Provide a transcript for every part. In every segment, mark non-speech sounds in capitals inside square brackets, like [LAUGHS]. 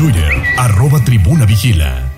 Twitter, arroba tribuna vigila.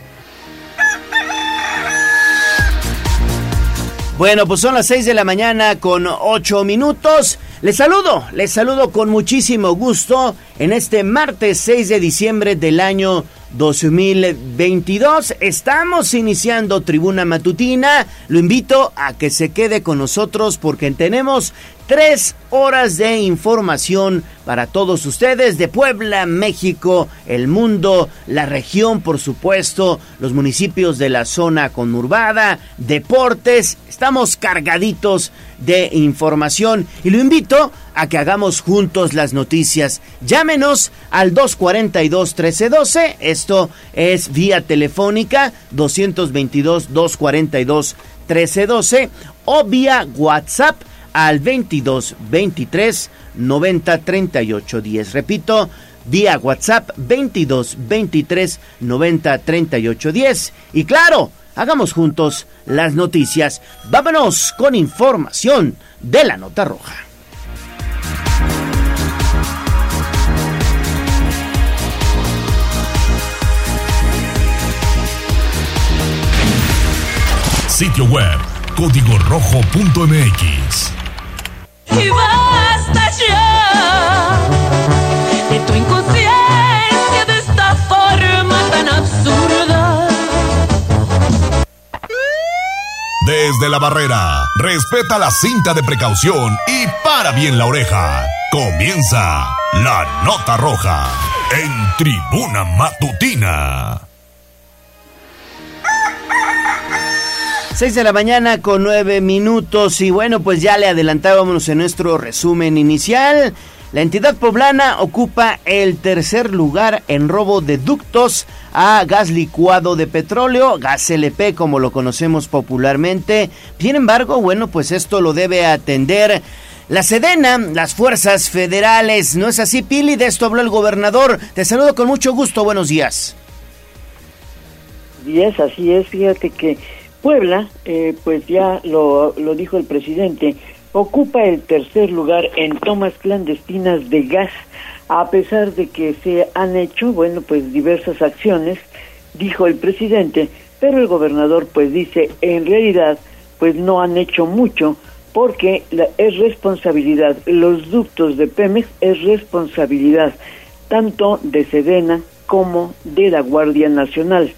Bueno, pues son las 6 de la mañana con 8 minutos. Les saludo, les saludo con muchísimo gusto en este martes 6 de diciembre del año 2022. Estamos iniciando Tribuna Matutina. Lo invito a que se quede con nosotros porque tenemos tres horas de información para todos ustedes de Puebla, México, el mundo, la región, por supuesto, los municipios de la zona conurbada, deportes. Estamos cargaditos de información y lo invito a que hagamos juntos las noticias. Llámenos al 242-1312, esto es vía telefónica 222-242-1312 o vía WhatsApp al 22 23 90 38 10. Repito, vía WhatsApp 22 23 90 38 10. Y claro, hagamos juntos las noticias. Vámonos con información de la nota roja. Sitio web código rojo.mx y basta ya Desde la barrera, respeta la cinta de precaución y para bien la oreja. Comienza la nota roja en tribuna matutina. 6 de la mañana con 9 minutos y bueno, pues ya le adelantábamos en nuestro resumen inicial. La entidad poblana ocupa el tercer lugar en robo de ductos a gas licuado de petróleo, gas LP como lo conocemos popularmente. Sin embargo, bueno, pues esto lo debe atender la Sedena, las fuerzas federales. ¿No es así, Pili? De esto habló el gobernador. Te saludo con mucho gusto. Buenos días. Días, así es. Fíjate que Puebla, eh, pues ya lo, lo dijo el presidente, ocupa el tercer lugar en tomas clandestinas de gas, a pesar de que se han hecho, bueno, pues diversas acciones, dijo el presidente, pero el gobernador pues dice, en realidad, pues no han hecho mucho, porque la, es responsabilidad, los ductos de Pemex es responsabilidad tanto de Sedena como de la Guardia Nacional.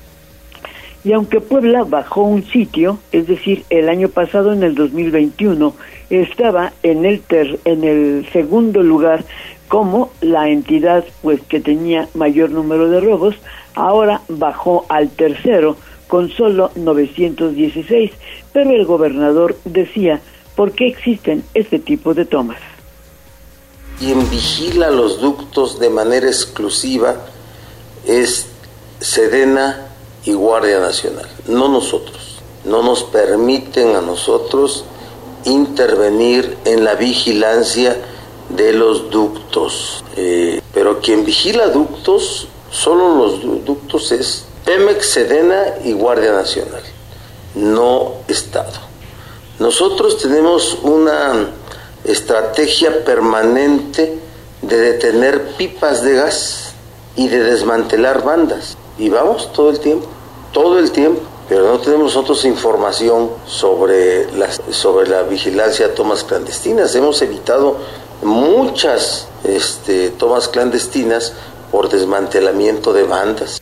Y aunque Puebla bajó un sitio, es decir, el año pasado en el 2021 estaba en el ter, en el segundo lugar como la entidad pues que tenía mayor número de robos, ahora bajó al tercero con solo 916, pero el gobernador decía, ¿por qué existen este tipo de tomas? Quien vigila los ductos de manera exclusiva es Sedena y Guardia Nacional, no nosotros. No nos permiten a nosotros intervenir en la vigilancia de los ductos. Eh, pero quien vigila ductos, solo los ductos es Pemex, Sedena y Guardia Nacional, no Estado. Nosotros tenemos una estrategia permanente de detener pipas de gas y de desmantelar bandas. Y vamos todo el tiempo todo el tiempo, pero no tenemos nosotros información sobre, las, sobre la vigilancia de tomas clandestinas. Hemos evitado muchas este, tomas clandestinas por desmantelamiento de bandas.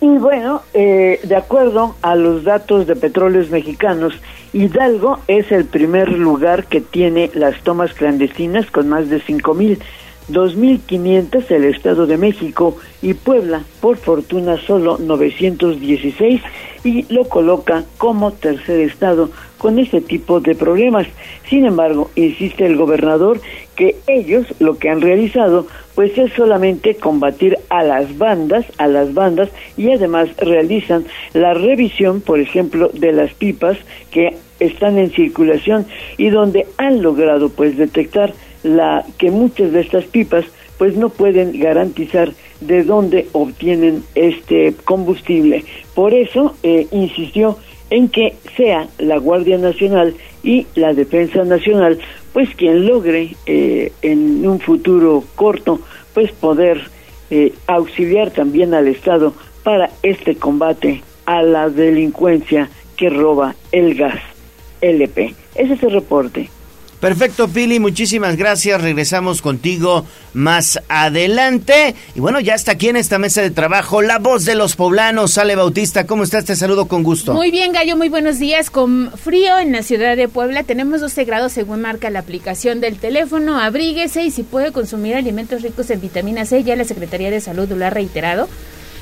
Y bueno, eh, de acuerdo a los datos de petróleos mexicanos, Hidalgo es el primer lugar que tiene las tomas clandestinas con más de cinco mil. 2.500 el Estado de México y Puebla, por fortuna, solo 916 y lo coloca como tercer estado con este tipo de problemas. Sin embargo, insiste el gobernador que ellos lo que han realizado pues es solamente combatir a las bandas, a las bandas y además realizan la revisión, por ejemplo, de las pipas que están en circulación y donde han logrado pues detectar la que muchas de estas pipas pues no pueden garantizar de dónde obtienen este combustible. Por eso eh, insistió en que sea la Guardia Nacional y la Defensa Nacional pues quien logre eh, en un futuro corto pues poder eh, auxiliar también al Estado para este combate a la delincuencia que roba el gas LP. Ese es el reporte. Perfecto, Pili, muchísimas gracias. Regresamos contigo más adelante. Y bueno, ya está aquí en esta mesa de trabajo la voz de los poblanos, Sale Bautista. ¿Cómo estás? Te saludo con gusto. Muy bien, Gallo, muy buenos días. Con frío en la ciudad de Puebla, tenemos 12 grados según marca la aplicación del teléfono. Abríguese y si puede consumir alimentos ricos en vitamina C, ya la Secretaría de Salud lo ha reiterado.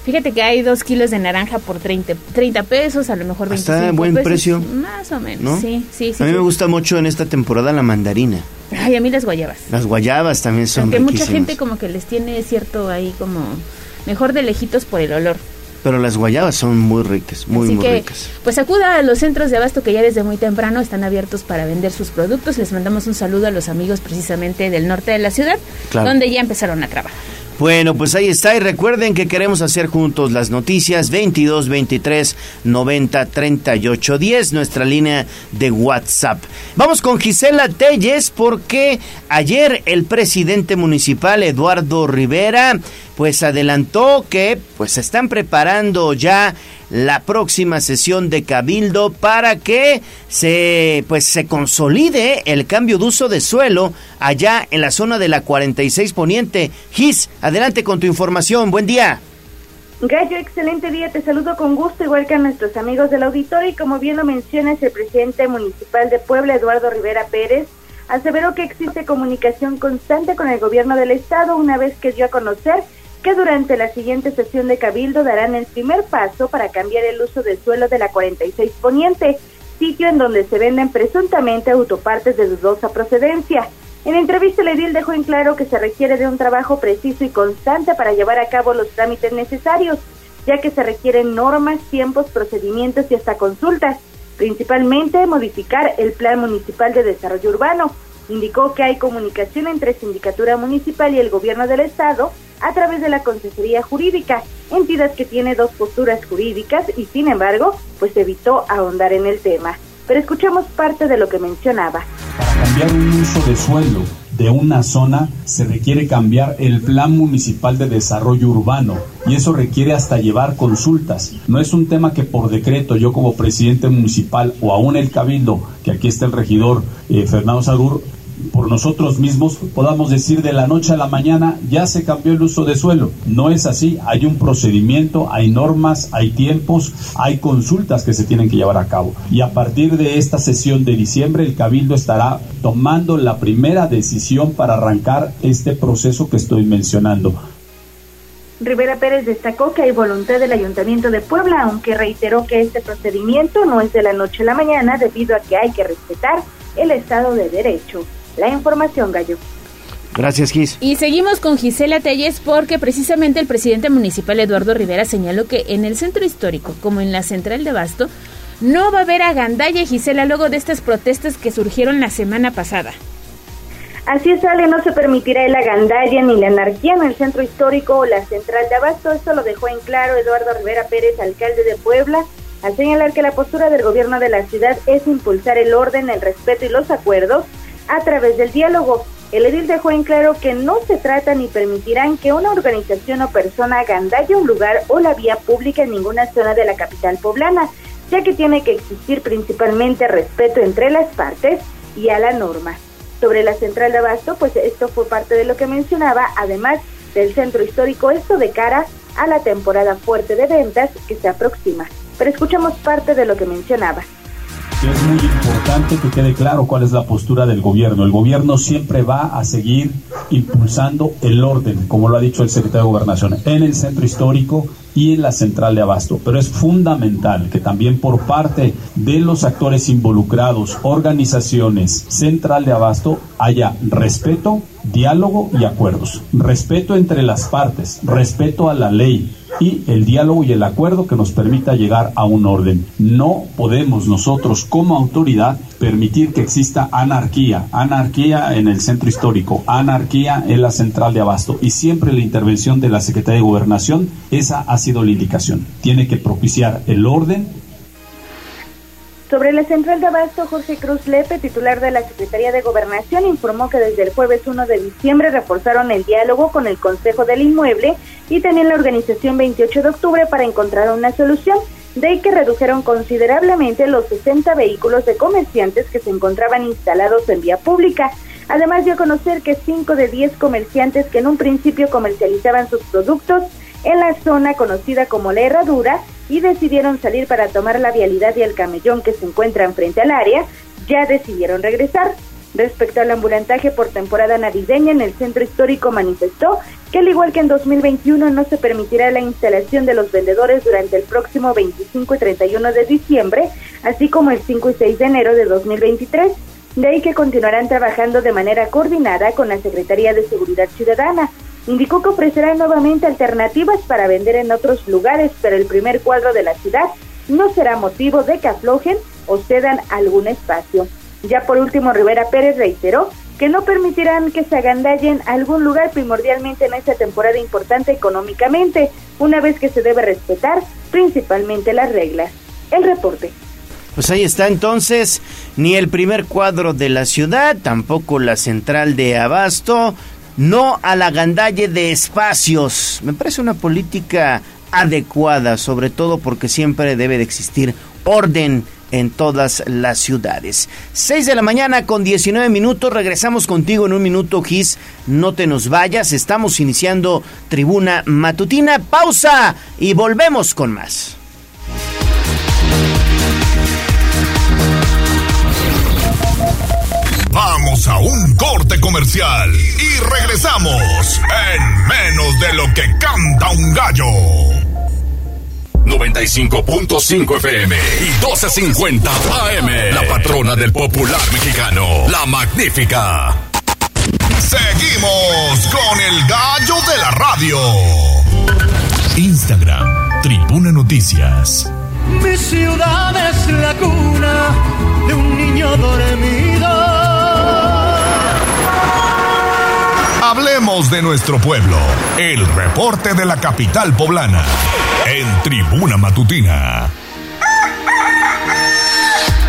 Fíjate que hay dos kilos de naranja por 30, 30 pesos, a lo mejor 25 Está buen pesos. precio. Más o menos, ¿no? sí, sí, sí. a mí sí. me gusta mucho en esta temporada la mandarina. Ay, a mí las guayabas. Las guayabas también son Aunque mucha gente como que les tiene cierto ahí como mejor de lejitos por el olor. Pero las guayabas son muy ricas, muy, Así muy que, ricas. pues acuda a los centros de abasto que ya desde muy temprano están abiertos para vender sus productos. Les mandamos un saludo a los amigos precisamente del norte de la ciudad, Claro. donde ya empezaron a trabajar. Bueno, pues ahí está. Y recuerden que queremos hacer juntos las noticias 22 23 90 38 10, nuestra línea de WhatsApp. Vamos con Gisela Telles porque ayer el presidente municipal Eduardo Rivera pues adelantó que pues se están preparando ya la próxima sesión de Cabildo para que se pues se consolide el cambio de uso de suelo allá en la zona de la 46 Poniente. Gis, adelante con tu información. Buen día. Gallo, excelente día, te saludo con gusto, igual que a nuestros amigos del auditorio, y como bien lo mencionas, el presidente municipal de Puebla, Eduardo Rivera Pérez, aseveró que existe comunicación constante con el gobierno del estado, una vez que dio a conocer que durante la siguiente sesión de Cabildo darán el primer paso para cambiar el uso del suelo de la 46 Poniente, sitio en donde se venden presuntamente autopartes de dudosa procedencia. En entrevista, el edil dejó en claro que se requiere de un trabajo preciso y constante para llevar a cabo los trámites necesarios, ya que se requieren normas, tiempos, procedimientos y hasta consultas, principalmente modificar el Plan Municipal de Desarrollo Urbano. Indicó que hay comunicación entre Sindicatura Municipal y el Gobierno del Estado a través de la Consejería Jurídica, entidad que tiene dos posturas jurídicas y sin embargo, pues evitó ahondar en el tema. Pero escuchemos parte de lo que mencionaba. Para cambiar un uso de suelo de una zona se requiere cambiar el plan municipal de desarrollo urbano y eso requiere hasta llevar consultas. No es un tema que por decreto yo como presidente municipal o aún el cabildo, que aquí está el regidor eh, Fernando Sagur, por nosotros mismos podamos decir de la noche a la mañana ya se cambió el uso de suelo. No es así, hay un procedimiento, hay normas, hay tiempos, hay consultas que se tienen que llevar a cabo. Y a partir de esta sesión de diciembre el Cabildo estará tomando la primera decisión para arrancar este proceso que estoy mencionando. Rivera Pérez destacó que hay voluntad del Ayuntamiento de Puebla, aunque reiteró que este procedimiento no es de la noche a la mañana debido a que hay que respetar el Estado de Derecho. La información, Gallo. Gracias, Gis. Y seguimos con Gisela Telles porque precisamente el presidente municipal Eduardo Rivera señaló que en el centro histórico, como en la central de Basto, no va a haber agandalla, Gisela, luego de estas protestas que surgieron la semana pasada. Así es, Ale, no se permitirá el agandalla ni la anarquía en el centro histórico o la central de Abasto. Esto lo dejó en claro Eduardo Rivera Pérez, alcalde de Puebla, al señalar que la postura del gobierno de la ciudad es impulsar el orden, el respeto y los acuerdos a través del diálogo. El edil dejó en claro que no se trata ni permitirán que una organización o persona agandalle un lugar o la vía pública en ninguna zona de la capital poblana, ya que tiene que existir principalmente respeto entre las partes y a la norma. Sobre la central de Abasto, pues esto fue parte de lo que mencionaba, además del centro histórico, esto de cara a la temporada fuerte de ventas que se aproxima. Pero escuchamos parte de lo que mencionaba. Es muy importante que quede claro cuál es la postura del gobierno. El gobierno siempre va a seguir impulsando el orden, como lo ha dicho el secretario de Gobernación, en el centro histórico y en la central de abasto. Pero es fundamental que también por parte de los actores involucrados, organizaciones, central de abasto, haya respeto, diálogo y acuerdos. Respeto entre las partes, respeto a la ley, y el diálogo y el acuerdo que nos permita llegar a un orden. No podemos nosotros como autoridad permitir que exista anarquía, anarquía en el centro histórico, anarquía en la central de abasto. Y siempre la intervención de la Secretaría de Gobernación, esa ha sido la indicación. Tiene que propiciar el orden. Sobre la central de abasto, Jorge Cruz Lepe, titular de la Secretaría de Gobernación, informó que desde el jueves 1 de diciembre reforzaron el diálogo con el Consejo del Inmueble y también la organización 28 de octubre para encontrar una solución, de que redujeron considerablemente los 60 vehículos de comerciantes que se encontraban instalados en vía pública. Además dio a conocer que 5 de 10 comerciantes que en un principio comercializaban sus productos en la zona conocida como La Herradura y decidieron salir para tomar la vialidad y el camellón que se encuentran frente al área, ya decidieron regresar. Respecto al ambulantaje por temporada navideña en el centro histórico manifestó que al igual que en 2021 no se permitirá la instalación de los vendedores durante el próximo 25 y 31 de diciembre, así como el 5 y 6 de enero de 2023. De ahí que continuarán trabajando de manera coordinada con la Secretaría de Seguridad Ciudadana. Indicó que ofrecerá nuevamente alternativas para vender en otros lugares, pero el primer cuadro de la ciudad no será motivo de que aflojen o cedan algún espacio. Ya por último, Rivera Pérez reiteró que no permitirán que se agandallen algún lugar primordialmente en esta temporada importante económicamente, una vez que se debe respetar principalmente las reglas. El reporte. Pues ahí está entonces, ni el primer cuadro de la ciudad, tampoco la central de Abasto, no a la de espacios. Me parece una política adecuada, sobre todo porque siempre debe de existir orden en todas las ciudades. 6 de la mañana con 19 minutos, regresamos contigo en un minuto, Gis, no te nos vayas, estamos iniciando tribuna matutina, pausa y volvemos con más. Vamos a un corte comercial y regresamos en menos de lo que canta un gallo. 95.5 FM y 12.50 AM. La patrona del popular mexicano, la magnífica. Seguimos con el gallo de la radio. Instagram, Tribuna Noticias. Mi ciudad es la cuna de un niño dormido Hablemos de nuestro pueblo. El reporte de la capital poblana. En Tribuna Matutina.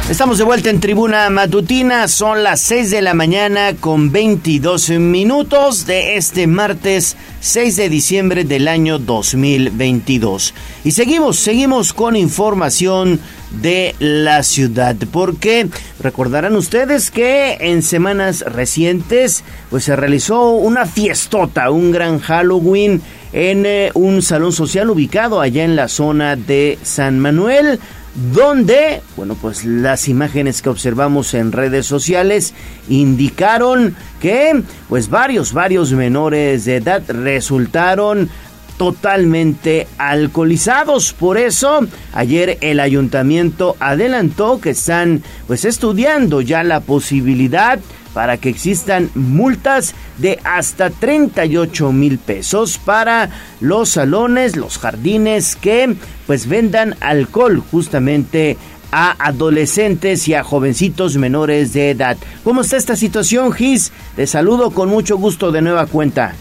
Estamos de vuelta en Tribuna Matutina, son las 6 de la mañana con 22 minutos de este martes 6 de diciembre del año 2022. Y seguimos, seguimos con información de la ciudad, porque recordarán ustedes que en semanas recientes pues se realizó una fiestota, un gran Halloween en eh, un salón social ubicado allá en la zona de San Manuel donde, bueno, pues las imágenes que observamos en redes sociales indicaron que, pues varios, varios menores de edad resultaron totalmente alcoholizados. Por eso, ayer el ayuntamiento adelantó que están pues estudiando ya la posibilidad para que existan multas de hasta 38 mil pesos para los salones, los jardines que pues vendan alcohol justamente a adolescentes y a jovencitos menores de edad. ¿Cómo está esta situación, Gis? Te saludo con mucho gusto de nueva cuenta.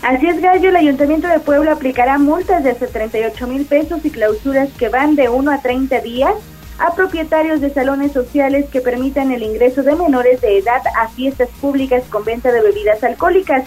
Así es, Gallo, el Ayuntamiento de Puebla aplicará multas de hasta 38 mil pesos y clausuras que van de 1 a 30 días a propietarios de salones sociales que permitan el ingreso de menores de edad a fiestas públicas con venta de bebidas alcohólicas.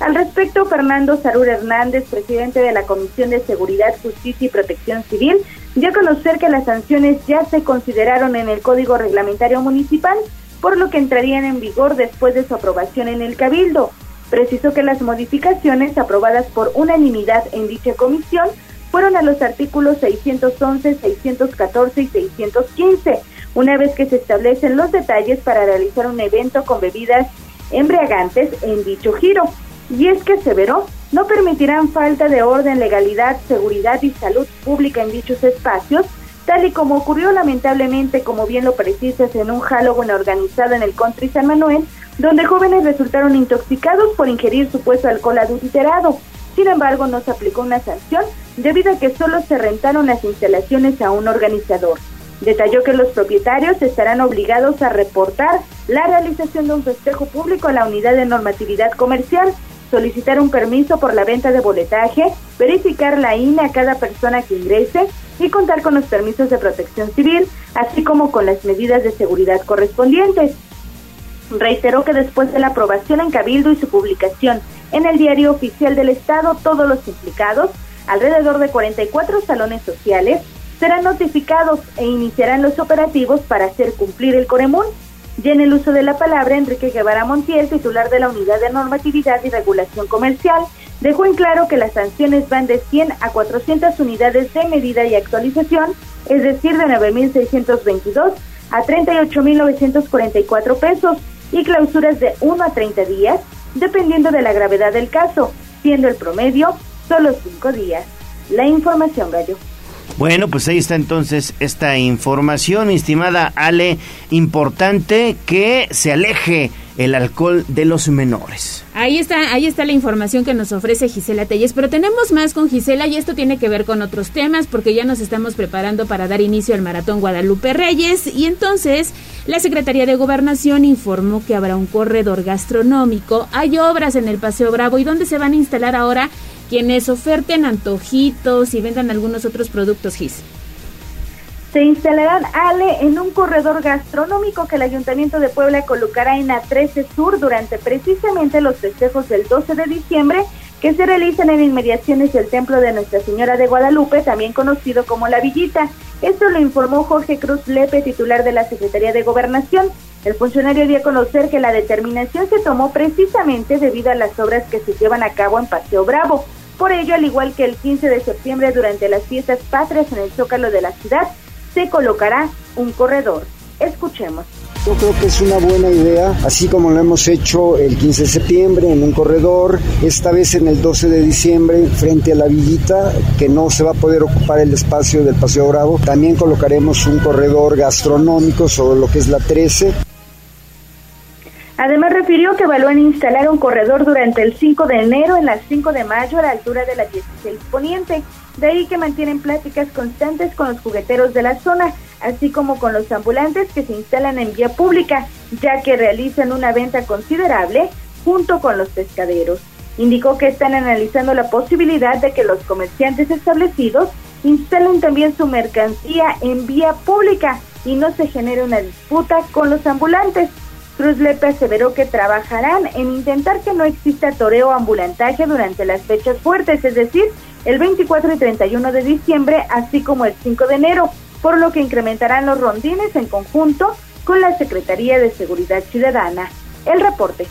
Al respecto, Fernando Sarur Hernández, presidente de la Comisión de Seguridad, Justicia y Protección Civil, dio a conocer que las sanciones ya se consideraron en el Código Reglamentario Municipal, por lo que entrarían en vigor después de su aprobación en el Cabildo. Precisó que las modificaciones aprobadas por unanimidad en dicha comisión fueron a los artículos 611, 614 y 615, una vez que se establecen los detalles para realizar un evento con bebidas embriagantes en dicho giro. Y es que aseveró, no permitirán falta de orden, legalidad, seguridad y salud pública en dichos espacios, tal y como ocurrió lamentablemente, como bien lo precisas, en un Halloween organizado en el Country San Manuel, donde jóvenes resultaron intoxicados por ingerir supuesto alcohol adulterado. Sin embargo, no se aplicó una sanción debido a que solo se rentaron las instalaciones a un organizador. Detalló que los propietarios estarán obligados a reportar la realización de un festejo público a la unidad de normatividad comercial, solicitar un permiso por la venta de boletaje, verificar la INE a cada persona que ingrese, y contar con los permisos de protección civil, así como con las medidas de seguridad correspondientes. Reiteró que después de la aprobación en Cabildo y su publicación en el Diario Oficial del Estado, todos los implicados, alrededor de 44 salones sociales, serán notificados e iniciarán los operativos para hacer cumplir el Coremún. Y en el uso de la palabra, Enrique Guevara Montiel, titular de la Unidad de Normatividad y Regulación Comercial, dejó en claro que las sanciones van de 100 a 400 unidades de medida y actualización, es decir, de 9.622 a 38.944 pesos, y clausuras de 1 a 30 días, dependiendo de la gravedad del caso, siendo el promedio solo 5 días. La información, Gallo. Bueno, pues ahí está entonces esta información, mi estimada Ale, importante que se aleje el alcohol de los menores. Ahí está, ahí está la información que nos ofrece Gisela Telles, pero tenemos más con Gisela y esto tiene que ver con otros temas porque ya nos estamos preparando para dar inicio al Maratón Guadalupe Reyes y entonces la Secretaría de Gobernación informó que habrá un corredor gastronómico, hay obras en el Paseo Bravo y donde se van a instalar ahora quienes oferten antojitos y vendan algunos otros productos GIS. Se instalarán Ale en un corredor gastronómico que el Ayuntamiento de Puebla colocará en A13 Sur durante precisamente los festejos del 12 de diciembre que se realizan en inmediaciones del Templo de Nuestra Señora de Guadalupe, también conocido como La Villita. Esto lo informó Jorge Cruz Lepe, titular de la Secretaría de Gobernación. El funcionario dio a conocer que la determinación se tomó precisamente debido a las obras que se llevan a cabo en Paseo Bravo. Por ello, al igual que el 15 de septiembre durante las fiestas patrias en el Zócalo de la ciudad, se colocará un corredor. Escuchemos. Yo creo que es una buena idea, así como lo hemos hecho el 15 de septiembre en un corredor, esta vez en el 12 de diciembre frente a la villita, que no se va a poder ocupar el espacio del Paseo Bravo. También colocaremos un corredor gastronómico sobre lo que es la 13. Además refirió que evalúan instalar un corredor durante el 5 de enero en las 5 de mayo a la altura de la 16 Poniente. De ahí que mantienen pláticas constantes con los jugueteros de la zona, así como con los ambulantes que se instalan en vía pública, ya que realizan una venta considerable junto con los pescaderos. Indicó que están analizando la posibilidad de que los comerciantes establecidos instalen también su mercancía en vía pública y no se genere una disputa con los ambulantes. Cruz Lepe aseveró que trabajarán en intentar que no exista toreo ambulantaje durante las fechas fuertes, es decir, el 24 y 31 de diciembre, así como el 5 de enero, por lo que incrementarán los rondines en conjunto con la Secretaría de Seguridad Ciudadana. El reporte.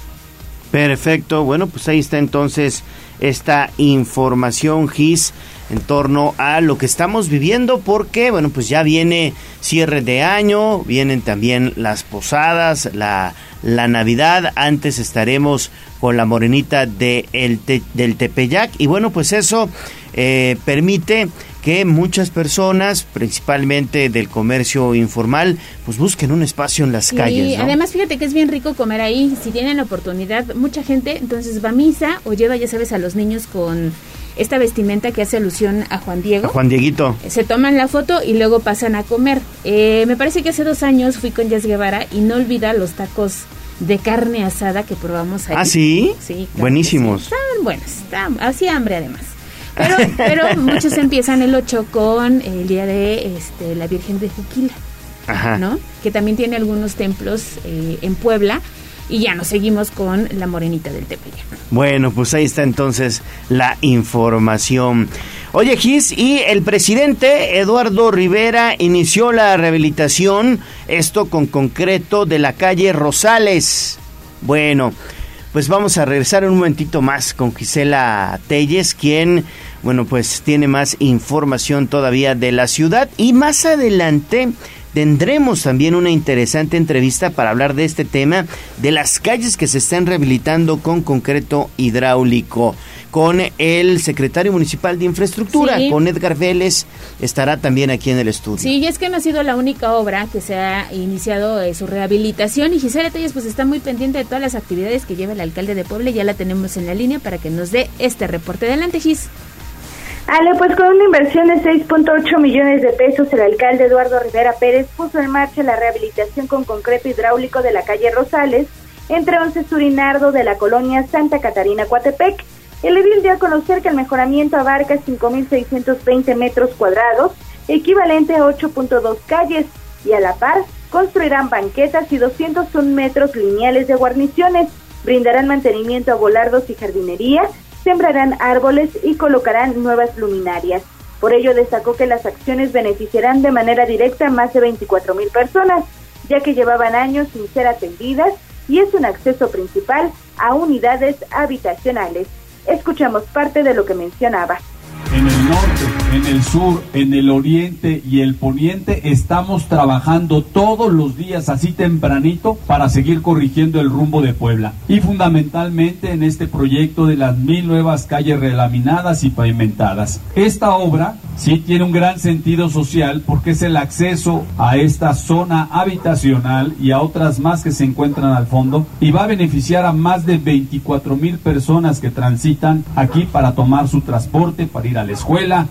Perfecto, bueno, pues ahí está entonces esta información, GIS, en torno a lo que estamos viviendo, porque, bueno, pues ya viene cierre de año, vienen también las posadas, la, la Navidad, antes estaremos con la morenita de el del Tepeyac, y bueno, pues eso eh, permite que muchas personas, principalmente del comercio informal, pues busquen un espacio en las calles. Y además fíjate que es bien rico comer ahí, si tienen la oportunidad, mucha gente entonces va a misa o lleva, ya sabes, a los niños con esta vestimenta que hace alusión a Juan Diego. A Juan Dieguito. Se toman la foto y luego pasan a comer. Eh, me parece que hace dos años fui con Jazz Guevara y no olvida los tacos de carne asada que probamos ahí. ¿Ah, sí? Sí. Buenísimos. Estaban buenos, estaban, hacía hambre además. Pero, pero muchos empiezan el 8 con el día de este, la Virgen de Juquila, Ajá. ¿no? Que también tiene algunos templos eh, en Puebla. Y ya nos seguimos con la morenita del Tepeyac. Bueno, pues ahí está entonces la información. Oye, Gis, y el presidente Eduardo Rivera inició la rehabilitación, esto con concreto, de la calle Rosales. Bueno, pues vamos a regresar un momentito más con Gisela Telles, quien, bueno, pues tiene más información todavía de la ciudad. Y más adelante tendremos también una interesante entrevista para hablar de este tema, de las calles que se están rehabilitando con concreto hidráulico, con el secretario municipal de infraestructura, Sí. con Edgar Vélez, estará también aquí en el estudio. Sí, y es que no ha sido la única obra que se ha iniciado eh, su rehabilitación y Gisela Telles pues está muy pendiente de todas las actividades que lleva el alcalde de Puebla, ya la tenemos en la línea para que nos dé este reporte. Adelante, Gis. Ale, pues con una inversión de 6.8 millones de pesos, el alcalde Eduardo Rivera Pérez puso en marcha la rehabilitación con concreto hidráulico de la calle Rosales, entre 11 Surinardo de la colonia Santa Catarina, Coatepec. El edil dio a conocer que el mejoramiento abarca 5.620 metros cuadrados, equivalente a 8.2 calles, y a la par construirán banquetas y 201 metros lineales de guarniciones, brindarán mantenimiento a volardos y jardinería, sembrarán árboles y colocarán nuevas luminarias. Por ello destacó que las acciones beneficiarán de manera directa a más de 24 mil personas, ya que llevaban años sin ser atendidas y es un acceso principal a unidades habitacionales. Escuchamos parte de lo que mencionaba. En el norte, en el sur, en el oriente y el poniente estamos trabajando todos los días así tempranito para seguir corrigiendo el rumbo de Puebla. Y fundamentalmente en este proyecto de las mil nuevas calles relaminadas y pavimentadas. Esta obra sí tiene un gran sentido social porque es el acceso a esta zona habitacional y a otras más que se encuentran al fondo y va a beneficiar a más de 24 mil personas que transitan aquí para tomar su transporte, para ir a la escuela.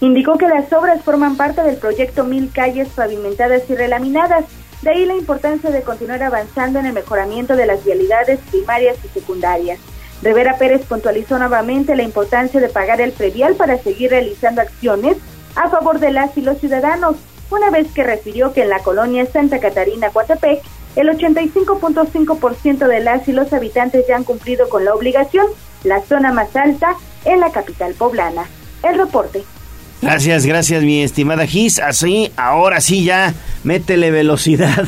Indicó que las obras forman parte del proyecto Mil Calles Pavimentadas y Relaminadas, de ahí la importancia de continuar avanzando en el mejoramiento de las vialidades primarias y secundarias. Rivera Pérez puntualizó nuevamente la importancia de pagar el predial para seguir realizando acciones a favor de las y los ciudadanos, una vez que refirió que en la colonia Santa Catarina, Coatepec, el 85.5% de las y los habitantes ya han cumplido con la obligación, la zona más alta en la capital poblana. El reporte. Gracias, gracias mi estimada Gis. Así, ahora sí ya, métele velocidad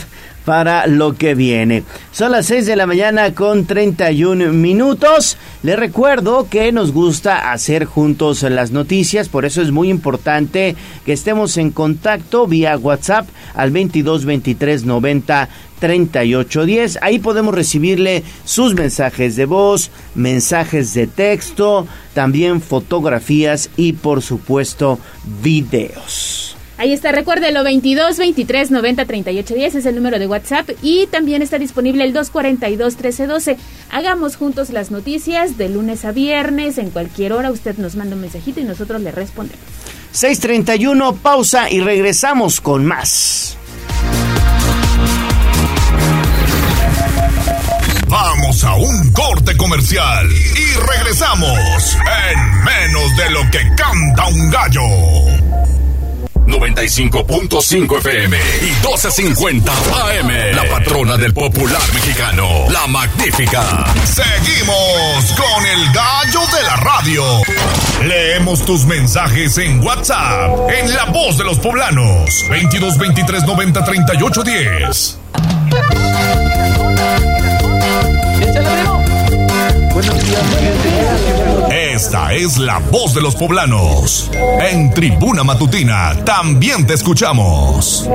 para lo que viene. Son las 6 de la mañana con 31 minutos. Les recuerdo que nos gusta hacer juntos las noticias, por eso es muy importante que estemos en contacto vía WhatsApp al 22 23 90 3810. Ahí podemos recibirle sus mensajes de voz, mensajes de texto, también fotografías y por supuesto videos. Ahí está, recuérdelo, 22 23 90 38 10 es el número de WhatsApp y también está disponible el 242 13 12. Hagamos juntos las noticias de lunes a viernes, en cualquier hora usted nos manda un mensajito y nosotros le respondemos. 631, pausa y regresamos con más. Vamos a un corte comercial y regresamos en menos de lo que canta un gallo. 95.5 FM y 12.50 AM. La patrona del popular mexicano, la magnífica. Seguimos con el gallo de la radio. Leemos tus mensajes en WhatsApp, en La Voz de los Poblanos. 22 23 90 38 10. Esta es la voz de los poblanos. En Tribuna Matutina también te escuchamos.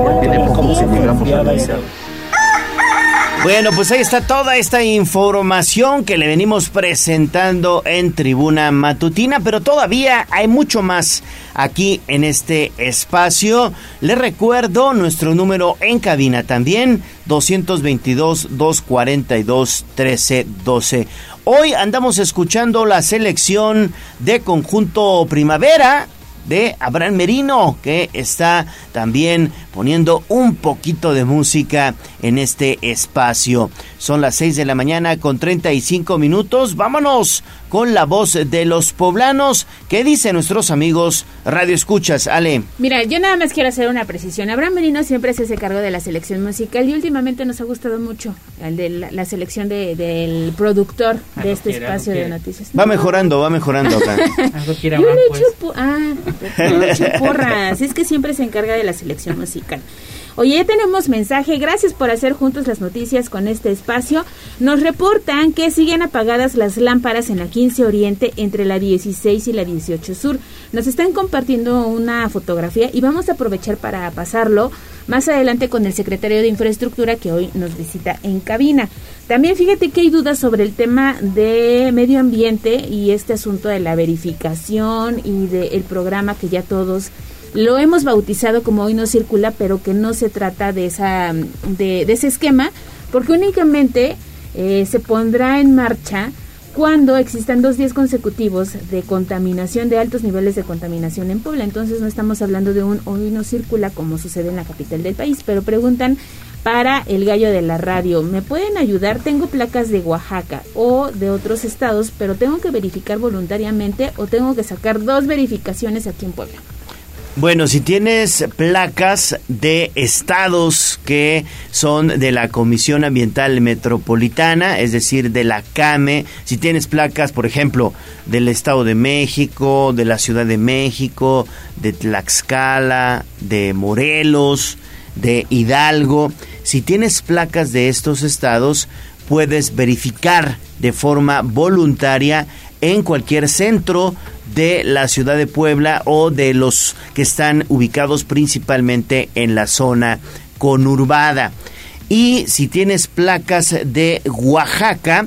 Bueno, pues ahí está toda esta información que le venimos presentando en Tribuna Matutina, pero todavía hay mucho más aquí en este espacio. Le recuerdo nuestro número en cabina también, 222-242-1312. Hoy andamos escuchando la selección de conjunto primavera de Abraham Merino, que está también poniendo un poquito de música en este espacio. Son las 6 de la mañana con 35 minutos. Vámonos con la voz de los poblanos. ¿Qué dicen nuestros amigos Radio Escuchas, Ale? Mira, yo nada más quiero hacer una precisión. Abraham Merino siempre se hace cargo de la selección musical y últimamente nos ha gustado mucho el de la, la selección de, del productor de este espacio de noticias. Va mejorando, va mejorando acá. [LAUGHS] Algo Yo pues. ah, porras. Es que siempre se encarga de la selección musical. Oye, ya tenemos mensaje. Gracias por hacer juntos las noticias con este espacio. Nos reportan que siguen apagadas las lámparas en la 15 Oriente entre la 16 y la 18 Sur. Nos están compartiendo una fotografía y vamos a aprovechar para pasarlo más adelante con el secretario de Infraestructura que hoy nos visita en cabina. También fíjate que hay dudas sobre el tema de medio ambiente y este asunto de la verificación y del programa que ya todos lo hemos bautizado como hoy no circula, pero que no se trata de esa de, de ese esquema, porque únicamente eh, se pondrá en marcha cuando existan dos días consecutivos de contaminación, de altos niveles de contaminación en Puebla. Entonces no estamos hablando de un hoy no circula como sucede en la capital del país, pero preguntan para el gallo de la radio, ¿me pueden ayudar? Tengo placas de Oaxaca o de otros estados, pero tengo que verificar voluntariamente o tengo que sacar dos verificaciones aquí en Puebla. Bueno, si tienes placas de estados que son de la Comisión Ambiental Metropolitana, es decir, de la CAME, si tienes placas, por ejemplo, del Estado de México, de la Ciudad de México, de Tlaxcala, de Morelos, de Hidalgo, si tienes placas de estos estados, puedes verificar de forma voluntaria en cualquier centro de la ciudad de Puebla o de los que están ubicados principalmente en la zona conurbada. Y si tienes placas de Oaxaca,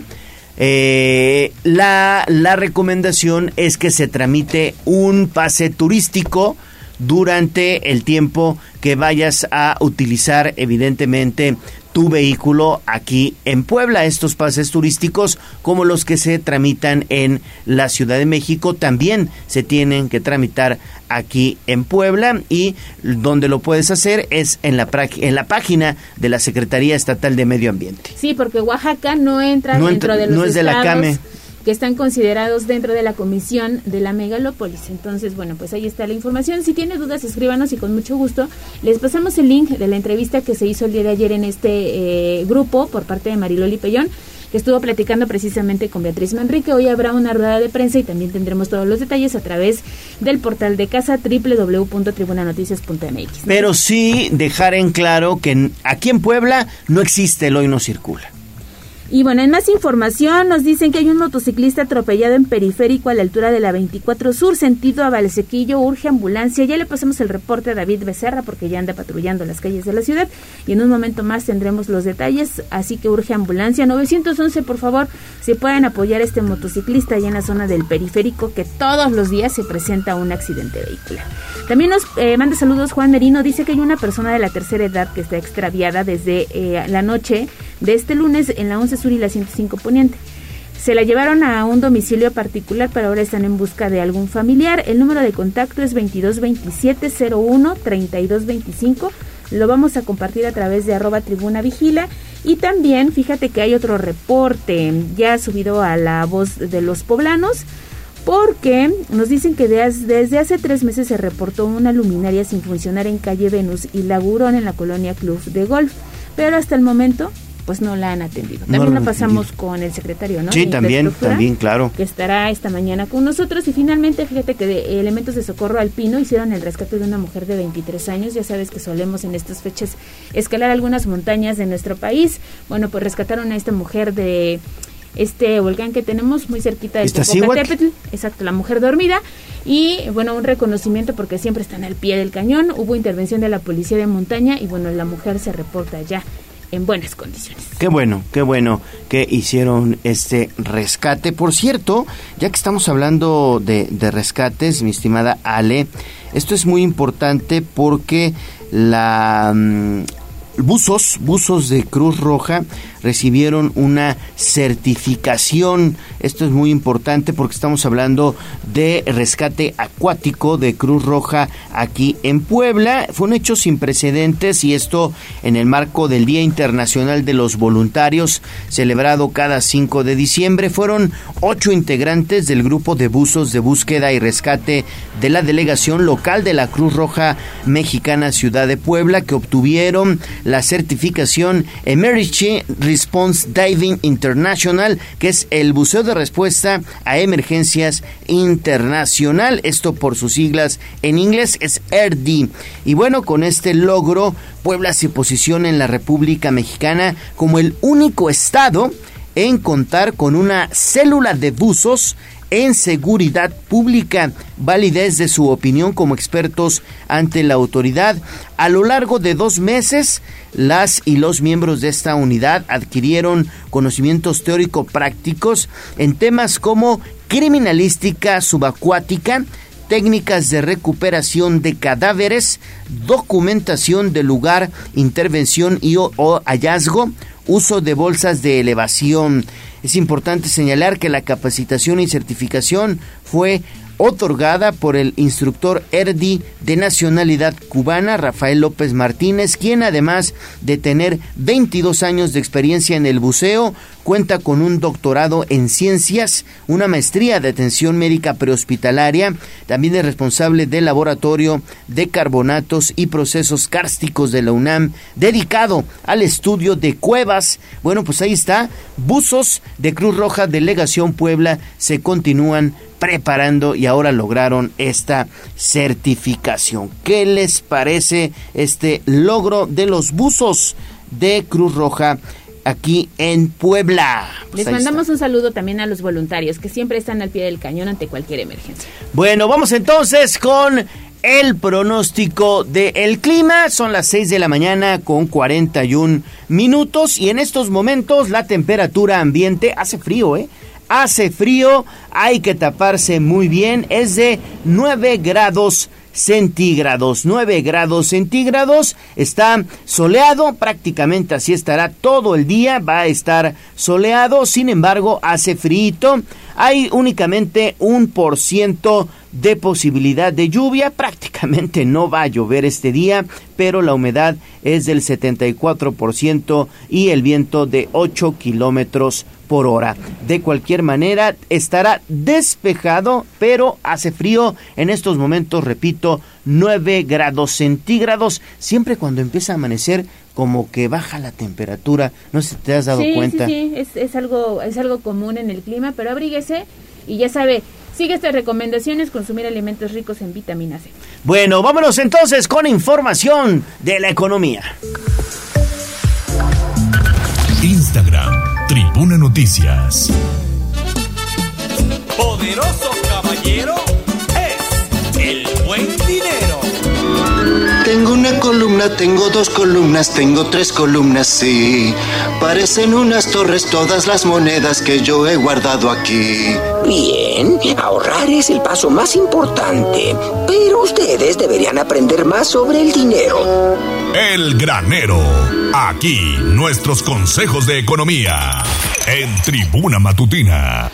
eh, la, la recomendación es que se tramite un pase turístico durante el tiempo que vayas a utilizar evidentemente tu vehículo aquí en Puebla. Estos pases turísticos, como los que se tramitan en la Ciudad de México, también se tienen que tramitar aquí en Puebla y donde lo puedes hacer es en la, en la página de la Secretaría Estatal de Medio Ambiente. Sí, porque Oaxaca no entra dentro de los no es de la CAME que están considerados dentro de la comisión de la megalópolis. Entonces, bueno, pues ahí está la información. Si tiene dudas, escríbanos y con mucho gusto les pasamos el link de la entrevista que se hizo el día de ayer en este eh, grupo por parte de Mariloli Pellón que estuvo platicando precisamente con Beatriz Manrique. Hoy habrá una rueda de prensa y también tendremos todos los detalles a través del portal de casa www.tribunanoticias.mx. Pero sí dejar en claro que aquí en Puebla no existe el hoy no circula. Y bueno, en más información nos dicen que hay un motociclista atropellado en periférico a la altura de la 24 Sur, sentido a Valsequillo, urge ambulancia. Ya le pasamos el reporte a David Becerra porque ya anda patrullando las calles de la ciudad y en un momento más tendremos los detalles, así que urge ambulancia. 911, por favor, si pueden apoyar a este motociclista allá en la zona del periférico que todos los días se presenta un accidente vehicular. También nos eh, manda saludos Juan Merino, dice que hay una persona de la tercera edad que está extraviada desde eh, la noche de este lunes en la 11 Sur y la 105 Poniente. Se la llevaron a un domicilio particular, pero ahora están en busca de algún familiar. El número de contacto es 2227-01-3225. Lo vamos a compartir a través de arroba tribuna vigila. Y también, fíjate que hay otro reporte ya subido a la voz de los poblanos, porque nos dicen que desde hace tres meses se reportó una luminaria sin funcionar en calle Venus y Lagurón en la colonia Club de Golf. Pero hasta el momento pues no la han atendido. También lo pasamos con el secretario, ¿no? Sí, también, también, claro. Que estará esta mañana con nosotros. Y finalmente, fíjate que de elementos de socorro alpino hicieron el rescate de una mujer de 23 años. Ya sabes que solemos en estas fechas escalar algunas montañas de nuestro país. Bueno, pues rescataron a esta mujer de este volcán que tenemos muy cerquita del Popocatépetl, exacto, la mujer dormida y bueno, un reconocimiento porque siempre están al pie del cañón, hubo intervención de la policía de montaña y bueno, la mujer se reporta ya en buenas condiciones. Qué bueno, qué bueno que hicieron este rescate. Por cierto, ya que estamos hablando de, rescates, mi estimada Ale, esto es muy importante porque la, mm, buzos, buzos de Cruz Roja recibieron una certificación. Esto es muy importante porque estamos hablando de rescate acuático de Cruz Roja aquí en Puebla. Fue un hecho sin precedentes y esto en el marco del Día Internacional de los Voluntarios celebrado cada 5 de diciembre. Fueron ocho integrantes del grupo de buzos de búsqueda y rescate de la delegación local de la Cruz Roja Mexicana Ciudad de Puebla que obtuvieron la certificación Emergency Response Diving International, que es el buceo de respuesta a emergencias internacional. Esto por sus siglas en inglés es ERDI. Y bueno, con este logro, Puebla se posiciona en la República Mexicana como el único estado en contar con una célula de buzos en seguridad pública, validez de su opinión como expertos ante la autoridad. A lo largo de dos meses, las y los miembros de esta unidad adquirieron conocimientos teórico-prácticos en temas como criminalística subacuática, técnicas de recuperación de cadáveres, documentación del lugar, intervención y hallazgo, uso de bolsas de elevación. Es importante señalar que la capacitación y certificación fue otorgada por el instructor ERDI de nacionalidad cubana, Rafael López Martínez, quien además de tener 22 años de experiencia en el buceo, cuenta con un doctorado en ciencias, una maestría de atención médica prehospitalaria, también es responsable del laboratorio de carbonatos y procesos cársticos de la UNAM, dedicado al estudio de cuevas. Bueno, pues ahí está, buzos de Cruz Roja Delegación Puebla se continúan preparando y ahora lograron esta certificación. ¿Qué les parece este logro de los buzos de Cruz Roja? Aquí en Puebla. Pues Les mandamos un saludo también a los voluntarios que siempre están al pie del cañón ante cualquier emergencia. Bueno, vamos entonces con el pronóstico del clima. Son las 6 de la mañana con 41 minutos y en estos momentos la temperatura ambiente hace frío, ¿eh? Hace frío, hay que taparse muy bien, es de 9 grados centígrados. 9 grados centígrados. Está soleado, prácticamente así estará todo el día. Va a estar soleado, sin embargo, hace frío. Hay únicamente un por ciento de posibilidad de lluvia. [LAUGHS] Prácticamente no va a llover este día, pero la humedad es del 74% y el viento de 8 kilómetros por hora. De cualquier manera, estará despejado, pero hace frío. En estos momentos, repito, 9 grados centígrados. Siempre cuando empieza a amanecer, como que baja la temperatura. No sé si te has dado cuenta. Sí, sí, es, es, algo, es algo común en el clima, pero abríguese y ya sabe, sigue estas recomendaciones, consumir alimentos ricos en vitamina C. Bueno, vámonos entonces con información de la economía. Instagram, Tribuna Noticias. Poderoso caballero es el buen dinero. Tengo una columna, tengo dos columnas, tengo tres columnas, sí. Parecen unas torres todas las monedas que yo he guardado aquí. Bien, ahorrar es el paso más importante, pero ustedes deberían aprender más sobre el dinero. El granero. Aquí nuestros consejos de economía. En Tribuna Matutina.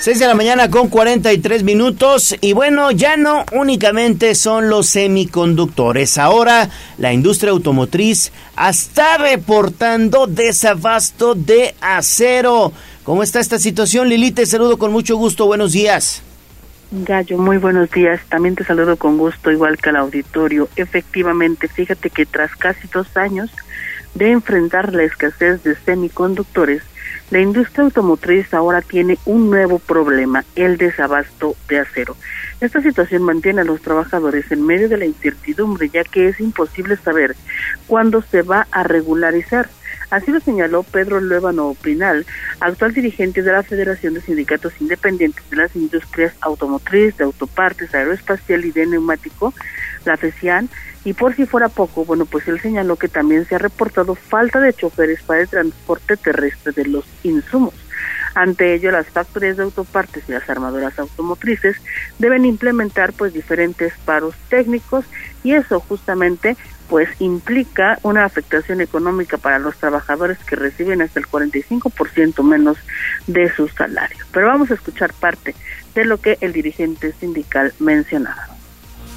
6 de la mañana con 43 minutos y bueno, ya no únicamente son los semiconductores, ahora la industria automotriz está reportando desabasto de acero. ¿Cómo está esta situación, Lili? Te saludo con mucho gusto, buenos días. Gallo, muy buenos días. También te saludo con gusto, igual que al auditorio. Efectivamente, fíjate que tras casi dos años de enfrentar la escasez de semiconductores, la industria automotriz ahora tiene un nuevo problema, el desabasto de acero. Esta situación mantiene a los trabajadores en medio de la incertidumbre, ya que es imposible saber cuándo se va a regularizar. Así lo señaló Pedro Luevano Pinal, actual dirigente de la Federación de Sindicatos Independientes de las Industrias Automotriz, de Autopartes, Aeroespacial y de Neumático, la FECIAN, y por si fuera poco, bueno, pues él señaló que también se ha reportado falta de choferes para el transporte terrestre de los insumos. Ante ello, las factorías de autopartes y las armadoras automotrices deben implementar pues diferentes paros técnicos y eso justamente pues implica una afectación económica para los trabajadores que reciben hasta el 45% menos de su salario. Pero vamos a escuchar parte de lo que el dirigente sindical mencionaba.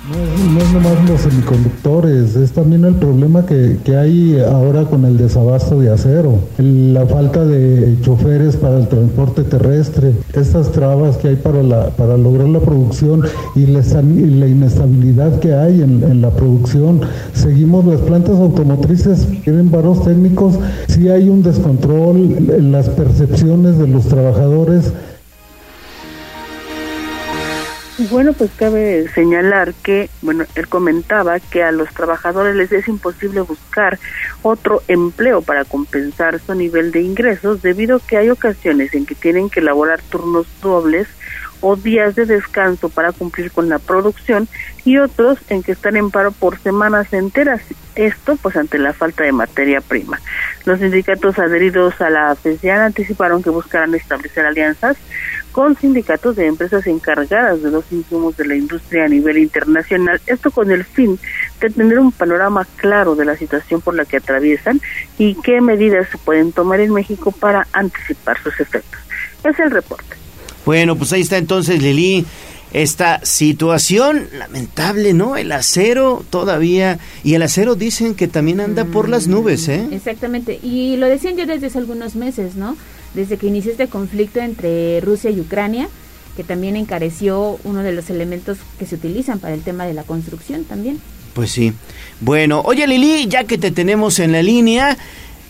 No, no, es nomás los semiconductores, es también el problema que, que, hay ahora con el desabasto de acero, la falta de choferes para el transporte terrestre, estas trabas que hay para, la, para lograr la producción y la, inestabilidad que hay en, la producción. Seguimos las plantas automotrices, tienen varos técnicos, sí hay un descontrol en las percepciones de los trabajadores bueno, pues cabe señalar que, bueno, él comentaba que a los trabajadores les es imposible buscar otro empleo para compensar su nivel de ingresos debido a que hay ocasiones en que tienen que elaborar turnos dobles o días de descanso para cumplir con la producción y otros en que están en paro por semanas enteras. Esto pues ante la falta de materia prima. Los sindicatos adheridos a la FESIAN anticiparon que buscarán establecer alianzas con sindicatos de empresas encargadas de los insumos de la industria a nivel internacional, esto con el fin de tener un panorama claro de la situación por la que atraviesan y qué medidas se pueden tomar en México para anticipar sus efectos. Es el reporte. Bueno, pues ahí está entonces Lili. Esta situación lamentable, ¿no? El acero todavía. Y el acero dicen que también anda por las nubes, ¿eh? Exactamente. Y lo decían ya desde hace algunos meses, ¿no? Desde que inició este conflicto entre Rusia y Ucrania, que también encareció uno de los elementos que se utilizan para el tema de la construcción también. Pues sí. Bueno, oye Lili, ya que te tenemos en la línea,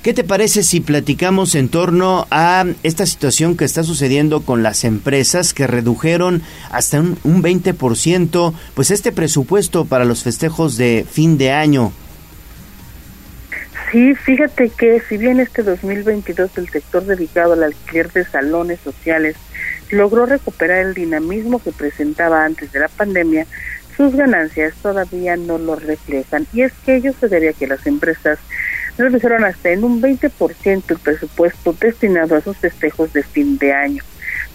¿qué te parece si platicamos en torno a esta situación que está sucediendo con las empresas que redujeron hasta un, un 20% pues este presupuesto para los festejos de fin de año? Sí, fíjate que si bien este 2022 el sector dedicado al alquiler de salones sociales logró recuperar el dinamismo que presentaba antes de la pandemia, sus ganancias todavía no lo reflejan. Y es que ello se debe a que las empresas redujeron hasta en un 20% el presupuesto destinado a sus festejos de fin de año.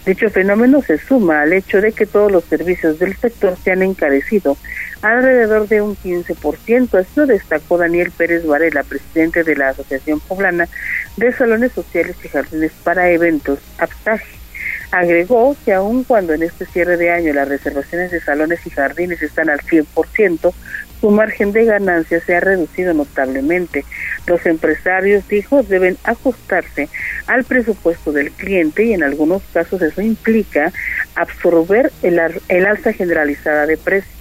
Dicho fenómeno se suma al hecho de que todos los servicios del sector se han encarecido alrededor de un 15%. Esto destacó Daniel Pérez Varela, presidente de la Asociación Poblana de Salones Sociales y Jardines para Eventos, APSAGE. Agregó que aun cuando en este cierre de año las reservaciones de salones y jardines están al 100%, su margen de ganancia se ha reducido notablemente. Los empresarios, dijo, deben ajustarse al presupuesto del cliente y en algunos casos eso implica absorber el, el alza generalizada de precios.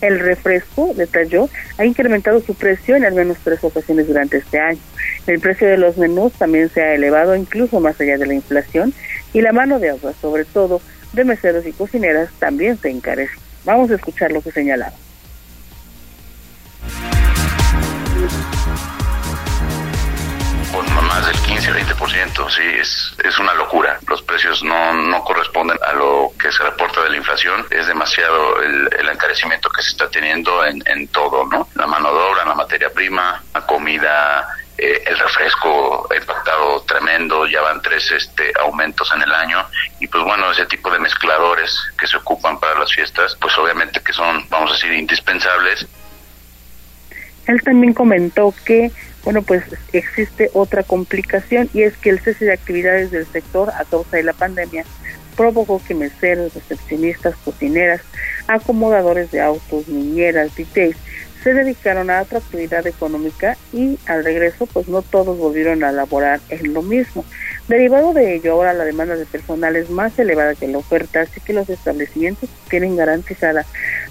El refresco, detalló, ha incrementado su precio en al menos tres ocasiones durante este año. El precio de los menús también se ha elevado incluso más allá de la inflación y la mano de obra, sobre todo de meseros y cocineras, también se encarece. Vamos a escuchar lo que señalaba. Con más del 15-20%, sí, es, es una locura. Los precios no, no corresponden a lo que se reporta de la inflación. Es demasiado el, el encarecimiento que se está teniendo en, en todo, ¿no? La mano de obra, la materia prima, la comida, eh, el refresco ha impactado tremendo, ya van tres este, aumentos en el año y pues bueno, ese tipo de mezcladores que se ocupan para las fiestas, pues obviamente que son, vamos a decir, indispensables. Él también comentó que, bueno, pues existe otra complicación y es que el cese de actividades del sector a causa de la pandemia provocó que meseros, recepcionistas, cocineras, acomodadores de autos, niñeras, DJs, se dedicaron a otra actividad económica y al regreso pues no todos volvieron a laborar en lo mismo. Derivado de ello, ahora la demanda de personal es más elevada que la oferta, así que los establecimientos tienen garantizada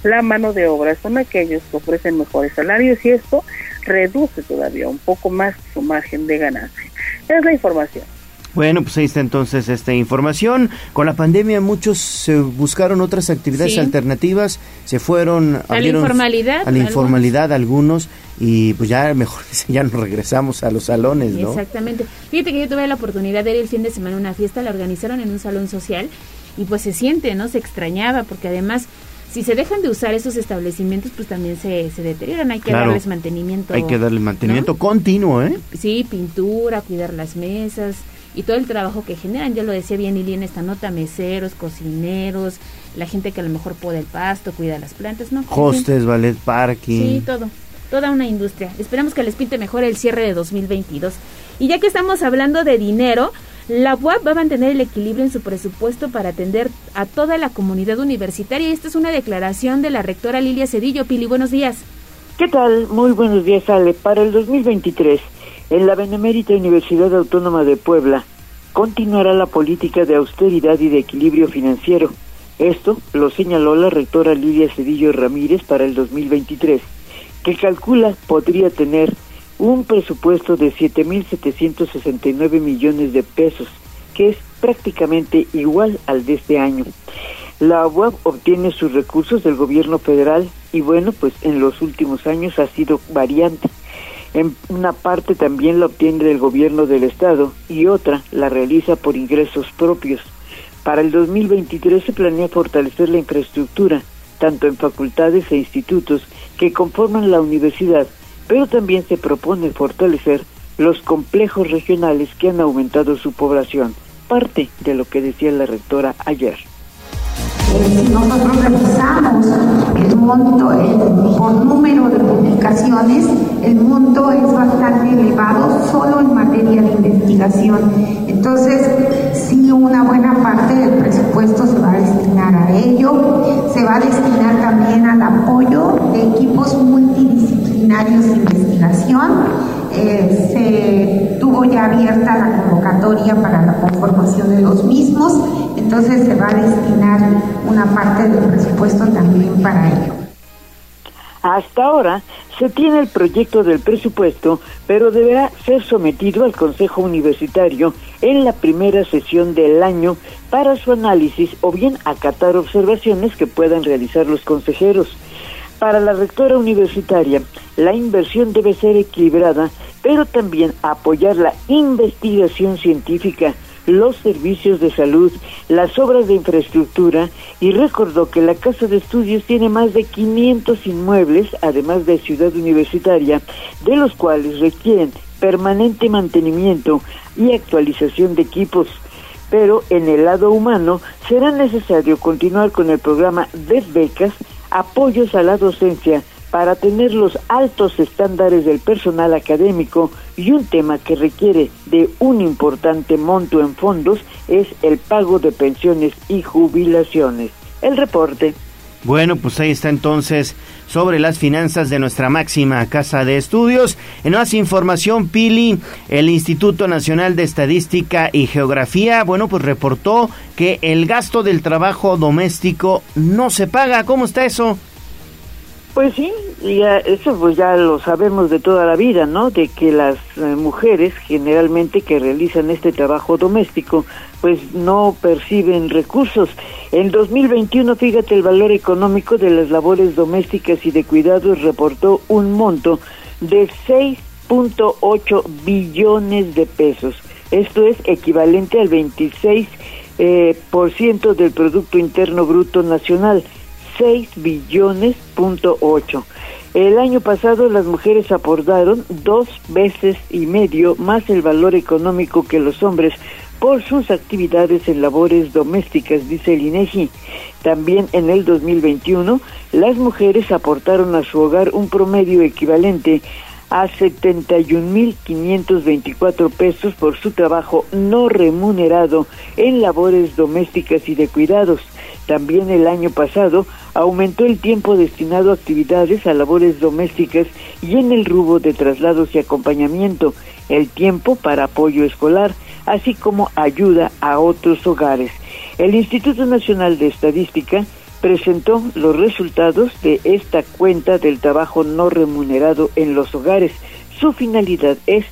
la mano de obra, son aquellos que ofrecen mejores salarios y esto reduce todavía un poco más su margen de ganancia. Es la información. Bueno, pues ahí está entonces esta información. Con la pandemia muchos se buscaron otras actividades Sí. alternativas, se fueron A la informalidad, a la informalidad algunos y pues ya mejor [LAUGHS] ya nos regresamos a los salones, ¿no? Exactamente. Fíjate que yo tuve la oportunidad de ir el fin de semana a una fiesta, la organizaron en un salón social y pues se siente, ¿no? Se extrañaba porque además si se dejan de usar esos establecimientos pues también se, se deterioran, hay que Claro. darles mantenimiento. Hay que darle mantenimiento continuo, ¿eh? Sí, pintura, cuidar las mesas y todo el trabajo que generan. Ya lo decía bien Lili en esta nota, meseros, cocineros, la gente que a lo mejor poda el pasto, cuida las plantas, ¿no? Hostes, ballet parking. Sí, todo. Toda una industria. Esperamos que les pinte mejor el cierre de 2022. Y ya que estamos hablando de dinero, la UAP va a mantener el equilibrio en su presupuesto para atender a toda la comunidad universitaria. Y esta es una declaración de la rectora Lilia Cedillo. Pili, buenos días. ¿Qué tal? Muy buenos días, Ale. Para el 2023, en la Benemérita Universidad Autónoma de Puebla, continuará la política de austeridad y de equilibrio financiero. Esto lo señaló la rectora Lidia Cedillo Ramírez para el 2023, que calcula podría tener un presupuesto de 7.769 millones de pesos, que es prácticamente igual al de este año. La UAP obtiene sus recursos del gobierno federal y bueno, pues en los últimos años ha sido variante. En una parte también la obtiene del gobierno del estado y otra la realiza por ingresos propios. Para el 2023 se planea fortalecer la infraestructura, tanto en facultades e institutos que conforman la universidad, pero también se propone fortalecer los complejos regionales que han aumentado su población, parte de lo que decía la rectora ayer. Si nosotros revisamos el monto el- por número de publicaciones, el monto es bastante elevado solo en materia de investigación. Entonces, sí una buena parte del presupuesto se va a destinar a ello, se va a destinar también al apoyo de equipos multidisciplinarios de investigación. Eh, se tuvo ya abierta la convocatoria para la conformación de los mismos, entonces se va a destinar una parte del presupuesto también para ello. Hasta ahora se tiene el proyecto del presupuesto, pero deberá ser sometido al Consejo Universitario en la primera sesión del año para su análisis o bien acatar observaciones que puedan realizar los consejeros. Para la rectora universitaria, la inversión debe ser equilibrada, pero también apoyar la investigación científica, los servicios de salud, las obras de infraestructura y recordó que la Casa de Estudios tiene más de 500 inmuebles, además de ciudad universitaria, de los cuales requieren permanente mantenimiento y actualización de equipos. Pero en el lado humano será necesario continuar con el programa de becas, apoyos a la docencia, para tener los altos estándares del personal académico y un tema que requiere de un importante monto en fondos es el pago de pensiones y jubilaciones. El reporte. Bueno, pues ahí está entonces sobre las finanzas de nuestra máxima casa de estudios. En más información, Pili, el Instituto Nacional de Estadística y Geografía, bueno, pues reportó que el gasto del trabajo doméstico no se paga. ¿Cómo está eso? Pues sí, ya, eso pues ya lo sabemos de toda la vida, ¿no? De que las eh, mujeres generalmente que realizan este trabajo doméstico pues no perciben recursos. En 2021, fíjate, el valor económico de las labores domésticas y de cuidados reportó un monto de 6.8 billones de pesos. Esto es equivalente al 26 eh, por ciento del Producto Interno Bruto Nacional 6 billones punto 8. El año pasado las mujeres aportaron dos veces y medio más el valor económico que los hombres por sus actividades en labores domésticas, dice el INEGI. También en el 2021 las mujeres aportaron a su hogar un promedio equivalente a 71.524 pesos por su trabajo no remunerado en labores domésticas y de cuidados. También el año pasado aumentó el tiempo destinado a actividades a labores domésticas y en el rubro de traslados y acompañamiento, el tiempo para apoyo escolar, así como ayuda a otros hogares. El Instituto Nacional de Estadística presentó los resultados de esta cuenta del trabajo no remunerado en los hogares. Su finalidad es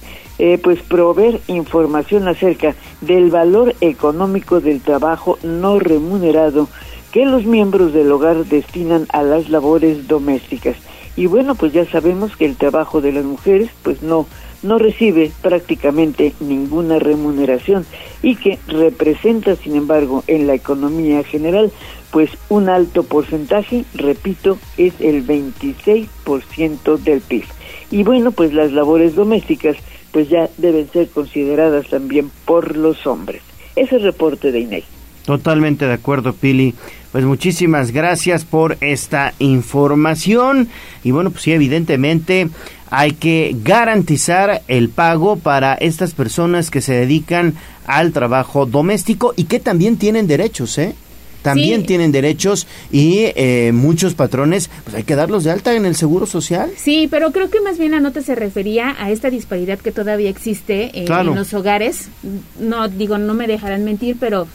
eh, pues proveer información acerca del valor económico del trabajo no remunerado que los miembros del hogar destinan a las labores domésticas. Y bueno, pues ya sabemos que el trabajo de las mujeres pues no no recibe prácticamente ninguna remuneración y que representa, sin embargo, en la economía general, pues un alto porcentaje, repito, es el 26% del PIB. Y bueno, pues las labores domésticas pues ya deben ser consideradas también por los hombres. Ese reporte de INEGI. Totalmente de acuerdo, Pili. Pues muchísimas gracias por esta información. Y bueno, pues sí, evidentemente hay que garantizar el pago para estas personas que se dedican al trabajo doméstico y que también tienen derechos, ¿eh? También tienen derechos y eh, muchos patrones, pues hay que darlos de alta en el seguro social. Sí, pero creo que más bien la nota se refería a esta disparidad que todavía existe eh, en los hogares. No digo, no me dejarán mentir, pero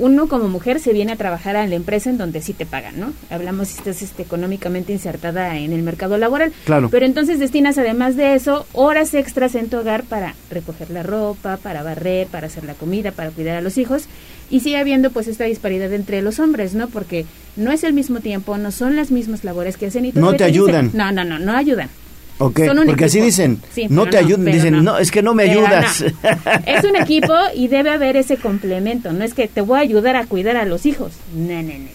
uno como mujer se viene a trabajar a la empresa en donde sí te pagan, ¿no? Hablamos si estás este, económicamente insertada en el mercado laboral. Claro. Pero entonces destinas además de eso horas extras en tu hogar para recoger la ropa, para barrer, para hacer la comida, para cuidar a los hijos. Y sigue habiendo pues esta disparidad entre los hombres, ¿no? Porque no es el mismo tiempo, no son las mismas labores que hacen y No te ayudan. no, no, no, no ayudan. Ok, porque así dicen, no te ayudan, dicen, no. es que no me ayudas. [LAUGHS] Es un [LAUGHS] equipo y debe haber ese complemento, no es que te voy a ayudar a cuidar a los hijos, no, no, no, no,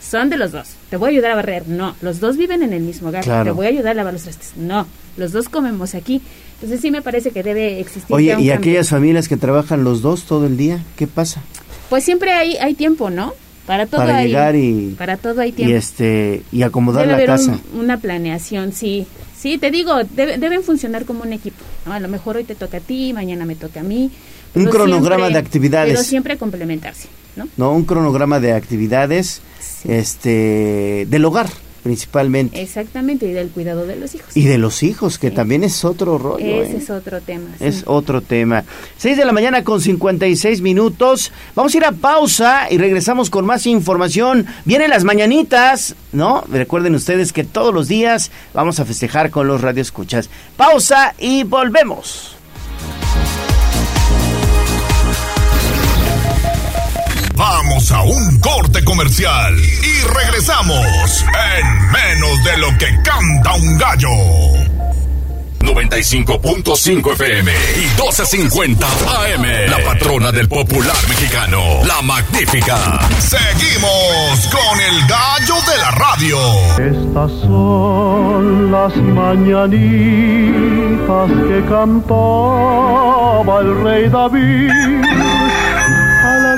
son de los dos, te voy a ayudar a barrer, no, los dos viven en el mismo hogar, te voy a ayudar a lavar los trastes, no, los dos comemos aquí, entonces sí me parece que debe existir. Oye, ¿y aquellas familias que trabajan los dos todo el día, qué pasa? Pues siempre hay, hay tiempo, ¿no? Para todo para hay, llegar y para todo hay tiempo. y este y acomodar Debe la haber casa. un- una planeación, sí. Sí, te digo, debe- deben funcionar como un equipo. ¿no? A lo mejor hoy te toca a ti, mañana me toca a mí, Un cronograma siempre- de actividades. Pero siempre complementarse, ¿no? No, un cronograma de actividades este del hogar principalmente Exactamente, y del cuidado de los hijos. y de los hijos, que también es otro rollo. Ese ¿eh? es otro tema. sí. Es otro tema. 6 de la mañana con 56 minutos. Vamos a ir a pausa y regresamos con más información. Vienen las mañanitas, ¿no? Recuerden ustedes que todos los días vamos a festejar con los radioescuchas. Pausa y volvemos. Vamos a un corte comercial y regresamos en menos de lo que canta un gallo. 95.5 FM y 12.50 AM. La patrona del popular mexicano, la magnífica. Seguimos con el gallo de la radio. Estas son las mañanitas que cantaba el rey David.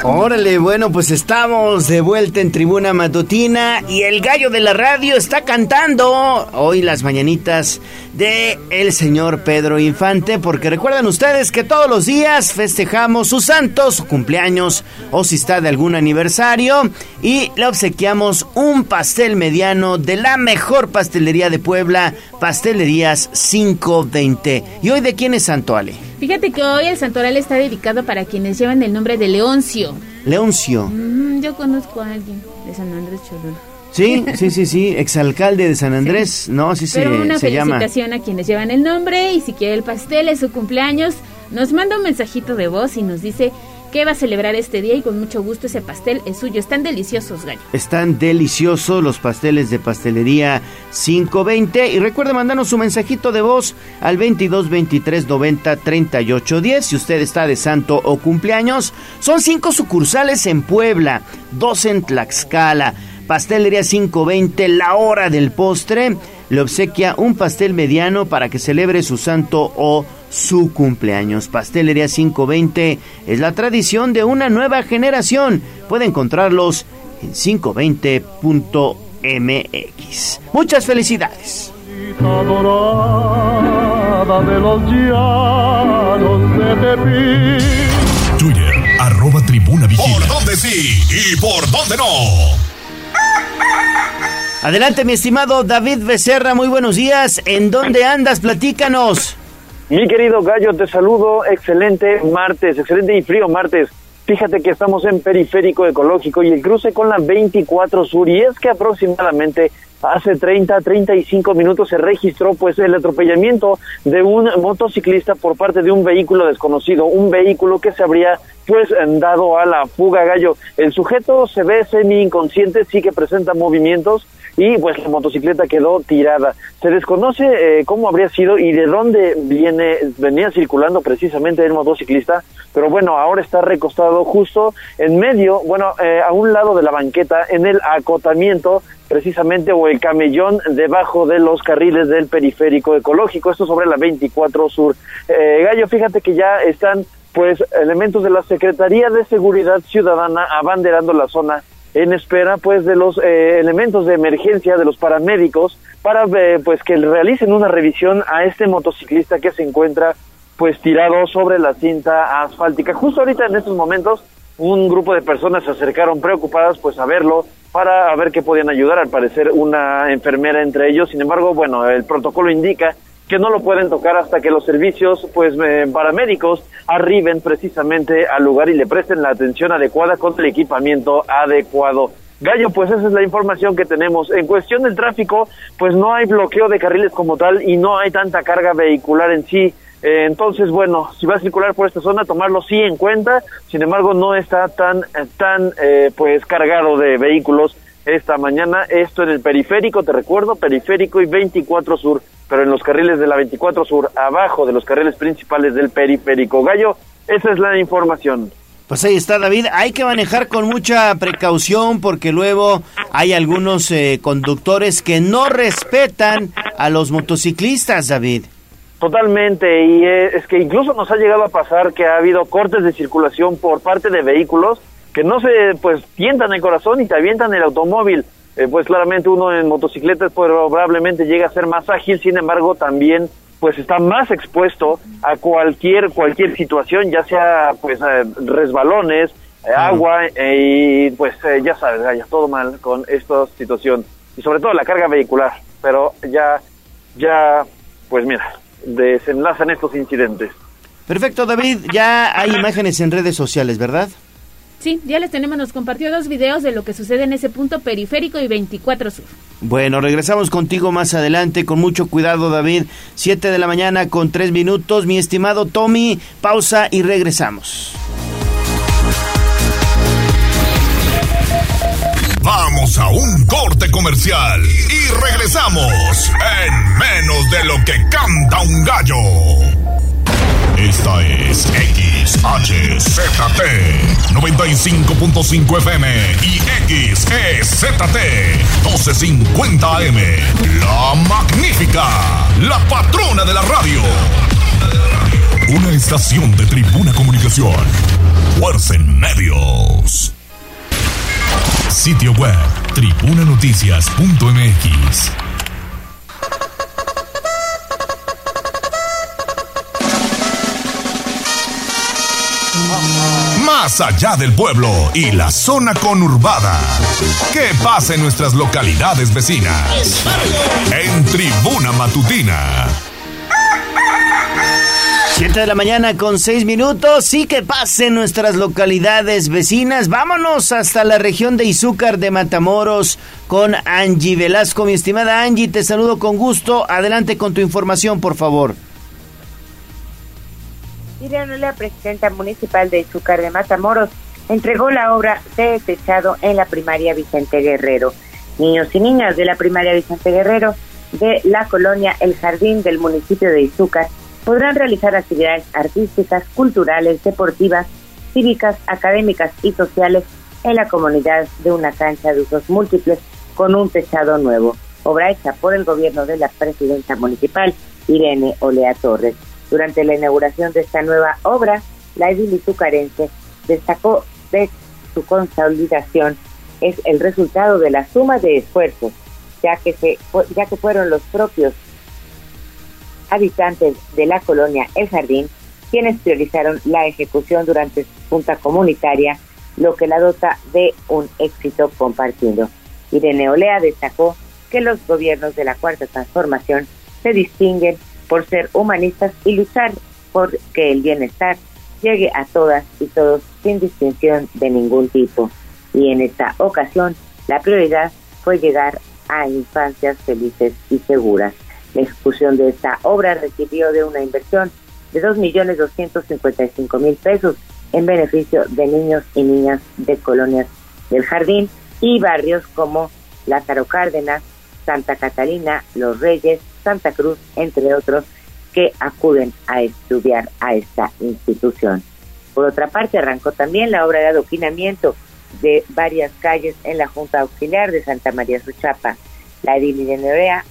Órale, bueno, pues estamos de vuelta en Tribuna Matutina y el gallo de la radio está cantando hoy las mañanitas de el señor Pedro Infante, porque recuerden ustedes que todos los días festejamos sus santos, su cumpleaños o si está de algún aniversario y le obsequiamos un pastel mediano de la mejor pastelería de Puebla, Pastelerías 520. ¿Y hoy de quién es Santo Ale? Fíjate que hoy el santoral está dedicado para quienes llevan el nombre de Leoncio. Leoncio. Mm, yo conozco a alguien de San Andrés Cholula. Sí, [LAUGHS] sí, sí, sí, exalcalde de San Andrés, no, así se, Pero una se llama. felicitación a quienes llevan el nombre y si quiere el pastel es su cumpleaños, nos manda un mensajito de voz y nos dice que va a celebrar este día y con mucho gusto ese pastel es suyo. Están deliciosos, gallo. Están deliciosos los pasteles de pastelería 520 y recuerde mandarnos su mensajito de voz al 22 23 90 38 10 si usted está de santo o cumpleaños. Son cinco sucursales en Puebla, dos en Tlaxcala. Pastelería 520, la hora del postre, le obsequia un pastel mediano para que celebre su santo o su cumpleaños. Pastelería 520 es la tradición de una nueva generación. Puede encontrarlos en 520.mx. Muchas felicidades. Twitter, arroba tribuna vigila. ¿Por dónde sí y por dónde no? Adelante, mi estimado David Becerra, muy buenos días. ¿En dónde andas? Platícanos. Mi querido Gallo, te saludo. Excelente martes, excelente y frío martes. Fíjate que estamos en periférico ecológico y el cruce con la 24 Sur y es que aproximadamente hace 30, 35 minutos se registró pues el atropellamiento de un motociclista por parte de un vehículo desconocido, un vehículo que se habría pues dado a la fuga gallo. El sujeto se ve semi inconsciente, sí que presenta movimientos y pues la motocicleta quedó tirada. Se desconoce eh, cómo habría sido y de dónde viene venía circulando precisamente el motociclista, pero bueno, ahora está recostado justo en medio, bueno, eh, a un lado de la banqueta en el acotamiento precisamente o el camellón debajo de los carriles del periférico ecológico, esto sobre la 24 Sur. Eh, Gallo, fíjate que ya están pues elementos de la Secretaría de Seguridad Ciudadana abanderando la zona en espera pues de los eh, elementos de emergencia de los paramédicos para eh, pues que realicen una revisión a este motociclista que se encuentra pues tirado sobre la cinta asfáltica. Justo ahorita en estos momentos un grupo de personas se acercaron preocupadas pues a verlo para ver qué podían ayudar, al parecer una enfermera entre ellos, sin embargo, bueno, el protocolo indica que no lo pueden tocar hasta que los servicios pues eh, paramédicos arriben precisamente al lugar y le presten la atención adecuada con el equipamiento adecuado. Gallo, pues esa es la información que tenemos. En cuestión del tráfico, pues no hay bloqueo de carriles como tal y no hay tanta carga vehicular en sí. Eh, entonces, bueno, si va a circular por esta zona, tomarlo sí en cuenta. Sin embargo, no está tan, eh, tan, eh, pues cargado de vehículos esta mañana. Esto en el periférico, te recuerdo, periférico y 24 sur, pero en los carriles de la 24 sur, abajo de los carriles principales del periférico. Gallo, esa es la información. Pues ahí está David, hay que manejar con mucha precaución porque luego hay algunos eh, conductores que no respetan a los motociclistas, David. Totalmente, y eh, es que incluso nos ha llegado a pasar que ha habido cortes de circulación por parte de vehículos que no se pues tientan el corazón y te avientan el automóvil. Eh, pues claramente uno en motocicletas probablemente llega a ser más ágil, sin embargo también pues está más expuesto a cualquier cualquier situación, ya sea pues eh, resbalones, eh, agua eh, y pues eh, ya sabes, ya todo mal con esta situación y sobre todo la carga vehicular, pero ya ya pues mira, desenlazan estos incidentes. Perfecto, David. Ya hay imágenes en redes sociales, ¿verdad? Sí, ya les tenemos, nos compartió dos videos de lo que sucede en ese punto periférico y 24 Sur. Bueno, regresamos contigo más adelante. Con mucho cuidado, David. Siete de la mañana con tres minutos. Mi estimado Tommy, pausa y regresamos. Vamos a un corte comercial y regresamos en menos de lo que canta un gallo. Esta es XHZT 95.5 FM y XEZT 1250 AM. La magnífica, la patrona de la radio. Una estación de tribuna comunicación. Fuerza en medios. Sitio web tribunanoticias.mx. Más allá del pueblo y la zona conurbada. ¿Qué pasa en nuestras localidades vecinas? En Tribuna Matutina. Siete de la mañana con seis minutos. Sí que pasen nuestras localidades vecinas. Vámonos hasta la región de Izúcar de Matamoros con Angie Velasco. Mi estimada Angie, te saludo con gusto. Adelante con tu información, por favor. Irene la presidenta municipal de Izúcar de Matamoros, entregó la obra de techado en la primaria Vicente Guerrero. Niños y niñas de la primaria Vicente Guerrero de la colonia El Jardín del municipio de Izúcar podrán realizar actividades artísticas, culturales, deportivas, cívicas, académicas y sociales en la comunidad de una cancha de usos múltiples con un techado nuevo, obra hecha por el gobierno de la presidenta municipal, Irene Olea Torres. Durante la inauguración de esta nueva obra, la edil izucarense destacó de su consolidación es el resultado de la suma de esfuerzos, ya que, se, ya que fueron los propios habitantes de la colonia El Jardín quienes priorizaron la ejecución durante su junta comunitaria, lo que la dota de un éxito compartido. Irene Olea destacó que los gobiernos de la Cuarta Transformación se distinguen por ser humanistas y luchar por que el bienestar llegue a todas y todos sin distinción de ningún tipo. Y en esta ocasión, la prioridad fue llegar a infancias felices y seguras. La ejecución de esta obra requirió de una inversión de 2.255.000 pesos en beneficio de niños y niñas de colonias del jardín y barrios como Lázaro Cárdenas, Santa Catalina, Los Reyes, Santa Cruz, entre otros, que acuden a estudiar a esta institución. Por otra parte, arrancó también la obra de adoquinamiento de varias calles en la Junta Auxiliar de Santa María Suchapa. La edil de Nerea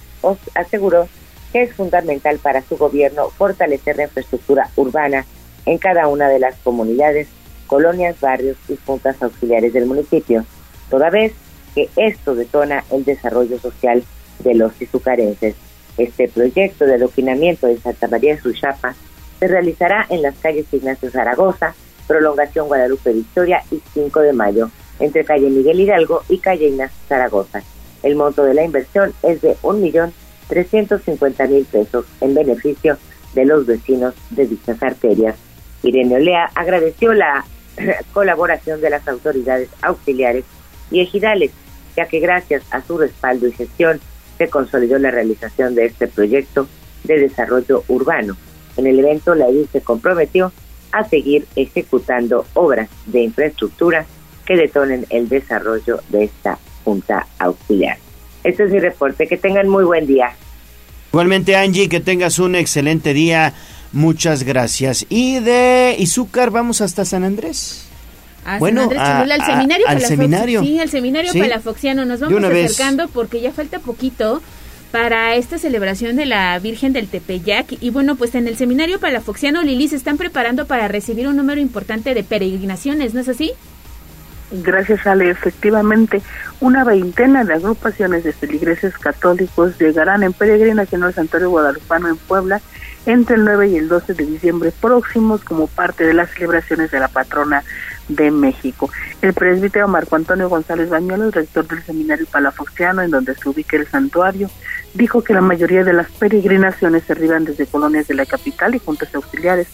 aseguró que es fundamental para su gobierno fortalecer la infraestructura urbana en cada una de las comunidades, colonias, barrios y juntas auxiliares del municipio, toda vez que esto detona el desarrollo social de los izucarenses. Este proyecto de adoquinamiento de Santa María de Suchapa se realizará en las calles Ignacio Zaragoza, Prolongación Guadalupe Victoria y 5 de Mayo, entre calle Miguel Hidalgo y calle Ignacio Zaragoza. El monto de la inversión es de 1.350.000 pesos en beneficio de los vecinos de dichas arterias. Irene Olea agradeció la [CLEARS THROAT] colaboración de las autoridades auxiliares y ejidales, ya que gracias a su respaldo y gestión se consolidó la realización de este proyecto de desarrollo urbano. En el evento, la EDI se comprometió a seguir ejecutando obras de infraestructura que detonen el desarrollo de esta Junta Auxiliar. Este es mi reporte. Que tengan muy buen día. Igualmente, Angie, que tengas un excelente día. Muchas gracias. Y de Izúcar vamos hasta San Andrés. A bueno, San Andrés Cholula, al a- seminario, al. Sí, al seminario Sí. Palafoxiano. Nos vamos vez. acercando porque ya falta poquito para esta celebración de la Virgen del Tepeyac. Y bueno, pues en el seminario Palafoxiano, Lili, se están preparando para recibir un número importante de peregrinaciones, ¿no es así? Gracias, Ale. Efectivamente, una veintena de agrupaciones de feligreses católicos llegarán en peregrinación al Santuario Guadalupano en Puebla entre el 9 y el 12 de diciembre próximos como parte de las celebraciones de la patrona de México. El presbítero Marco Antonio González Bañuelos, rector del seminario Palafoxiano, en donde se ubica el santuario, dijo que la mayoría de las peregrinaciones se arriban desde colonias de la capital y juntas auxiliares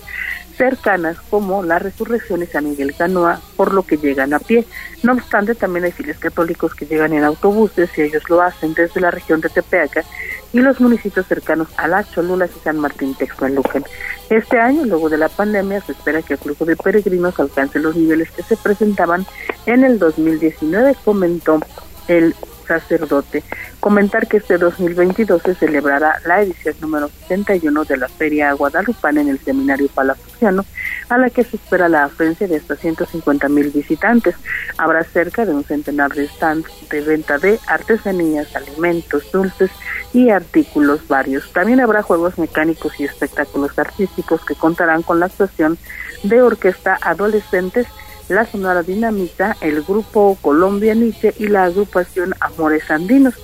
cercanas como la Resurrección y San Miguel Canoa, por lo que llegan a pie. No obstante, también hay fieles católicos que llegan en autobuses y ellos lo hacen desde la región de Tepeaca y los municipios cercanos a Las Cholulas y San Martín Texmelucan. Este año, luego de la pandemia, se espera que el flujo de peregrinos alcance los niveles que se presentaban en el 2019, comentó el sacerdote. Comentar que este 2022 se celebrará la edición número 61 de la Feria Guadalupana en el Seminario Palafoxiano, a la que se espera la afluencia de hasta 150 mil visitantes. Habrá cerca de un centenar de stands de venta de artesanías, alimentos, dulces y artículos varios. También habrá juegos mecánicos y espectáculos artísticos que contarán con la actuación de orquesta adolescentes la Sonora Dinamita, el grupo Colombia Nietzsche y la agrupación Amores Andinos.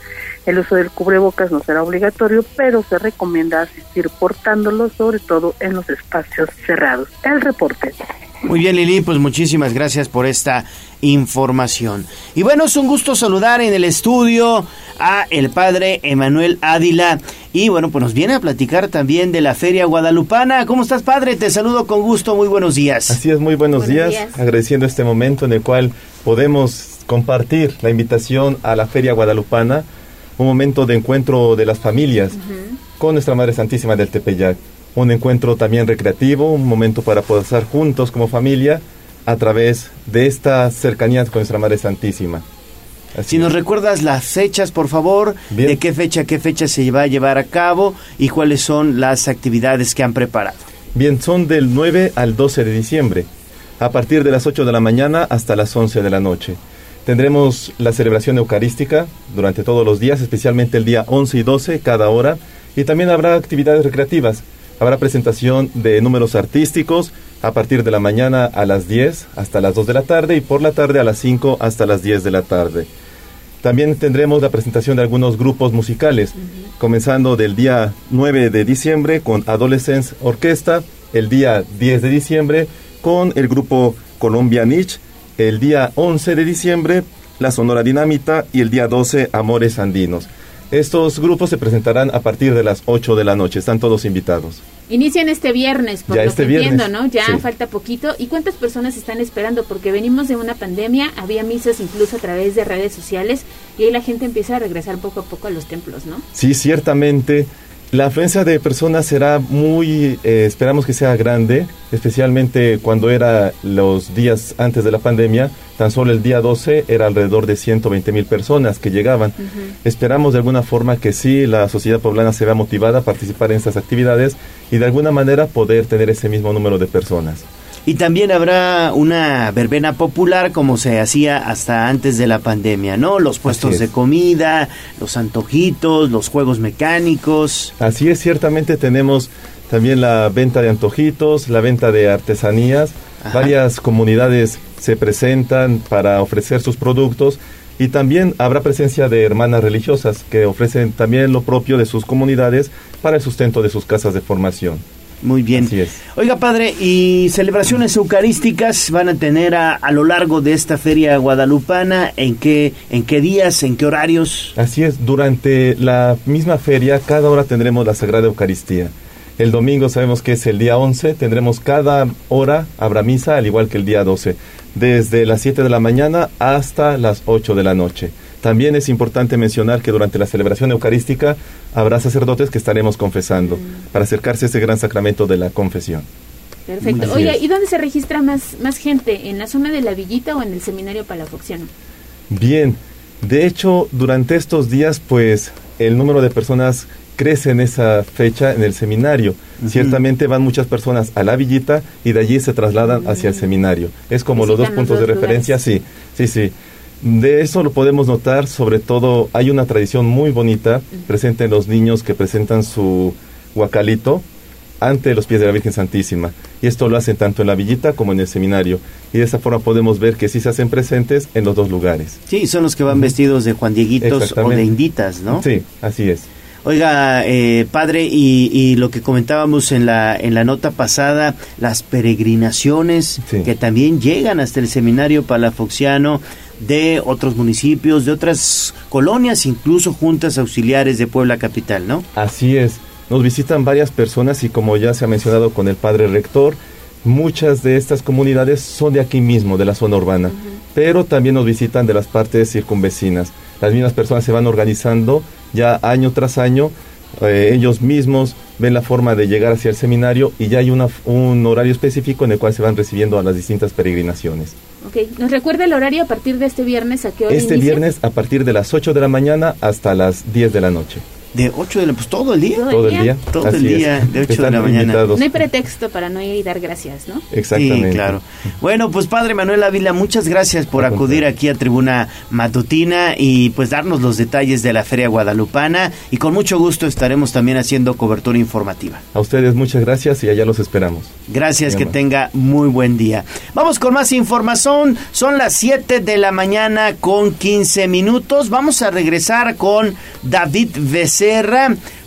El uso del cubrebocas no será obligatorio, pero se recomienda asistir portándolo, sobre todo en los espacios cerrados. El reporte. Muy bien, Lili, pues muchísimas gracias por esta información. Y bueno, es un gusto saludar en el estudio a el padre Emanuel Ádila. Y bueno, pues nos viene a platicar también de la Feria Guadalupana. ¿Cómo estás, padre? Te saludo con gusto. Muy buenos días. Así es, muy buenos, días. Agradeciendo este momento en el cual podemos compartir la invitación a la Feria Guadalupana, un momento de encuentro de las familias con nuestra Madre Santísima del Tepeyac un encuentro también recreativo, un momento para poder estar juntos como familia a través de esta cercanía con nuestra Madre Santísima. si nos recuerdas las fechas, por favor, de qué fecha, qué fecha se va a llevar a cabo y cuáles son las actividades que han preparado. Bien, son del 9 al 12 de diciembre, a partir de las 8 de la mañana hasta las 11 de la noche. Tendremos la celebración eucarística durante todos los días, especialmente el día 11 y 12, cada hora, y también habrá actividades recreativas Habrá presentación de números artísticos a partir de la mañana a las 10 hasta las 2 de la tarde y por la tarde a las 5 hasta las 10 de la tarde. También tendremos la presentación de algunos grupos musicales, comenzando del día 9 de diciembre con Adolescence Orquesta, el día 10 de diciembre con el grupo Colombia Niche, el día 11 de diciembre la Sonora Dinamita y el día 12 Amores Andinos. Estos grupos se presentarán a partir de las 8 de la noche. Están todos invitados. Inician este viernes, por ya lo este que viernes, entiendo, ¿no? Ya falta poquito. ¿Y cuántas personas están esperando? Porque venimos de una pandemia, había misas incluso a través de redes sociales y ahí la gente empieza a regresar poco a poco a los templos, ¿no? Sí, ciertamente. La afluencia de personas será muy, eh, esperamos que sea grande, especialmente cuando era los días antes de la pandemia, tan solo el día 12 era alrededor de 120 mil personas que llegaban. Esperamos de alguna forma que sí, la sociedad poblana se vea motivada a participar en estas actividades y de alguna manera poder tener ese mismo número de personas. Y también habrá una verbena popular como se hacía hasta antes de la pandemia, ¿no? Los puestos de comida, los antojitos, los juegos mecánicos. Así es, ciertamente tenemos también la venta de antojitos, la venta de artesanías. Varias comunidades se presentan para ofrecer sus productos y también habrá presencia de hermanas religiosas que ofrecen también lo propio de sus comunidades para el sustento de sus casas de formación. Muy bien. Oiga, padre, ¿y celebraciones eucarísticas van a tener a, a, lo largo de esta feria guadalupana? ¿En qué, ¿En qué días, en qué horarios? Así es, durante la misma feria, cada hora tendremos la Sagrada Eucaristía. El domingo sabemos que es el día 11, tendremos cada hora, habrá misa, al igual que el día 12, desde las 7 de la mañana hasta las 8 de la noche. También es importante mencionar que durante la celebración eucarística habrá sacerdotes que estaremos confesando para acercarse a ese gran sacramento de la confesión. Perfecto. Oye, ¿y dónde se registra más, más gente? ¿En la zona de la Villita o en el seminario palafoxiano? Bien, de hecho, durante estos días, pues el número de personas crece en esa fecha en el seminario. Ciertamente van muchas personas a la villita y de allí se trasladan hacia el seminario. Es como los dos puntos de referencia, sí, sí, sí. De eso lo podemos notar, sobre todo hay una tradición muy bonita presente en los niños que presentan su guacalito ante los pies de la Virgen Santísima. Y esto lo hacen tanto en la villita como en el seminario. Y de esa forma podemos ver que sí se hacen presentes en los dos lugares. Sí, son los que van vestidos de Juan Dieguitos o de Inditas, ¿no? Sí, así es. Oiga, eh, padre, y, y, lo que comentábamos en la, en la nota pasada, las peregrinaciones que también llegan hasta el seminario palafoxiano de otros municipios, de otras colonias, incluso juntas auxiliares de Puebla Capital, ¿no? Así es. Nos visitan varias personas y como ya se ha mencionado con el padre rector, muchas de estas comunidades son de aquí mismo, de la zona urbana, pero también nos visitan de las partes circunvecinas. Las mismas personas se van organizando ya año tras año, eh, ellos mismos ven la forma de llegar hacia el seminario y ya hay una, un horario específico en el cual se van recibiendo a las distintas peregrinaciones. Ok, ¿nos recuerda el horario a partir de este viernes a qué hora Este viernes a partir de las 8 de la mañana hasta las 10 de la noche. De 8 de la pues todo el día. Todo el día. Todo el día, de 8 de la mañana. No hay pretexto para no ir y dar gracias, ¿no? Exactamente. Sí, claro. Bueno, pues Padre Manuel Ávila, muchas gracias por acudir aquí a Tribuna Matutina y pues darnos los detalles de la Feria Guadalupana y con mucho gusto estaremos también haciendo cobertura informativa. A ustedes muchas gracias y allá los esperamos. Gracias, que tenga muy buen día. Vamos con más información. Son las 7 de la mañana con 15 minutos. Vamos a regresar con David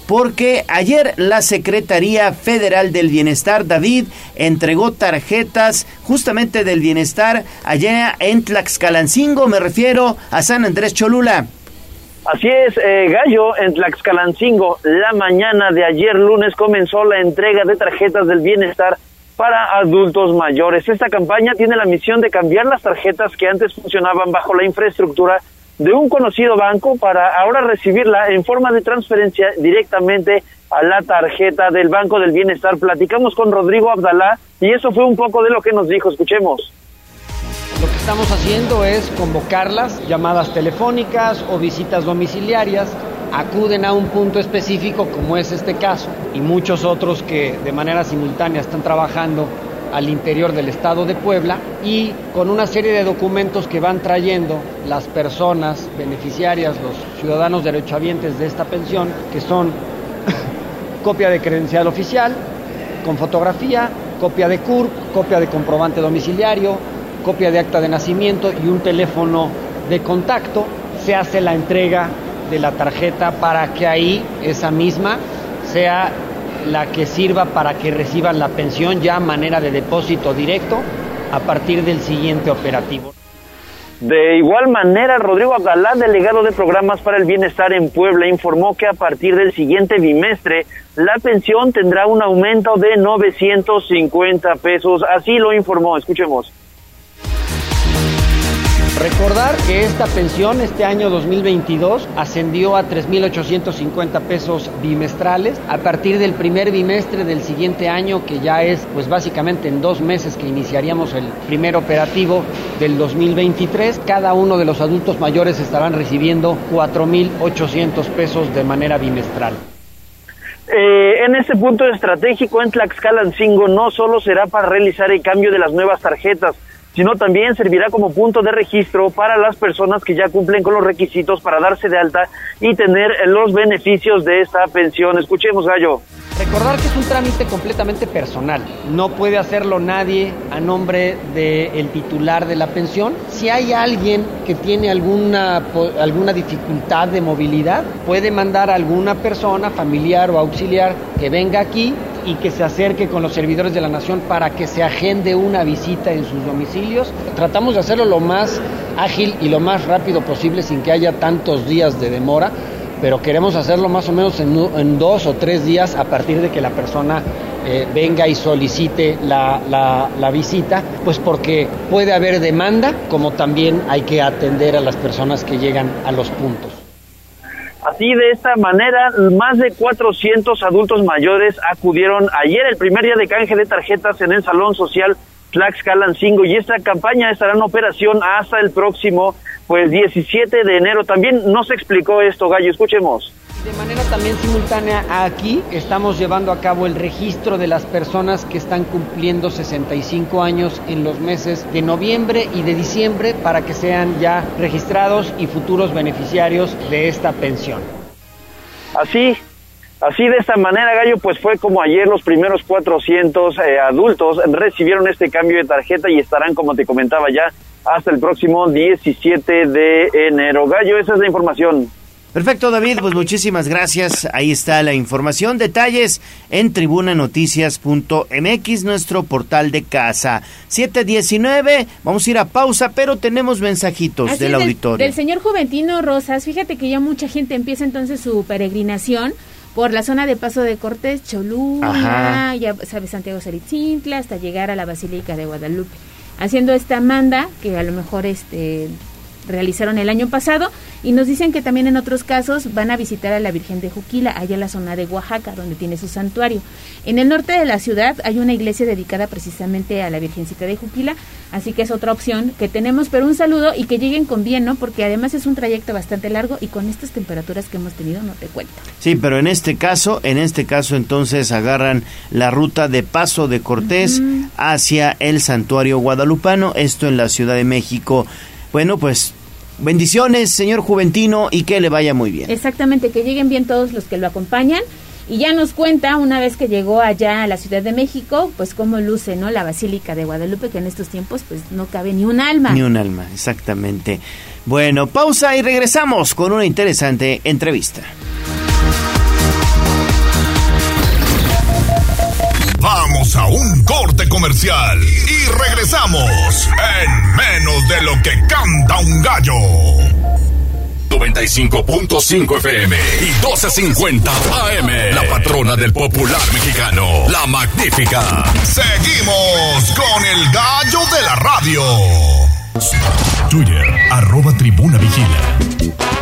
Porque ayer la Secretaría Federal del Bienestar, David, entregó tarjetas justamente del bienestar allá en Tlaxcalancingo, me refiero a San Andrés Cholula. Así es, eh, Gallo, en Tlaxcalancingo, la mañana de ayer lunes comenzó la entrega de tarjetas del bienestar para adultos mayores. Esta campaña tiene la misión de cambiar las tarjetas que antes funcionaban bajo la infraestructura de un conocido banco para ahora recibirla en forma de transferencia directamente a la tarjeta del Banco del Bienestar. Platicamos con Rodrigo Abdalá y eso fue un poco de lo que nos dijo. Escuchemos. Lo que estamos haciendo es convocarlas, llamadas telefónicas o visitas domiciliarias. Acuden a un punto específico como es este caso y muchos otros que de manera simultánea están trabajando al interior del estado de Puebla y con una serie de documentos que van trayendo las personas beneficiarias, los ciudadanos derechohabientes de esta pensión, que son [LAUGHS] copia de credencial oficial, con fotografía, copia de CURP, copia de comprobante domiciliario, copia de acta de nacimiento y un teléfono de contacto, se hace la entrega de la tarjeta para que ahí esa misma sea la que sirva para que reciban la pensión ya a manera de depósito directo a partir del siguiente operativo. De igual manera, Rodrigo Abdalá, delegado de programas para el bienestar en Puebla, informó que a partir del siguiente bimestre la pensión tendrá un aumento de 950 pesos. Así lo informó. Escuchemos. Recordar que esta pensión este año 2022 ascendió a 3.850 pesos bimestrales. A partir del primer bimestre del siguiente año, que ya es pues básicamente en dos meses que iniciaríamos el primer operativo del 2023, cada uno de los adultos mayores estarán recibiendo 4.800 pesos de manera bimestral. Eh, en este punto estratégico en Tlaxcalancingo no solo será para realizar el cambio de las nuevas tarjetas, sino también servirá como punto de registro para las personas que ya cumplen con los requisitos para darse de alta y tener los beneficios de esta pensión. Escuchemos, Gallo. Recordar que es un trámite completamente personal. No puede hacerlo nadie a nombre del titular de la pensión. Si hay alguien que tiene alguna, alguna dificultad de movilidad, puede mandar a alguna persona, familiar o auxiliar, que venga aquí y que se acerque con los servidores de la nación para que se agende una visita en sus domicilios. Tratamos de hacerlo lo más ágil y lo más rápido posible sin que haya tantos días de demora, pero queremos hacerlo más o menos en, dos o tres días a partir de que la persona eh, venga y solicite la, la visita, pues porque puede haber demanda, como también hay que atender a las personas que llegan a los puntos. Así de esta manera, más de 400 adultos mayores acudieron ayer, el primer día de canje de tarjetas en el Salón Social Tlaxcalancingo y esta campaña estará en operación hasta el próximo pues 17 de enero. También nos explicó esto, Gallo, escuchemos. De manera también simultánea aquí estamos llevando a cabo el registro de las personas que están cumpliendo 65 años en los meses de noviembre y de diciembre para que sean ya registrados y futuros beneficiarios de esta pensión. Así, así de esta manera, Gallo, pues fue como ayer los primeros 400 eh, adultos recibieron este cambio de tarjeta y estarán, como te comentaba ya, hasta el próximo 17 de enero. Gallo, esa es la información. Perfecto, David, pues muchísimas gracias. Ahí está la información. Detalles en tribunanoticias.mx, nuestro portal de casa. 719, vamos a ir a pausa, pero tenemos mensajitos Así del es, auditorio. Del señor Juventino Rosas, fíjate que ya mucha gente empieza entonces su peregrinación por la zona de Paso de Cortés, Cholula, Ajá. ya sabes, Santiago Zaritzintla, hasta llegar a la Basílica de Guadalupe. Haciendo esta manda, que a lo mejor este realizaron el año pasado, y nos dicen que también en otros casos van a visitar a la Virgen de Juquila, allá en la zona de Oaxaca, donde tiene su santuario. En el norte de la ciudad hay una iglesia dedicada precisamente a la Virgencita de Juquila, así que es otra opción que tenemos, pero un saludo y que lleguen con bien, ¿no? Porque además es un trayecto bastante largo y con estas temperaturas que hemos tenido no te cuento. Sí, pero en este caso, en este caso entonces agarran la ruta de Paso de Cortés hacia el santuario guadalupano, esto en la Ciudad de México. Bueno, pues bendiciones, señor Juventino, y que le vaya muy bien. Exactamente, que lleguen bien todos los que lo acompañan. Y ya nos cuenta, una vez que llegó allá a la Ciudad de México, pues cómo luce, ¿no? La Basílica de Guadalupe, que en estos tiempos pues no cabe ni un alma. Ni un alma, exactamente. Bueno, pausa y regresamos con una interesante entrevista. Vamos a un corte comercial y regresamos en menos de lo que canta un gallo. 95.5 FM y 12.50 AM. La patrona del popular mexicano, la magnífica. Seguimos con el gallo de la radio. Twitter, arroba tribuna vigila.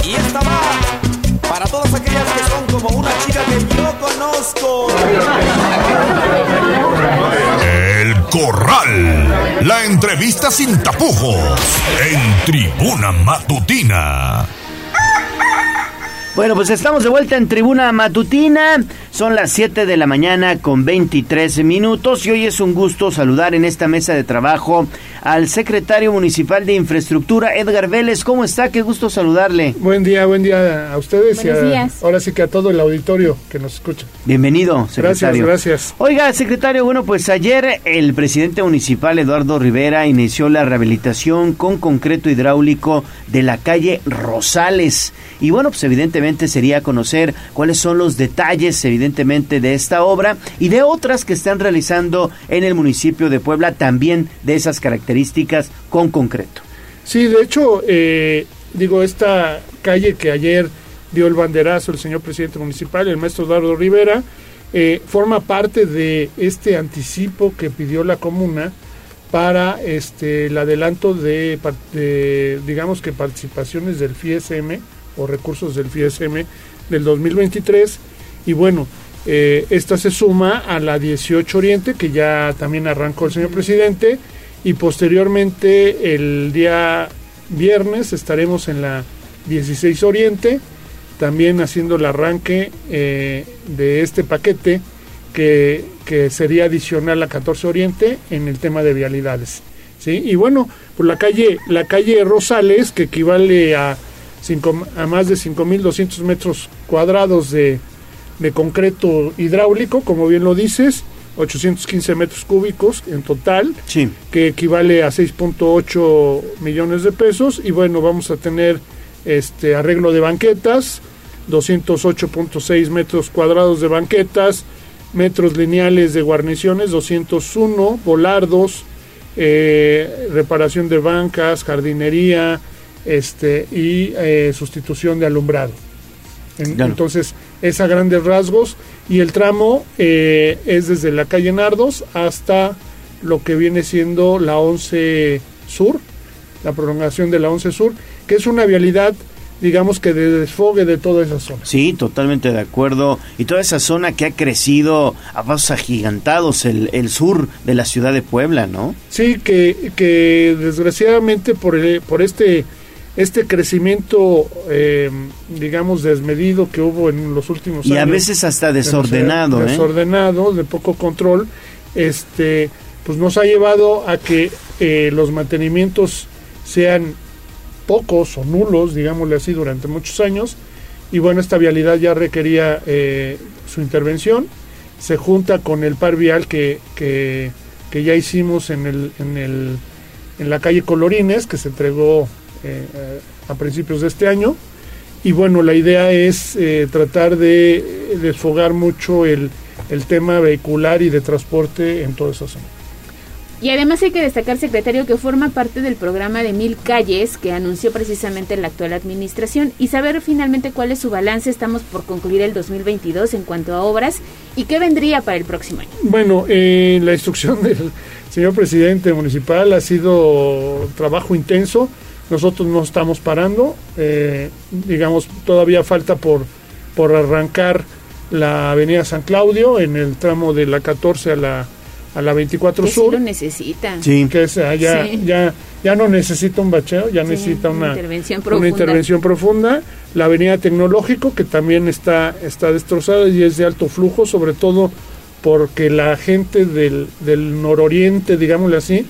Y esta va para todas aquellas que son como una chica que yo conozco. El Corral. La entrevista sin tapujos. En tribuna matutina. Bueno, pues estamos de vuelta en Tribuna Matutina. Son las 7 de la mañana con 23 minutos y hoy es un gusto saludar en esta mesa de trabajo al secretario municipal de Infraestructura, Edgar Vélez. ¿Cómo está? Qué gusto saludarle. Buen día, buen día a ustedes y Buenos a- días. ahora sí que a todo el auditorio que nos escucha. Bienvenido, secretario. Gracias, gracias. Oiga, secretario, bueno, pues ayer el presidente municipal Eduardo Rivera inició la rehabilitación con concreto hidráulico de la calle Rosales. Y bueno, pues evidentemente sería conocer cuáles son los detalles, evidentemente, de esta obra y de otras que están realizando en el municipio de Puebla, también de esas características con concreto. Sí, de hecho, eh, digo, esta calle que ayer dio el banderazo el señor presidente municipal, el maestro Eduardo Rivera, eh, forma parte de este anticipo que pidió la comuna para este el adelanto de, de, digamos que participaciones del FISM o recursos del FISM del 2023 y bueno eh, esta se suma a la 18 Oriente que ya también arrancó el señor presidente y posteriormente el día viernes estaremos en la 16 Oriente también haciendo el arranque eh, de este paquete que, que sería adicional a 14 Oriente en el tema de vialidades. ¿sí? Y bueno, por la calle, la calle Rosales, que equivale a, cinco, a más de 5.200 metros cuadrados de, de concreto hidráulico, como bien lo dices, 815 metros cúbicos en total, Sí. que equivale a 6.8 millones de pesos. Y bueno, vamos a tener este arreglo de banquetas, 208.6 metros cuadrados de banquetas, metros lineales de guarniciones, 201, volardos, eh, reparación de bancas, jardinería este, y eh, sustitución de alumbrado. En- Claro. Entonces, es a grandes rasgos y el tramo eh, es desde la calle Nardos hasta lo que viene siendo la 11 Sur, la prolongación de la 11 Sur, que es una vialidad, digamos que de desfogue de toda esa zona. Sí, totalmente de acuerdo. Y toda esa zona que ha crecido a pasos agigantados, el, el sur de la ciudad de Puebla, ¿no? Sí, que, que desgraciadamente por, el- por este, este crecimiento, eh, digamos, desmedido que hubo en los últimos Y años. a veces hasta desordenado, ¿eh? Desordenado, de poco control, este, pues nos ha llevado a que eh, los mantenimientos sean pocos o nulos, digámosle así, durante muchos años. Y bueno, esta vialidad ya requería eh, su intervención. Se junta con el par vial que, que, que ya hicimos en, el, en, el, en la calle Colorines, que se entregó eh, a principios de este año. y bueno, la idea es eh, tratar de desfogar mucho el, el tema vehicular y de transporte en toda esa zona. Y además hay que destacar, secretario, que forma parte del programa de Mil Calles que anunció precisamente la actual administración y saber finalmente cuál es su balance. Estamos por concluir el 2022 en cuanto a obras y qué vendría para el próximo año. Bueno, eh, la instrucción [LAUGHS] del señor presidente municipal ha sido trabajo intenso. Nosotros no estamos parando. eh, digamos, todavía falta por, por arrancar la avenida San Claudio en el tramo de la 14 a la, a la 24 Que sí Sur. lo necesita. Que es, ah, ya, Sí. ya, ya no necesita un bacheo, ya Sí, necesita una una, intervención una profunda. intervención profunda. La avenida Tecnológico, que también está, está destrozada y es de alto flujo, sobre todo porque la gente del, del nororiente, digámosle así,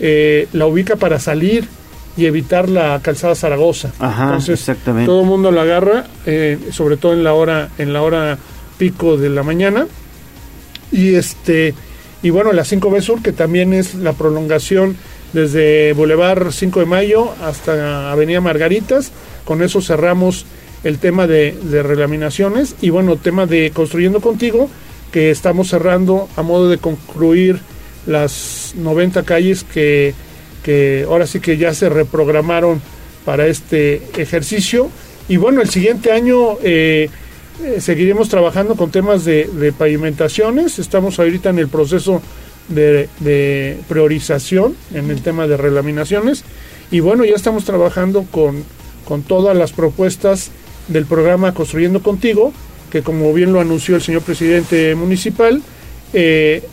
eh, la ubica para salir y evitar la calzada Zaragoza. Ajá, Entonces, exactamente. todo el mundo la agarra, eh, sobre todo en la hora, en la hora pico de la mañana. Y este y bueno, la 5B Sur, que también es la prolongación desde Boulevard 5 de Mayo hasta Avenida Margaritas. Con eso cerramos el tema de, de relaminaciones. Y bueno, tema de Construyendo Contigo, que estamos cerrando a modo de concluir las 90 calles que, que ahora sí que ya se reprogramaron para este ejercicio. Y bueno, el siguiente año eh, eh, seguiremos trabajando con temas de, pavimentaciones. Estamos ahorita en el proceso de, de priorización en el tema de relaminaciones. Y bueno, ya estamos trabajando con, con todas las propuestas del programa Construyendo Contigo, que como bien lo anunció el señor presidente municipal, eh,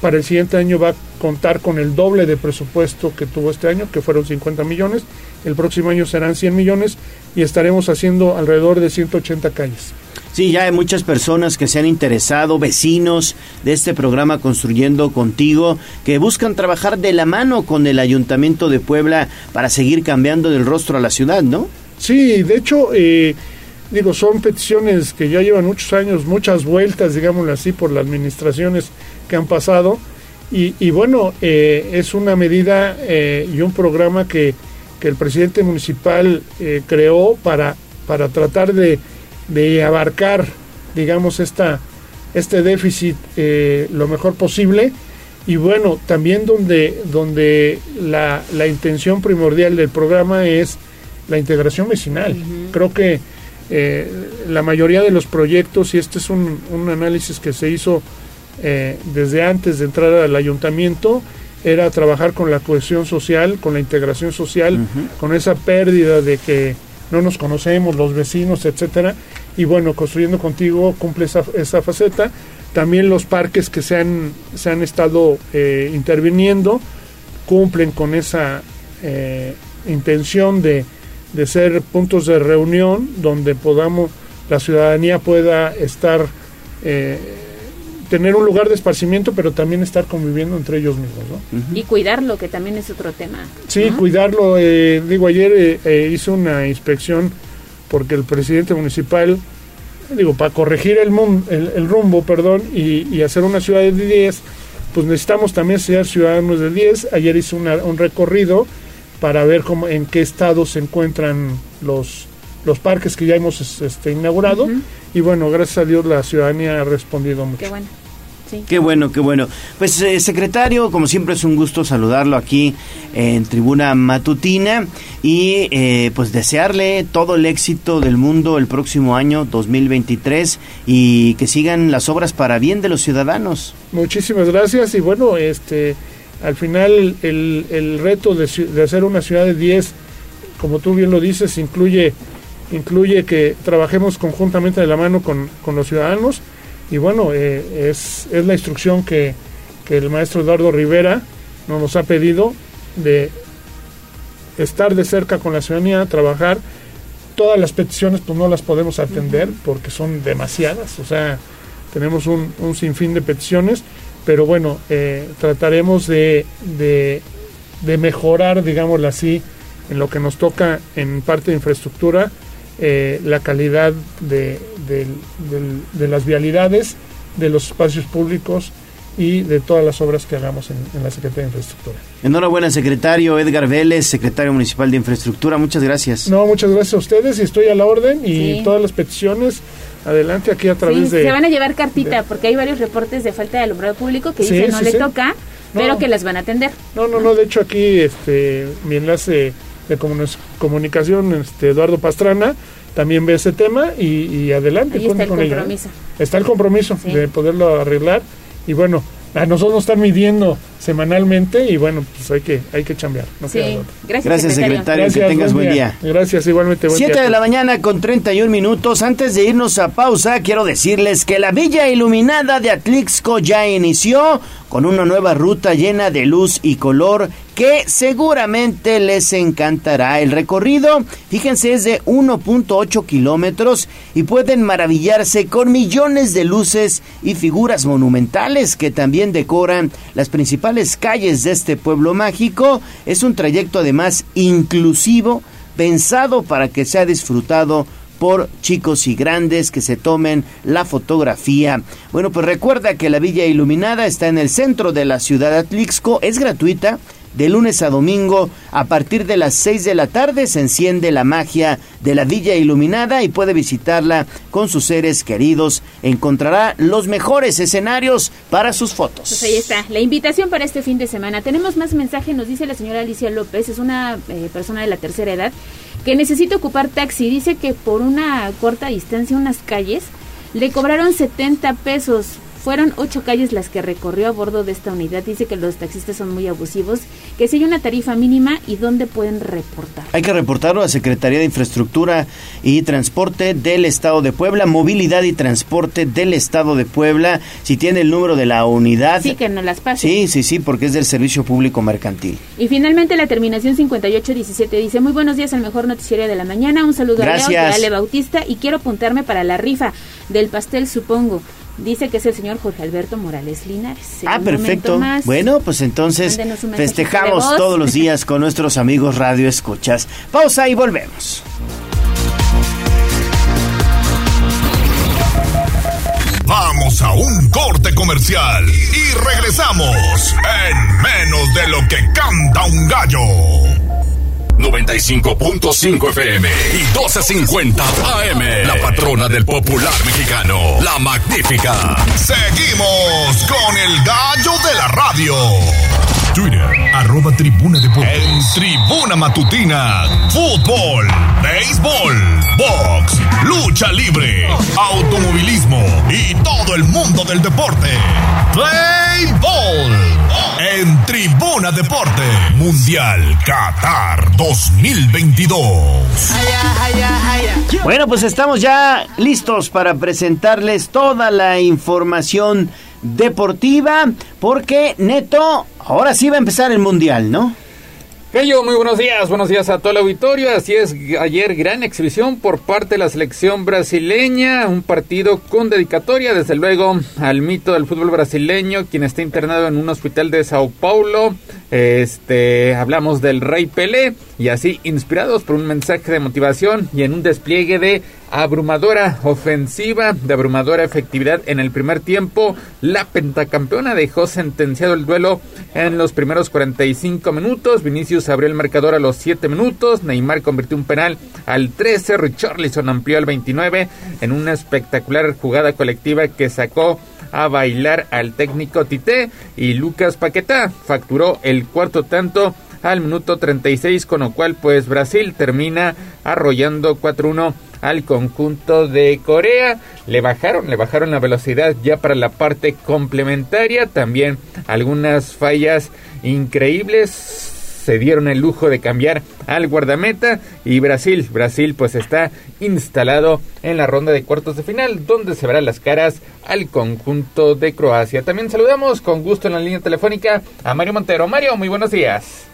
para el siguiente año va a contar con el doble de presupuesto que tuvo este año, que fueron 50 millones. El próximo año serán 100 millones y estaremos haciendo alrededor de 180 calles. Sí, ya hay muchas personas que se han interesado, vecinos de este programa Construyendo Contigo, que buscan trabajar de la mano con el Ayuntamiento de Puebla para seguir cambiando el rostro a la ciudad, ¿no? Sí, de hecho, eh, digo, son peticiones que ya llevan muchos años, muchas vueltas, digámoslo así, por las administraciones que han pasado. Y, y bueno, eh, es una medida eh, y un programa que, que el presidente municipal eh, creó para, para tratar de, de abarcar, digamos, esta, este déficit eh, lo mejor posible. Y bueno, también donde, donde la, la intención primordial del programa es la integración vecinal. Creo que eh, la mayoría de los proyectos, y este es un, un análisis que se hizo eh, desde antes de entrar al ayuntamiento, era trabajar con la cohesión social, con la integración social, con esa pérdida de que no nos conocemos, los vecinos, etcétera. Y bueno, construyendo contigo cumple esa, esa faceta. También los parques que se han, se han estado eh, interviniendo cumplen con esa eh, intención de, de ser puntos de reunión donde podamos, la ciudadanía pueda estar, eh, tener un lugar de esparcimiento, pero también estar conviviendo entre ellos mismos. ¿no? Y cuidarlo, que también es otro tema. Sí, ¿no? cuidarlo. eh, digo, ayer eh, eh, hice una inspección porque el presidente municipal, digo, para corregir el, el, el rumbo, perdón, y, y hacer una ciudad de 10, pues necesitamos también ser ciudadanos de 10. Ayer hice una- un recorrido para ver cómo, en qué estado se encuentran los, los parques que ya hemos es- este, inaugurado. Y bueno, gracias a Dios la ciudadanía ha respondido mucho. Qué bueno. Sí. Qué bueno, qué bueno. Pues eh, secretario, como siempre es un gusto saludarlo aquí en Tribuna Matutina y eh, pues desearle todo el éxito del mundo el próximo año 2023 y que sigan las obras para bien de los ciudadanos. Muchísimas gracias y bueno, este, al final el, el reto de, de hacer una ciudad de 10, como tú bien lo dices, incluye, incluye que trabajemos conjuntamente de la mano con, con los ciudadanos. Y bueno, eh, es, es la instrucción que, que el maestro Eduardo Rivera nos, nos ha pedido de estar de cerca con la ciudadanía, trabajar. Todas las peticiones pues no las podemos atender porque son demasiadas, o sea, tenemos un, un sinfín de peticiones, pero bueno, eh, trataremos de, de, de mejorar, digámoslo así, en lo que nos toca en parte de infraestructura, eh, la calidad de, de las vialidades, de los espacios públicos y de todas las obras que hagamos en, en la Secretaría de Infraestructura. Enhorabuena, secretario Edgar Vélez, secretario municipal de Infraestructura. Muchas gracias. No, muchas gracias a ustedes y estoy a la orden y Sí. todas las peticiones adelante aquí a Sí, través de... se van a llevar cartita porque hay varios reportes de falta de alumbrado público que Sí, dicen no sí, le sí. toca, No. pero que las van a atender. No, no, no, de hecho aquí este, mi enlace de comuni- comunicación, este, Eduardo Pastrana, también ve ese tema y, y adelante. Ahí está el con ella, ¿eh? compromiso. Está el compromiso de poderlo arreglar y bueno, a nosotros nos están midiendo semanalmente y bueno, pues hay que, hay que chambear. no Sí. Gracias, Gracias, secretario. Que tengas buen día. Gracias, igualmente. buen 7 día. de la mañana con 31 minutos. Antes de irnos a pausa, quiero decirles que la Villa Iluminada de Atlixco ya inició con una nueva ruta llena de luz y color que seguramente les encantará. El recorrido, fíjense, es de 1.8 kilómetros y pueden maravillarse con millones de luces y figuras monumentales que también decoran las principales calles de este pueblo mágico. Es un trayecto además inclusivo pensado para que sea disfrutado por chicos y grandes que se tomen la fotografía. Bueno, pues recuerda que la Villa Iluminada está en el centro de la ciudad de Atlixco, es gratuita. De lunes a domingo, a partir de las 6 de la tarde, se enciende la magia de la Villa Iluminada y puede visitarla con sus seres queridos. Encontrará los mejores escenarios para sus fotos. Pues ahí está, la invitación para este fin de semana. Tenemos más mensaje, nos dice la señora Alicia López, es una eh, persona de la tercera edad, que necesita ocupar taxi. Dice que por una corta distancia, unas calles, le cobraron 70 pesos. Fueron ocho calles las que recorrió a bordo de esta unidad. Dice que los taxistas son muy abusivos, que si hay una tarifa mínima y dónde pueden reportar. Hay que reportarlo a Secretaría de Infraestructura y Transporte del Estado de Puebla, Movilidad y Transporte del Estado de Puebla, si tiene el número de la unidad. Sí, que no las pase. Sí, sí, sí, porque es del Servicio Público Mercantil. Y finalmente la terminación 5817 dice, muy buenos días al mejor noticiero de la mañana, un saludo a Leo Gracias. de Ale Bautista y quiero apuntarme para la rifa del pastel, supongo. Dice que es el señor Jorge Alberto Morales Linares. Ah, perfecto. más, Bueno, pues entonces festejamos todos los días [LAUGHS] con nuestros amigos Radio Escuchas. Pausa y volvemos. Vamos a un corte comercial y regresamos en menos de lo que canta un gallo. 95.5 FM y 1250 AM. La patrona del popular mexicano, la magnífica. Seguimos con el gallo de la radio. Twitter, arroba tribuna de En tribuna matutina, fútbol, béisbol, box, lucha libre, automovilismo y todo el mundo del deporte. Play ball. En Tribuna Deporte, Mundial Qatar 2022. Bueno, pues estamos ya listos para presentarles toda la información deportiva, porque Neto, ahora sí va a empezar el Mundial, ¿no? Gallo, muy buenos días, buenos días a todo el auditorio. Así es, ayer gran exhibición por parte de la selección brasileña, un partido con dedicatoria, desde luego, al mito del fútbol brasileño, quien está internado en un hospital de Sao Paulo. Este, hablamos del Rey Pelé y así inspirados por un mensaje de motivación y en un despliegue de abrumadora ofensiva, de abrumadora efectividad en el primer tiempo, la pentacampeona dejó sentenciado el duelo en los primeros 45 minutos. Vinicius abrió el marcador a los 7 minutos, Neymar convirtió un penal al 13, Richarlison amplió al 29 en una espectacular jugada colectiva que sacó a bailar al técnico Tite. Y Lucas Paquetá facturó el cuarto tanto al minuto 36 con lo cual pues Brasil termina arrollando 4-1 al conjunto de Corea le bajaron le bajaron la velocidad ya para la parte complementaria también algunas fallas increíbles se dieron el lujo de cambiar al guardameta y Brasil, Brasil pues está instalado en la ronda de cuartos de final donde se verán las caras al conjunto de Croacia. También saludamos con gusto en la línea telefónica a Mario Montero. Mario, muy buenos días.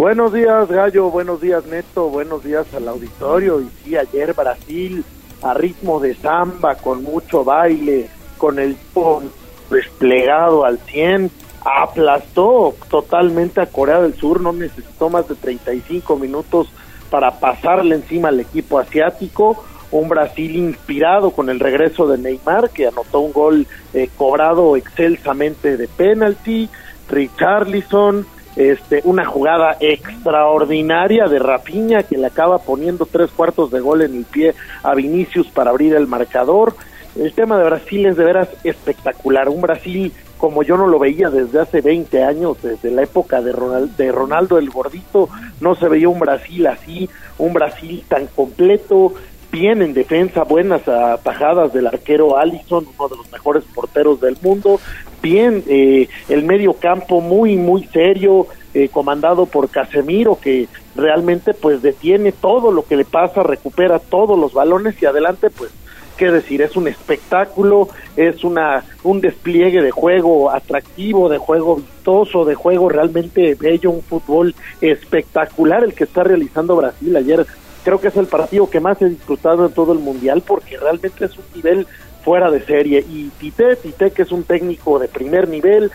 Buenos días, Gallo. Buenos días, Neto. Buenos días al auditorio. Y sí, ayer Brasil a ritmo de samba, con mucho baile, con el pon desplegado al 100, aplastó totalmente a Corea del Sur. No necesitó más de 35 minutos para pasarle encima al equipo asiático. un Brasil inspirado con el regreso de Neymar, que anotó un gol eh, cobrado excelsamente de penalti, Richarlison, este, una jugada extraordinaria de Rafinha que le acaba poniendo tres cuartos de gol en el pie a Vinicius para abrir el marcador. El tema de Brasil es de veras espectacular, un Brasil como yo no lo veía desde hace 20 años, desde la época de Ronaldo, de Ronaldo el Gordito, no se veía un Brasil así, un Brasil tan completo, bien en defensa, buenas atajadas del arquero Allison, uno de los mejores porteros del mundo, bien eh, el medio campo muy, muy serio, eh, comandado por Casemiro, que realmente pues detiene todo lo que le pasa, recupera todos los balones y adelante pues qué decir, es un espectáculo, es una un despliegue de juego atractivo, de juego vistoso, de juego realmente bello, un fútbol espectacular el que está realizando Brasil ayer. Creo que es el partido que más he disfrutado en todo el mundial porque realmente es un nivel fuera de serie. Y Tite, Tite que es un técnico de primer nivel,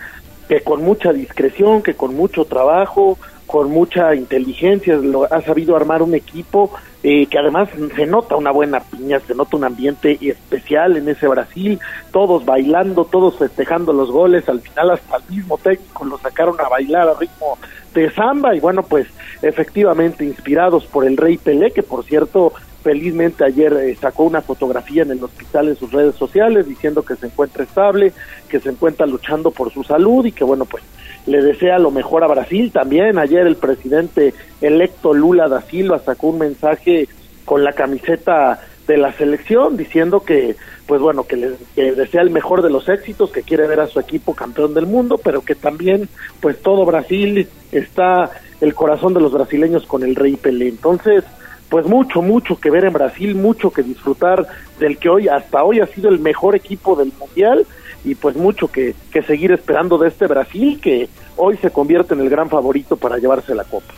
que con mucha discreción, que con mucho trabajo, con mucha inteligencia, lo, ha sabido armar un equipo eh, que además se nota una buena piña, se nota un ambiente especial en ese Brasil, todos bailando, todos festejando los goles, al final hasta el mismo técnico lo sacaron a bailar a ritmo de samba y bueno, pues efectivamente inspirados por el Rey Pelé, que por cierto felizmente ayer eh, sacó una fotografía en el hospital en sus redes sociales diciendo que se encuentra estable, que se encuentra luchando por su salud y que bueno, pues le desea lo mejor a Brasil también. Ayer el presidente electo Lula da Silva sacó un mensaje con la camiseta de la selección diciendo que pues bueno que le desea el mejor de los éxitos que quiere ver a su equipo campeón del mundo pero que también pues todo Brasil está el corazón de los brasileños con el rey Pelé entonces pues mucho mucho que ver en Brasil mucho que disfrutar del que hoy hasta hoy ha sido el mejor equipo del mundial y pues mucho que, que seguir esperando de este Brasil que hoy se convierte en el gran favorito para llevarse la copa.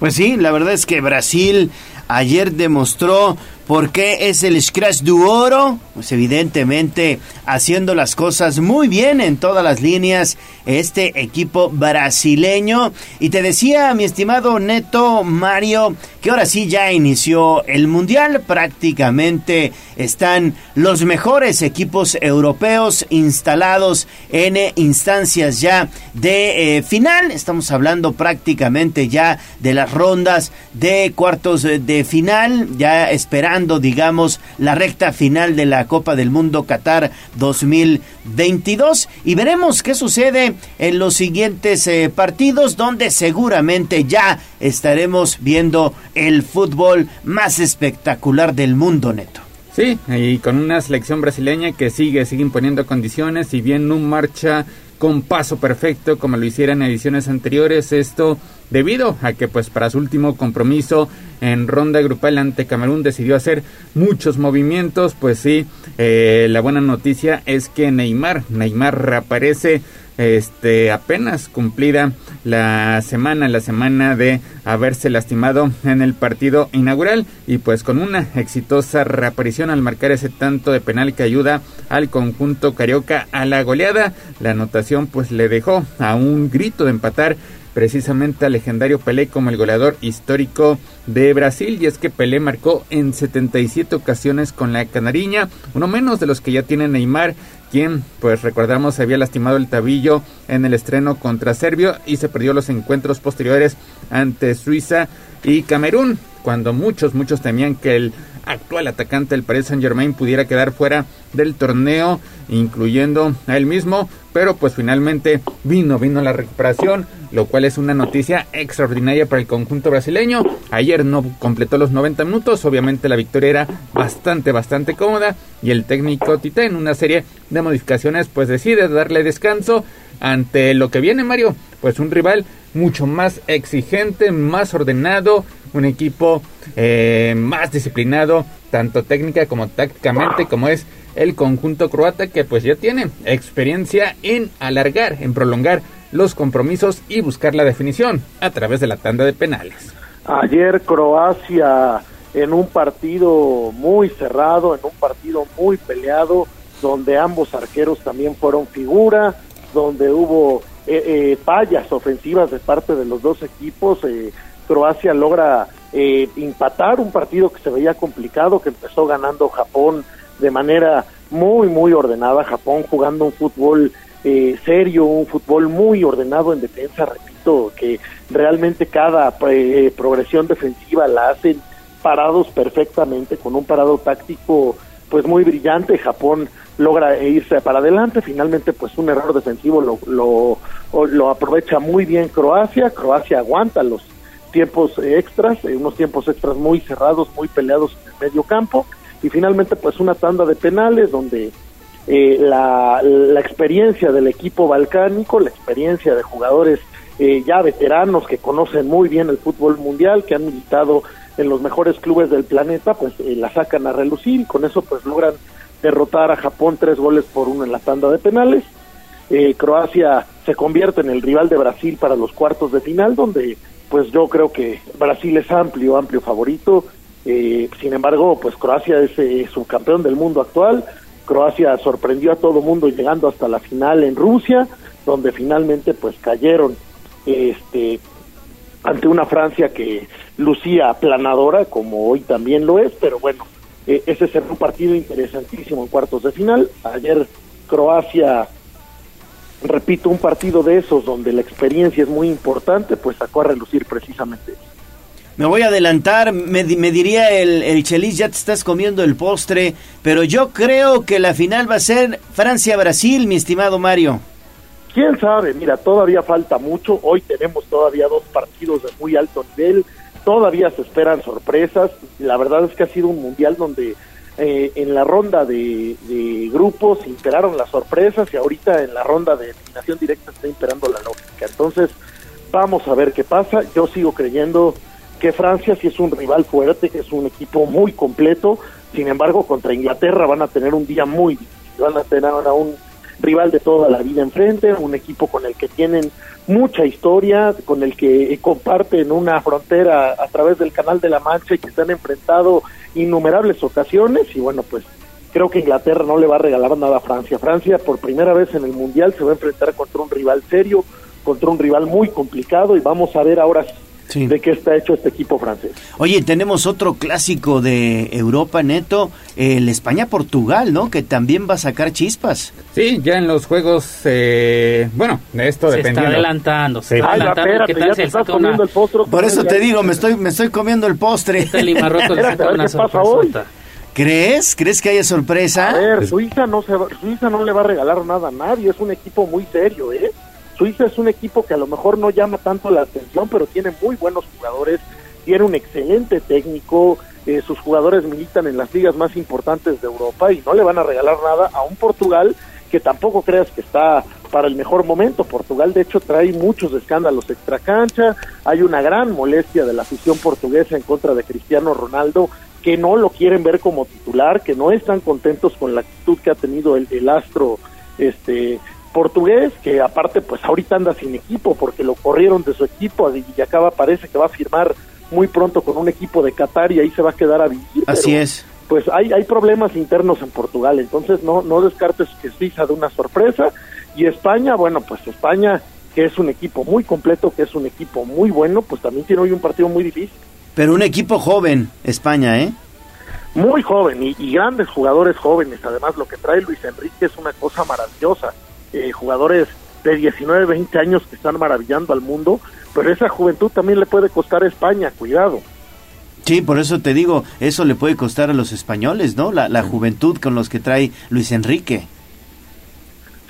Pues sí, la verdad es que Brasil ayer demostró por qué es el Scratch du Oro. Pues evidentemente haciendo las cosas muy bien en todas las líneas este equipo brasileño. Y te decía, mi estimado Neto Mario, que ahora sí ya inició el Mundial. Prácticamente están los mejores equipos europeos instalados en instancias ya de eh, final. Estamos hablando prácticamente ya de las rondas de cuartos de final, ya esperando, digamos, la recta final de la Copa del Mundo Qatar 2022 y veremos qué sucede en los siguientes eh, partidos donde seguramente ya estaremos viendo el fútbol más espectacular del mundo, Neto. Sí, y con una selección brasileña que sigue, sigue imponiendo condiciones, y bien no marcha con paso perfecto como lo hicieran en ediciones anteriores, esto debido a que pues para su último compromiso en ronda grupal ante Camerún decidió hacer muchos movimientos, pues sí, eh, la buena noticia es que Neymar, Neymar reaparece este apenas cumplida la semana, la semana de haberse lastimado en el partido inaugural y pues con una exitosa reaparición al marcar ese tanto de penal que ayuda al conjunto carioca a la goleada, la anotación pues le dejó a un grito de empatar precisamente al legendario Pelé como el goleador histórico de Brasil y es que Pelé marcó en 77 ocasiones con la canariña, uno menos de los que ya tiene Neymar, quien pues recordamos había lastimado el tabillo en el estreno contra Serbia y se perdió los encuentros posteriores ante Suiza y Camerún, cuando muchos muchos temían que el actual atacante del Paris Saint Germain pudiera quedar fuera del torneo, incluyendo a él mismo, pero pues finalmente vino, vino la recuperación, lo cual es una noticia extraordinaria para el conjunto brasileño. Ayer no completó los 90 minutos, obviamente la victoria era bastante, bastante cómoda y el técnico Tite en una serie de modificaciones pues decide darle descanso ante lo que viene Mario, pues un rival mucho más exigente, más ordenado, un equipo eh, más disciplinado, tanto técnica como tácticamente, como es el conjunto croata que pues ya tiene experiencia en alargar, en prolongar los compromisos y buscar la definición a través de la tanda de penales. Ayer Croacia en un partido muy cerrado, en un partido muy peleado, donde ambos arqueros también fueron figura, donde hubo eh, eh, fallas ofensivas de parte de los dos equipos, eh, Croacia logra eh, empatar un partido que se veía complicado, que empezó ganando Japón de manera muy, muy ordenada. Japón jugando un fútbol eh, serio, un fútbol muy ordenado en defensa, repito, que realmente cada eh, progresión defensiva la hacen parados perfectamente, con un parado táctico pues muy brillante. Japón logra irse para adelante, finalmente pues un error defensivo lo, lo, lo aprovecha muy bien Croacia, Croacia aguanta los tiempos extras, eh, unos tiempos extras muy cerrados, muy peleados en el medio campo. Y finalmente pues una tanda de penales donde eh, la, la, experiencia del equipo balcánico, la experiencia de jugadores eh, ya veteranos que conocen muy bien el fútbol mundial, que han militado en los mejores clubes del planeta, pues la sacan a relucir y con eso pues logran derrotar a Japón tres goles por uno en la tanda de penales. Croacia se convierte en el rival de Brasil para los cuartos de final, donde pues yo creo que Brasil es amplio, amplio favorito. Eh, sin embargo, pues Croacia es eh, subcampeón del mundo actual. Croacia sorprendió a todo mundo llegando hasta la final en Rusia, donde finalmente pues cayeron este ante una Francia que lucía aplanadora, como hoy también lo es, pero bueno, eh, ese será un partido interesantísimo en cuartos de final. Ayer Croacia repito, un partido de esos donde la experiencia es muy importante, pues sacó a relucir precisamente Me voy a adelantar, me, diría el, el Chelis, ya te estás comiendo el postre, pero yo creo que la final va a ser Francia-Brasil, mi estimado Mario. ¿Quién sabe? Mira, todavía falta mucho, hoy tenemos todavía dos partidos de muy alto nivel, todavía se esperan sorpresas, la verdad es que ha sido un mundial donde eh, en la ronda de, grupos imperaron las sorpresas y ahorita en la ronda de eliminación directa está imperando la lógica. Entonces, vamos a ver qué pasa. Yo sigo creyendo que Francia sí es un rival fuerte, que es un equipo muy completo. Sin embargo, contra Inglaterra van a tener un día muy difícil. Van a tener a un rival de toda la vida enfrente, un equipo con el que tienen mucha historia, con el que comparten una frontera a través del Canal de la Mancha y que se han enfrentado innumerables ocasiones y bueno, pues creo que Inglaterra no le va a regalar nada a Francia. Francia por primera vez en el Mundial se va a enfrentar contra un rival serio, contra un rival muy complicado y vamos a ver ahora de qué está hecho este equipo francés. Oye, tenemos otro clásico de Europa neto, el España-Portugal, ¿no? Que también va a sacar chispas. Sí, ya en los juegos, eh, bueno, esto se Está adelantando, se está adelantando. ¿Qué tal estás comiendo el postre? Por eso te digo, me estoy, me estoy comiendo el postre. Este Limarroto le saca una sorpresa. ¿Crees? ¿Crees que haya sorpresa? A ver, Suiza no, se Suiza no le va a regalar nada a nadie, es un equipo muy serio, ¿eh? Suiza es un equipo que a lo mejor no llama tanto la atención, pero tiene muy buenos jugadores, tiene un excelente técnico, eh, sus jugadores militan en las ligas más importantes de Europa y no le van a regalar nada a un Portugal que tampoco creas que está para el mejor momento. Portugal, de hecho, trae muchos escándalos extracancha, hay una gran molestia de la afición portuguesa en contra de Cristiano Ronaldo, que no lo quieren ver como titular, que no están contentos con la actitud que ha tenido el, el astro este portugués, que aparte pues ahorita anda sin equipo porque lo corrieron de su equipo y acaba parece que va a firmar muy pronto con un equipo de Qatar y ahí se va a quedar a vivir. Así es. Pues hay, hay problemas internos en Portugal, entonces no, no descartes que Suiza de una sorpresa y España, bueno, pues España que es un equipo muy completo, que es un equipo muy bueno, pues también tiene hoy un partido muy difícil. Pero un equipo joven, España, ¿eh? Muy joven y, y grandes jugadores jóvenes, además lo que trae Luis Enrique es una cosa maravillosa eh, jugadores de 19, 20 años que están maravillando al mundo, pero esa juventud también le puede costar a España, cuidado. Sí, por eso te digo, eso le puede costar a los españoles, ¿no? La, la juventud con los que trae Luis Enrique.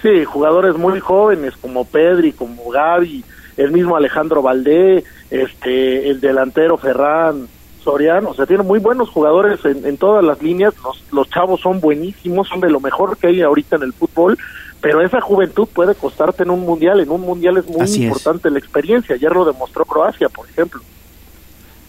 Sí, jugadores muy jóvenes como Pedri, como Gaby, el mismo Alejandro Valdé, este, el delantero Ferran Soriano, o sea, tiene muy buenos jugadores en, en todas las líneas, los, los chavos son buenísimos, son de lo mejor que hay ahorita en el fútbol, pero esa juventud puede costarte en un mundial. En un mundial es muy importante la experiencia. Ayer lo demostró Croacia, por ejemplo.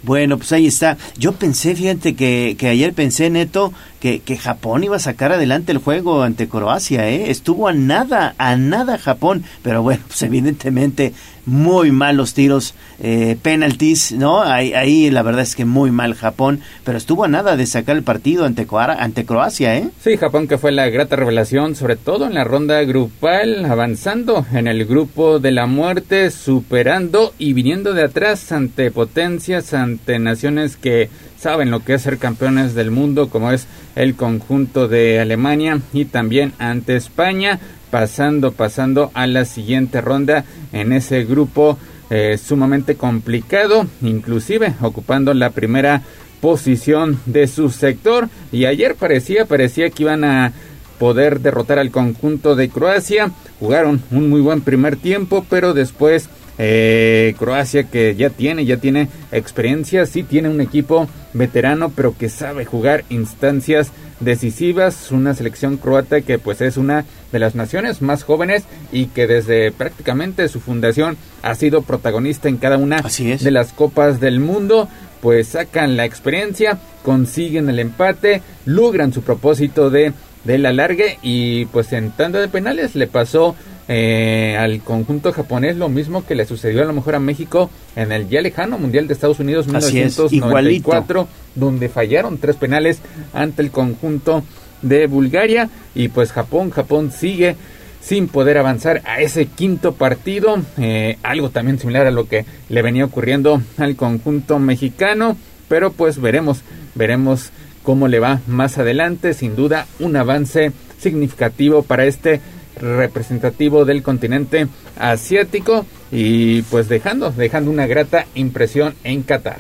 Bueno, pues ahí está. Yo pensé, fíjate que, que ayer pensé, Neto, que, que Japón iba a sacar adelante el juego ante Croacia, ¿eh? Estuvo a nada, a nada Japón, pero bueno, pues evidentemente muy mal los tiros, eh, penalties, ¿no? Ahí, ahí, la verdad es que muy mal Japón, pero estuvo a nada de sacar el partido ante, ante Croacia, ¿eh? Sí, Japón que fue la grata revelación, sobre todo en la ronda grupal, avanzando en el grupo de la muerte, superando y viniendo de atrás ante potencias, ante naciones que saben lo que es ser campeones del mundo, como es el conjunto de Alemania y también ante España pasando, pasando a la siguiente ronda en ese grupo eh, sumamente complicado, inclusive ocupando la primera posición de su sector. Y ayer parecía, parecía que iban a poder derrotar al conjunto de Croacia. Jugaron un muy buen primer tiempo, pero después eh, Croacia que ya tiene, ya tiene experiencia, sí tiene un equipo veterano, pero que sabe jugar instancias decisivas, una selección croata que pues es una de las naciones más jóvenes y que desde prácticamente su fundación ha sido protagonista en cada una de las copas del mundo, pues sacan la experiencia, consiguen el empate, logran su propósito de, de la largue y pues en tanda de penales le pasó eh, al conjunto japonés lo mismo que le sucedió a lo mejor a México en el ya lejano Mundial de Estados Unidos 1994, donde fallaron tres penales ante el conjunto de Bulgaria. Y pues Japón, Japón sigue sin poder avanzar a ese quinto partido, eh, algo también similar a lo que le venía ocurriendo al conjunto mexicano, pero pues veremos, veremos cómo le va más adelante, sin duda un avance significativo para este representativo del continente asiático y pues dejando, dejando una grata impresión en Qatar.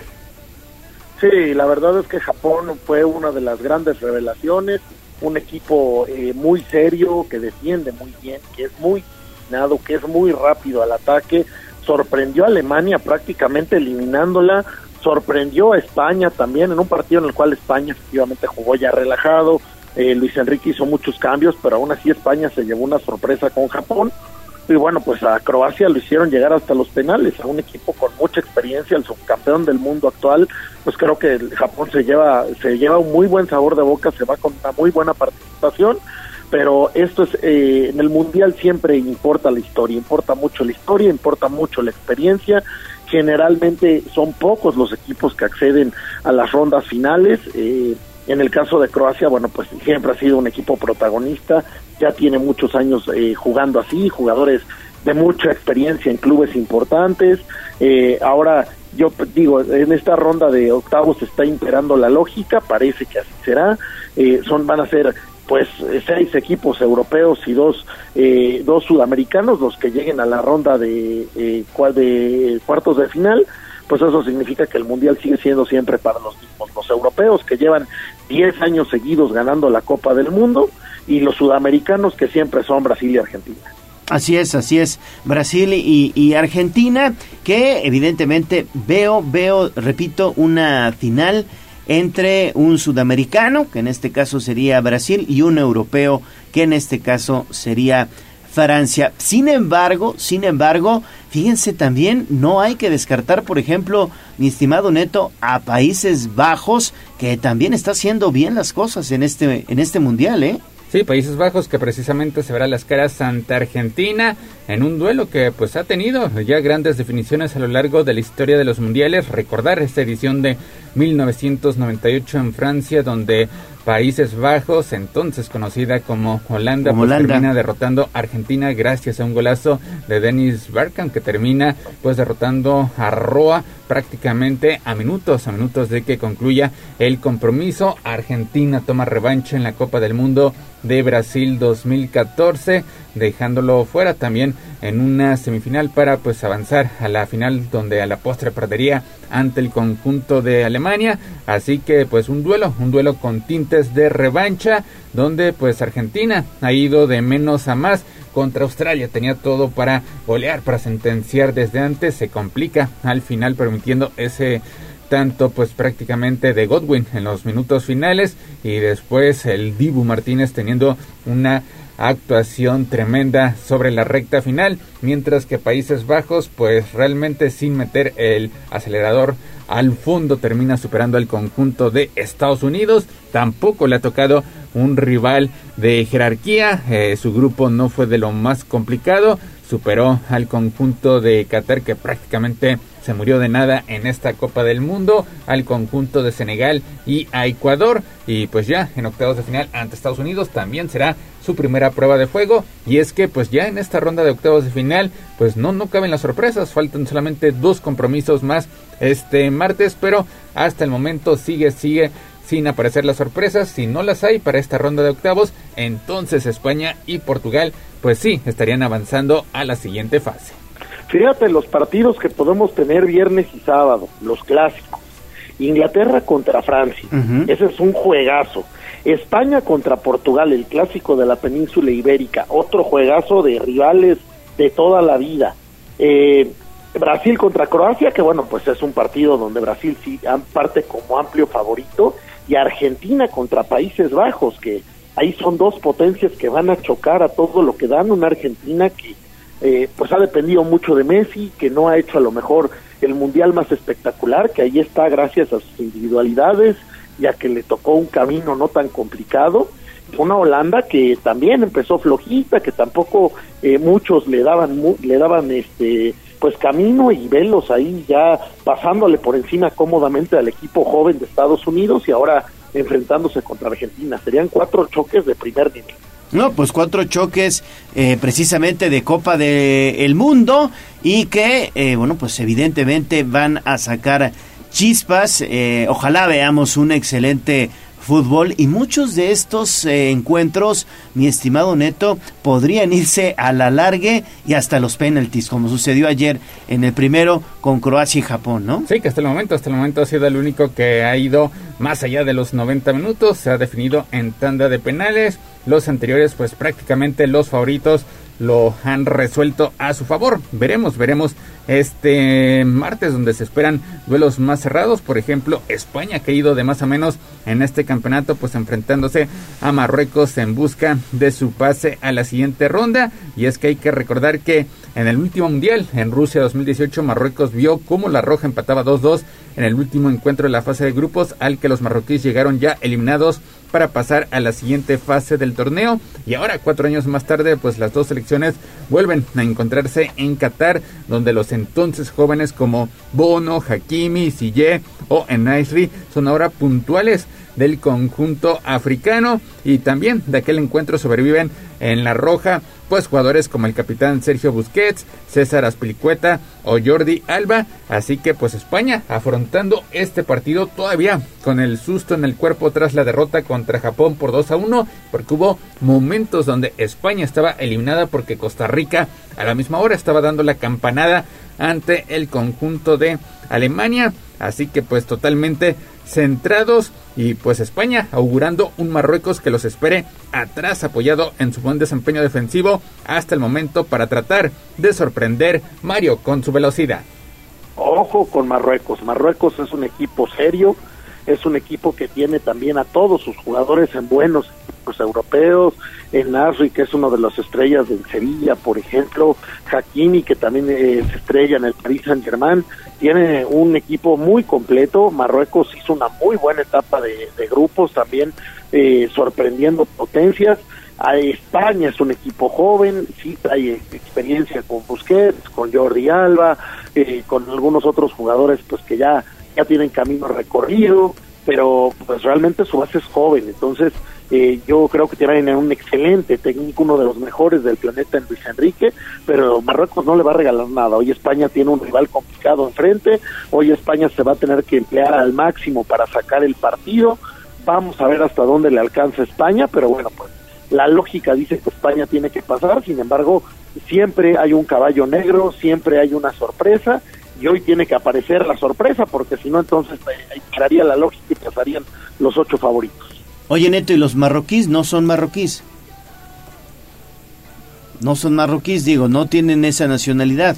Sí, la verdad es que Japón fue una de las grandes revelaciones, un equipo eh, muy serio, que defiende muy bien, que es muy nado, que es muy rápido al ataque, sorprendió a Alemania prácticamente eliminándola, sorprendió a España también en un partido en el cual España efectivamente jugó ya relajado, eh, Luis Enrique hizo muchos cambios, pero aún así España se llevó una sorpresa con Japón. Y bueno, pues a Croacia lo hicieron llegar hasta los penales, a un equipo con mucha experiencia, el subcampeón del mundo actual. Pues creo que Japón se lleva, se lleva un muy buen sabor de boca, se va con una muy buena participación. Pero esto es, eh, en el mundial siempre importa la historia, importa mucho la historia, importa mucho la experiencia generalmente son pocos los equipos que acceden a las rondas finales. Eh, en el caso de Croacia, bueno, pues siempre ha sido un equipo protagonista, ya tiene muchos años eh, jugando así, jugadores de mucha experiencia en clubes importantes. Eh, ahora, yo digo, en esta ronda de octavos está imperando la lógica, parece que así será. Eh, son Van a ser pues seis equipos europeos y dos dos sudamericanos los que lleguen a la ronda de, de cuartos de final pues eso significa que el Mundial sigue siendo siempre para los mismos, los europeos que llevan 10 años seguidos ganando la Copa del Mundo y los sudamericanos que siempre son Brasil y Argentina. Así es, así es. Brasil y, y, Argentina, que evidentemente veo, veo, repito, una final entre un sudamericano, que en este caso sería Brasil, y un europeo, que en este caso sería Francia. Sin embargo, sin embargo, fíjense también, no hay que descartar, por ejemplo, mi estimado Neto, a Países Bajos, que también está haciendo bien las cosas en este, en este mundial, ¿eh? Sí, Países Bajos que precisamente se verá las caras ante Argentina en un duelo que pues ha tenido ya grandes definiciones a lo largo de la historia de los mundiales. Recordar esta edición de 1998 en Francia donde Países Bajos, entonces conocida como Holanda, pues termina derrotando a Argentina gracias a un golazo de Dennis Bergkamp que termina pues derrotando a Roa prácticamente a minutos, a minutos de que concluya el compromiso. Argentina toma revancha en la Copa del Mundo de Brasil 2014, dejándolo fuera también en una semifinal para pues avanzar a la final donde a la postre perdería ante el conjunto de Alemania, así que pues un duelo, un duelo con tintes de revancha donde pues Argentina ha ido de menos a más contra Australia, tenía todo para golear, para sentenciar desde antes, se complica al final permitiendo ese tanto pues prácticamente de Godwin en los minutos finales y después el Dibu Martínez teniendo una actuación tremenda sobre la recta final, mientras que Países Bajos pues realmente sin meter el acelerador al fondo termina superando al conjunto de Estados Unidos, tampoco le ha tocado un rival de jerarquía, eh, su grupo no fue de lo más complicado, superó al conjunto de Qatar que prácticamente se murió de nada en esta Copa del Mundo, al conjunto de Senegal y a Ecuador y pues ya en octavos de final ante Estados Unidos también será su primera prueba de fuego y es que pues ya en esta ronda de octavos de final pues no no caben las sorpresas, faltan solamente dos compromisos más este martes, pero hasta el momento sigue sigue sin aparecer las sorpresas. Si no las hay para esta ronda de octavos, entonces España y Portugal, pues sí, estarían avanzando a la siguiente fase. Fíjate los partidos que podemos tener viernes y sábado, los clásicos. Inglaterra contra Francia, ese es un juegazo. España contra Portugal, el clásico de la península ibérica, otro juegazo de rivales de toda la vida. Eh, Brasil contra Croacia, que bueno, pues es un partido donde Brasil sí parte como amplio favorito y Argentina contra Países Bajos, que ahí son dos potencias que van a chocar a todo lo que dan, una Argentina que eh, pues ha dependido mucho de Messi, que no ha hecho a lo mejor el mundial más espectacular, que ahí está gracias a sus individualidades, ya que le tocó un camino no tan complicado, una Holanda que también empezó flojita, que tampoco eh, muchos le daban le daban este pues camino y velos ahí ya pasándole por encima cómodamente al equipo joven de Estados Unidos y ahora enfrentándose contra Argentina. Serían cuatro choques de primer nivel. No, pues cuatro choques eh, precisamente de Copa del Mundo y que, eh, bueno, pues evidentemente van a sacar chispas. Eh, ojalá veamos un excelente fútbol y muchos de estos eh, encuentros, mi estimado Neto, podrían irse a la largue y hasta los penaltis, como sucedió ayer en el primero con Croacia y Japón, ¿no? Sí, que hasta el momento, hasta el momento ha sido el único que ha ido más allá de los 90 minutos, se ha definido en tanda de penales, los anteriores pues prácticamente los favoritos lo han resuelto a su favor. Veremos, veremos este martes donde se esperan duelos más cerrados. Por ejemplo, España que ha ido de más a menos en este campeonato, pues enfrentándose a Marruecos en busca de su pase a la siguiente ronda. Y es que hay que recordar que en el último mundial, en Rusia 2018, Marruecos vio cómo la Roja empataba 2-2 en el último encuentro de la fase de grupos, al que los marroquíes llegaron ya eliminados para pasar a la siguiente fase del torneo. Y ahora, cuatro años más tarde, pues las dos selecciones vuelven a encontrarse en Qatar, donde los entonces jóvenes como Bono, Hakimi, Sille o Enaisri son ahora puntuales del conjunto africano y también de aquel encuentro sobreviven en la roja pues jugadores como el capitán Sergio Busquets, César Aspilicueta o Jordi Alba, así que pues España afrontando este partido todavía con el susto en el cuerpo tras la derrota contra Japón por 2 a 1, porque hubo momentos donde España estaba eliminada porque Costa Rica a la misma hora estaba dando la campanada ante el conjunto de Alemania, así que pues totalmente centrados y pues España augurando un Marruecos que los espere atrás apoyado en su buen desempeño defensivo hasta el momento para tratar de sorprender Mario con su velocidad. Ojo con Marruecos, Marruecos es un equipo serio, es un equipo que tiene también a todos sus jugadores en buenos equipos europeos, en Nasri, que es uno de las estrellas de Sevilla, por ejemplo, Hakimi, que también es estrella en el Paris Saint Germain, tiene un equipo muy completo, Marruecos hizo una muy buena etapa de, grupos también, eh, sorprendiendo potencias, a España es un equipo joven, sí hay experiencia con Busquets, con Jordi Alba, eh, con algunos otros jugadores pues que ya ya tienen camino recorrido, pero pues realmente su base es joven, entonces eh, yo creo que tienen un excelente técnico, uno de los mejores del planeta en Luis Enrique, pero Marruecos no le va a regalar nada. Hoy España tiene un rival complicado enfrente, hoy España se va a tener que emplear al máximo para sacar el partido. Vamos a ver hasta dónde le alcanza España, pero bueno, pues la lógica dice que España tiene que pasar, sin embargo, siempre hay un caballo negro, siempre hay una sorpresa y hoy tiene que aparecer la sorpresa porque si no entonces entraría la lógica y pasarían los ocho favoritos. Oye Neto, ¿y los marroquíes no son marroquíes? No son marroquíes, digo, no tienen esa nacionalidad.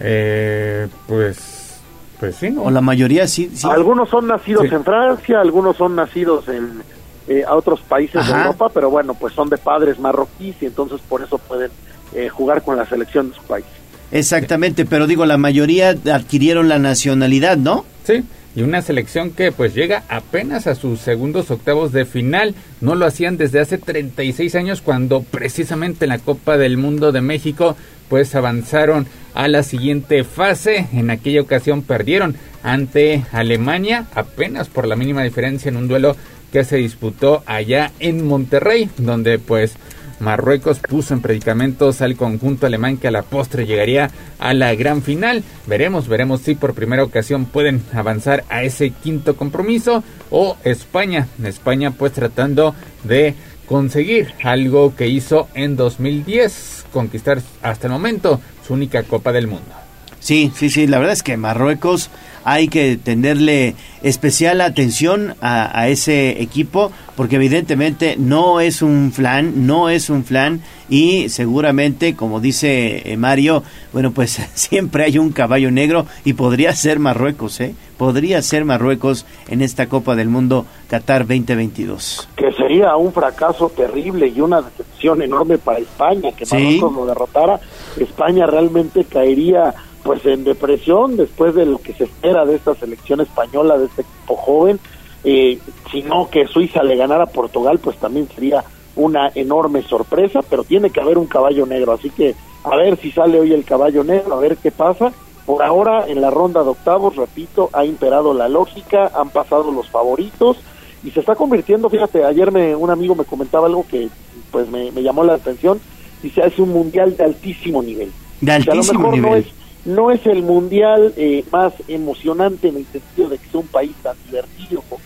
Eh, pues Pues sí, ¿no? O la mayoría sí. sí. Algunos son nacidos Sí. en Francia, algunos son nacidos en eh, a otros países de. Europa, pero bueno, pues son de padres marroquíes y entonces por eso pueden eh, jugar con la selección de su país. Exactamente, pero digo, la mayoría adquirieron la nacionalidad, ¿no? Sí, y una selección que pues llega apenas a sus segundos octavos de final. No lo hacían desde hace 36 años cuando precisamente en la Copa del Mundo de México pues avanzaron a la siguiente fase. En aquella ocasión perdieron ante Alemania apenas por la mínima diferencia en un duelo que se disputó allá en Monterrey, donde pues Marruecos puso en predicamentos al conjunto alemán que a la postre llegaría a la gran final. Veremos, veremos si por primera ocasión pueden avanzar a ese quinto compromiso o España. España pues tratando de conseguir algo que hizo en 2010, conquistar hasta el momento su única Copa del Mundo. Sí, sí, sí, la verdad es que Marruecos hay que tenerle especial atención a, a ese equipo porque evidentemente no es un flan, no es un flan y seguramente, como dice eh, Mario, bueno, pues [LAUGHS] siempre hay un caballo negro y podría ser Marruecos, ¿eh? Podría ser Marruecos en esta Copa del Mundo Qatar 2022. Que sería un fracaso terrible y una decepción enorme para España, que Sí. Marruecos lo derrotara. España realmente caería pues en depresión después de lo que se espera de esta selección española, de este equipo joven. Eh, si no que Suiza le ganara a Portugal, pues también sería una enorme sorpresa, pero tiene que haber un caballo negro, así que a ver si sale hoy el caballo negro, a ver qué pasa. Por ahora, en la ronda de octavos, repito, ha imperado la lógica, han pasado los favoritos y se está convirtiendo, fíjate, ayer me, un amigo me comentaba algo que pues me, me llamó la atención, dice, es un mundial de altísimo nivel. De O sea, a lo altísimo mejor no nivel. es no es el mundial eh, más emocionante en el sentido de que sea un país tan divertido como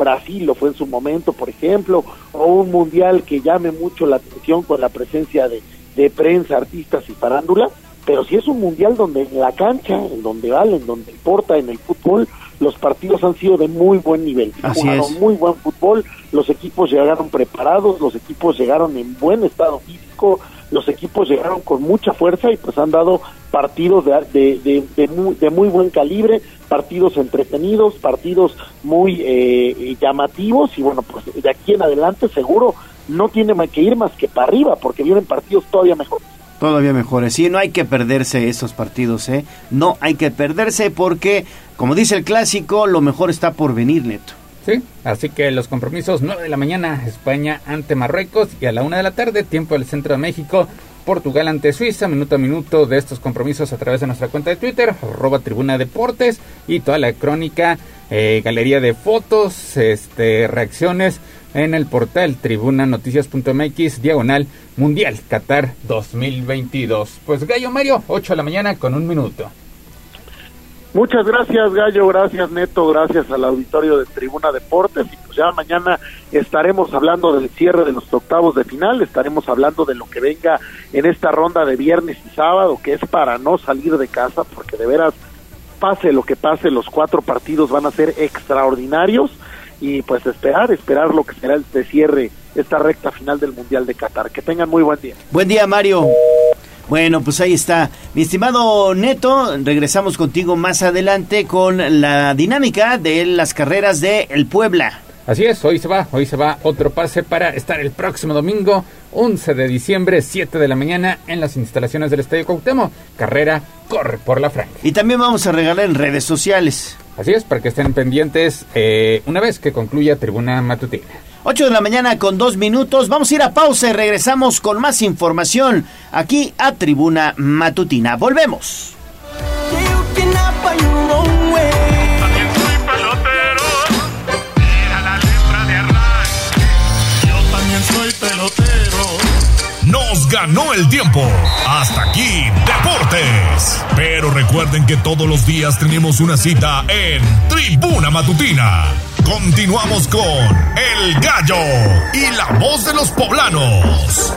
Brasil lo fue en su momento, por ejemplo, o un mundial que llame mucho la atención con la presencia de, de prensa, artistas y farándula, pero si es un mundial donde en la cancha, en donde vale, en donde importa, en el fútbol, los partidos han sido de muy buen nivel. Así jugaron es. muy buen fútbol, los equipos llegaron preparados, los equipos llegaron en buen estado físico, los equipos llegaron con mucha fuerza y pues han dado partidos de, de, de, de muy, muy buen calibre, partidos entretenidos, partidos muy eh, llamativos y bueno, pues de aquí en adelante seguro no tiene que ir más que para arriba porque vienen partidos todavía mejores. Todavía mejores. Sí, no hay que perderse esos partidos, ¿eh? No hay que perderse porque, como dice el clásico, lo mejor está por venir, Neto. Sí, así que los compromisos 9 de la mañana, España ante Marruecos y a la 1 de la tarde, tiempo del centro de México, Portugal ante Suiza, minuto a minuto de estos compromisos a través de nuestra cuenta de Twitter, arroba tribuna deportes y toda la crónica, eh, galería de fotos, este, reacciones en el portal tribunanoticias.mx, diagonal mundial Qatar 2022. Pues Gallo Mario, 8 de la mañana con un minuto. Muchas gracias Gallo, gracias Neto, gracias al auditorio de Tribuna Deportes y pues ya mañana estaremos hablando del cierre de los octavos de final, estaremos hablando de lo que venga en esta ronda de viernes y sábado, que es para no salir de casa, porque de veras pase lo que pase, los cuatro partidos van a ser extraordinarios y pues esperar, esperar lo que será este cierre, esta recta final del Mundial de Qatar. Que tengan muy buen día. Buen día, Mario. Bueno, pues ahí está. Mi estimado Neto, regresamos contigo más adelante con la dinámica de las carreras de El Puebla. Así es, hoy se va, hoy se va otro pase para estar el próximo domingo, 11 de diciembre, 7 de la mañana, en las instalaciones del Estadio Cuauhtémoc. Carrera corre por la franja. Y también vamos a regalar en redes sociales. Así es, para que estén pendientes eh, una vez que concluya Tribuna Matutina. 8 de la mañana con dos minutos. Vamos a ir a pausa y regresamos con más información aquí a Tribuna Matutina. Volvemos. Ganó el tiempo. Hasta aquí, Deportes. Pero recuerden que todos los días tenemos una cita en Tribuna Matutina. Continuamos con El Gallo y la voz de los poblanos.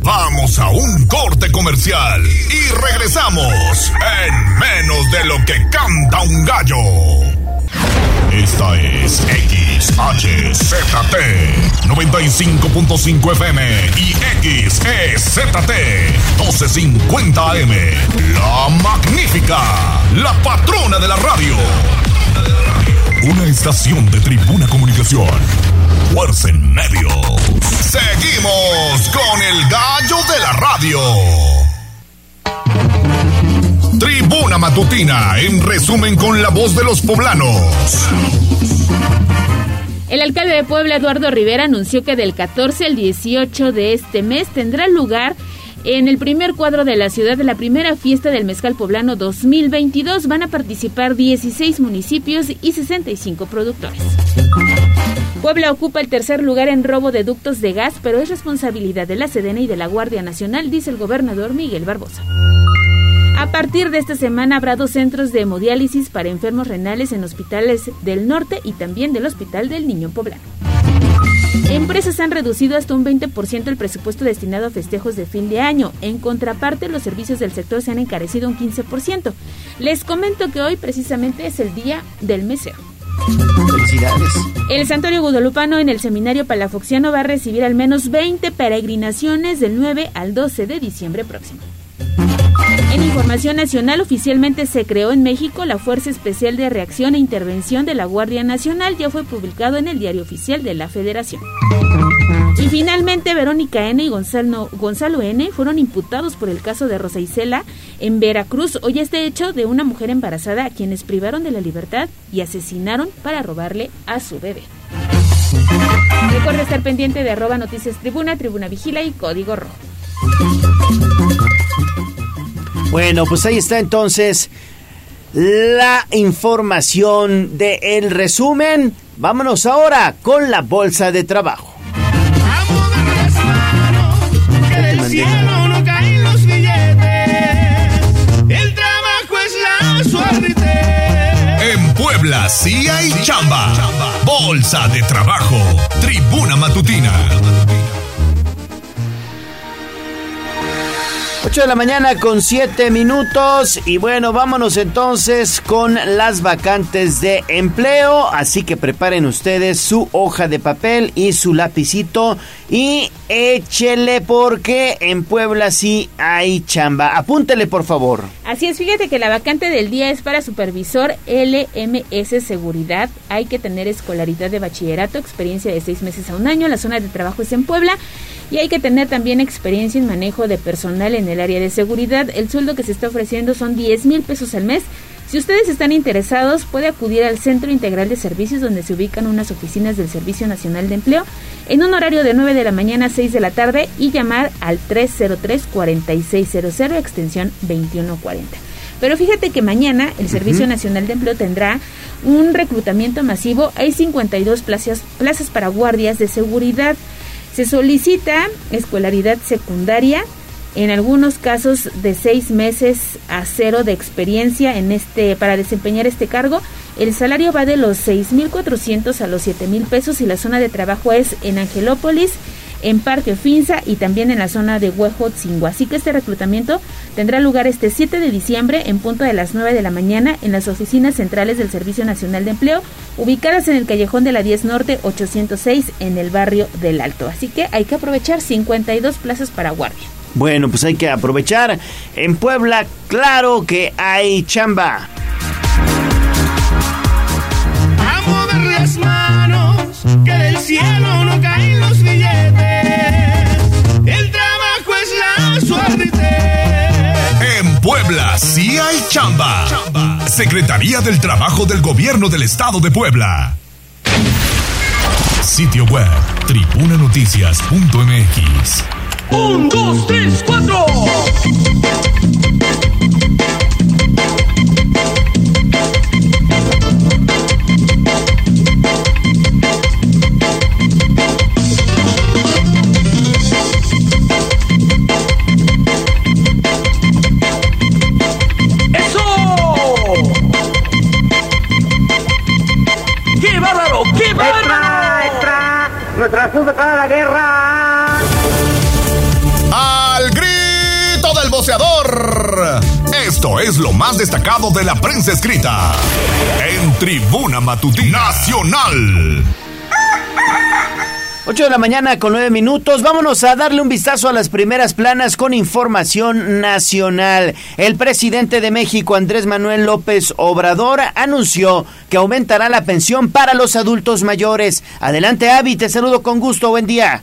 Vamos a un corte comercial y regresamos en menos de lo que canta un gallo. Esta es XHZT 95.5 FM y XEZT 1250 AM. La magnífica, la patrona de la radio. Una estación de tribuna comunicación. Fuerza en medio. Seguimos con el gallo de la radio. Tribuna Matutina, en resumen con la voz de los poblanos. El alcalde de Puebla, Eduardo Rivera, anunció que del 14 al 18 de este mes tendrá lugar en el primer cuadro de la ciudad de la primera fiesta del Mezcal Poblano 2022 van a participar 16 municipios y 65 productores. Puebla ocupa el tercer lugar en robo de ductos de gas, pero es responsabilidad de la Sedena y de la Guardia Nacional, dice el gobernador Miguel Barbosa. A partir de esta semana habrá dos centros de hemodiálisis para enfermos renales en hospitales del norte y también del Hospital del Niño Poblano. Empresas han reducido hasta un 20% el presupuesto destinado a festejos de fin de año. En contraparte, los servicios del sector se han encarecido un 15%. Les comento que hoy precisamente es el día del mesero. Felicidades. El Santuario Guadalupano en el Seminario Palafoxiano va a recibir al menos 20 peregrinaciones del 9 al 12 de diciembre próximo. En información nacional, oficialmente se creó en México la Fuerza Especial de Reacción e Intervención de la Guardia Nacional, ya fue publicado en el Diario Oficial de la Federación. Y finalmente, Verónica N. y Gonzalo, Gonzalo N. fueron imputados por el caso de Rosa Isela en Veracruz. Hoy este hecho de una mujer embarazada a quienes privaron de la libertad y asesinaron para robarle a su bebé. Recuerda estar pendiente de arroba noticias tribuna, tribuna vigila y código rojo. Bueno, pues ahí está entonces la información del el resumen. Vámonos ahora con la bolsa de trabajo. En Puebla sí hay chamba. Bolsa de trabajo. Tribuna matutina. 8 de la mañana con 7 minutos. Y bueno, vámonos entonces con las vacantes de empleo, así que preparen ustedes su hoja de papel y su lapicito y échele porque en Puebla sí hay chamba. Apúntele por favor. Así es, fíjate que la vacante del día es para supervisor LMS Seguridad. Hay que tener escolaridad de bachillerato, experiencia de seis meses a un año. La zona de trabajo es en Puebla y hay que tener también experiencia en manejo de personal en el área de seguridad. El sueldo que se está ofreciendo son 10 mil pesos al mes. Si ustedes están interesados, puede acudir al Centro Integral de Servicios donde se ubican unas oficinas del Servicio Nacional de Empleo en un horario de 9 de la mañana a 6 de la tarde y llamar al 303-4600 extensión 2140. Pero fíjate que mañana el Servicio Nacional de Empleo tendrá un reclutamiento masivo. Hay 52 plazas, plazas para guardias de seguridad. Se solicita escolaridad secundaria, en algunos casos de seis meses a cero de experiencia en este para desempeñar este cargo. El salario va de los 6.400 a los 7.000 pesos y la zona de trabajo es en Angelópolis, en Parque Finza y también en la zona de Huejotzingo. Así que este reclutamiento tendrá lugar este 7 de diciembre en punto de las 9 de la mañana en las oficinas centrales del Servicio Nacional de Empleo, ubicadas en el callejón de la 10 Norte 806 en el barrio del Alto. Así que hay que aprovechar 52 plazas para guardia. Bueno, pues hay que aprovechar. En Puebla, claro que hay chamba. A mover las manos, que del cielo no caen los billetes. El trabajo es la suerte. En Puebla sí hay chamba. Secretaría del Trabajo del Gobierno del Estado de Puebla. Sitio web tribunanoticias.mx. Un, dos, tres, cuatro. ¡Qué bárbaro! ¡Qué bárbaro! ¡Extra! ¡Nuestra sube para la guerra! Es lo más destacado de la prensa escrita en Tribuna Matutina Nacional. 8 de la mañana con 9 minutos. Vámonos a darle un vistazo a las primeras planas con información nacional. El presidente de México, Andrés Manuel López Obrador, anunció que aumentará la pensión para los adultos mayores. Adelante, Avi, te saludo con gusto. Buen día.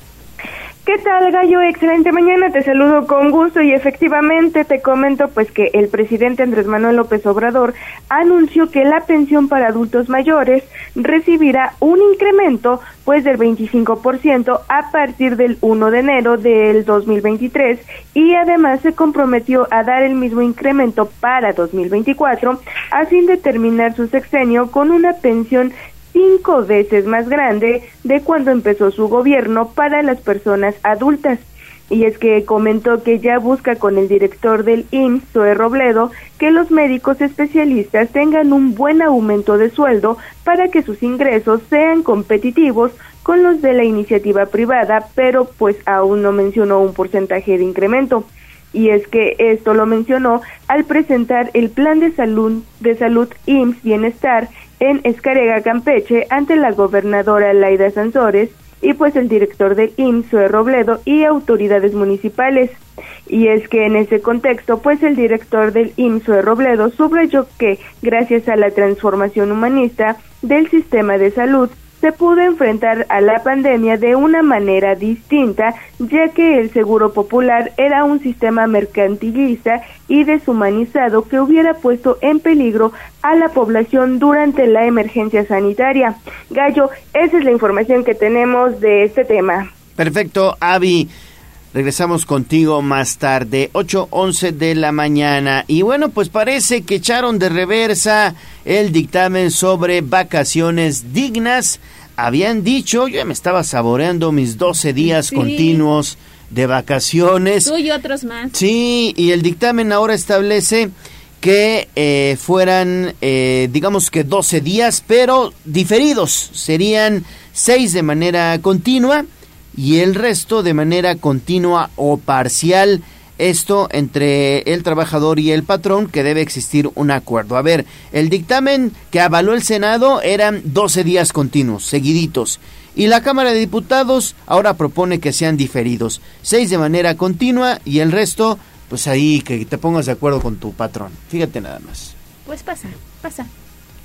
¿Qué tal, Gallo? Excelente mañana, te saludo con gusto y efectivamente te comento pues que el presidente Andrés Manuel López Obrador anunció que la pensión para adultos mayores recibirá un incremento pues del 25% a partir del 1 de enero del 2023 y además se comprometió a dar el mismo incremento para 2024 a fin de terminar su sexenio con una pensión cinco veces más grande de cuando empezó su gobierno para las personas adultas. Y es que comentó que ya busca con el director del IMSS, Zoe Robledo, que los médicos especialistas tengan un buen aumento de sueldo para que sus ingresos sean competitivos con los de la iniciativa privada, pero pues aún no mencionó un porcentaje de incremento. Y es que esto lo mencionó al presentar el plan de salud de salud IMSS Bienestar en Escarega, Campeche, ante la gobernadora Laida Sansores y pues el director del IMSS, Robledo, y autoridades municipales. Y es que en ese contexto, pues el director del IMSS, Zoe Robledo, subrayó que, gracias a la transformación humanista del sistema de salud, se pudo enfrentar a la pandemia de una manera distinta, ya que el Seguro Popular era un sistema mercantilista y deshumanizado que hubiera puesto en peligro a la población durante la emergencia sanitaria. Gallo, esa es la información que tenemos de este tema. Perfecto, Avi. Regresamos contigo más tarde, 8.11 de la mañana. Y bueno, pues parece que echaron de reversa el dictamen sobre vacaciones dignas. Habían dicho, yo ya me estaba saboreando mis 12 días continuos de vacaciones. Tú y otros más. Sí, y el dictamen ahora establece que eh, fueran, eh, digamos que 12 días, pero diferidos. Serían 6 de manera continua y el resto de manera continua o parcial. Esto entre el trabajador y el patrón que debe existir un acuerdo. A ver, el dictamen que avaló el Senado eran 12 días continuos, seguiditos. Y la Cámara de Diputados ahora propone que sean diferidos, 6 de manera continua y el resto, pues ahí que te pongas de acuerdo con tu patrón. Fíjate nada más. Pues pasa, pasa.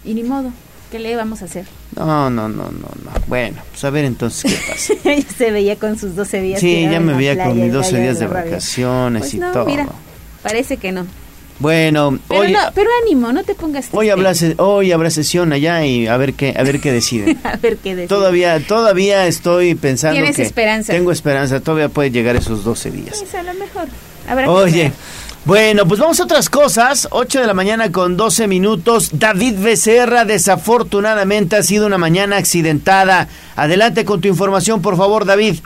Y ni modo. ¿Qué le vamos a hacer? No, no, no, no, no. Bueno, pues a ver entonces qué [LAUGHS] pasa. ya se veía con sus 12 días. Sí, ya me veía con mis 12 días de, vacaciones pues y no, todo. Mira, parece que no. Bueno, pero, hoy, no, pero ánimo, no te pongas triste. Hoy habrá, hoy habrá sesión allá y a ver qué, a ver qué deciden. [LAUGHS] a ver qué deciden. Todavía, todavía estoy pensando Tienes que esperanza. tengo esperanza, todavía puede llegar esos 12 días. Pues a lo mejor. Habrá Oye, bueno, pues vamos a otras cosas. 8 de la mañana con 12 minutos. David Becerra, desafortunadamente ha sido una mañana accidentada. Adelante con tu información, por favor, David.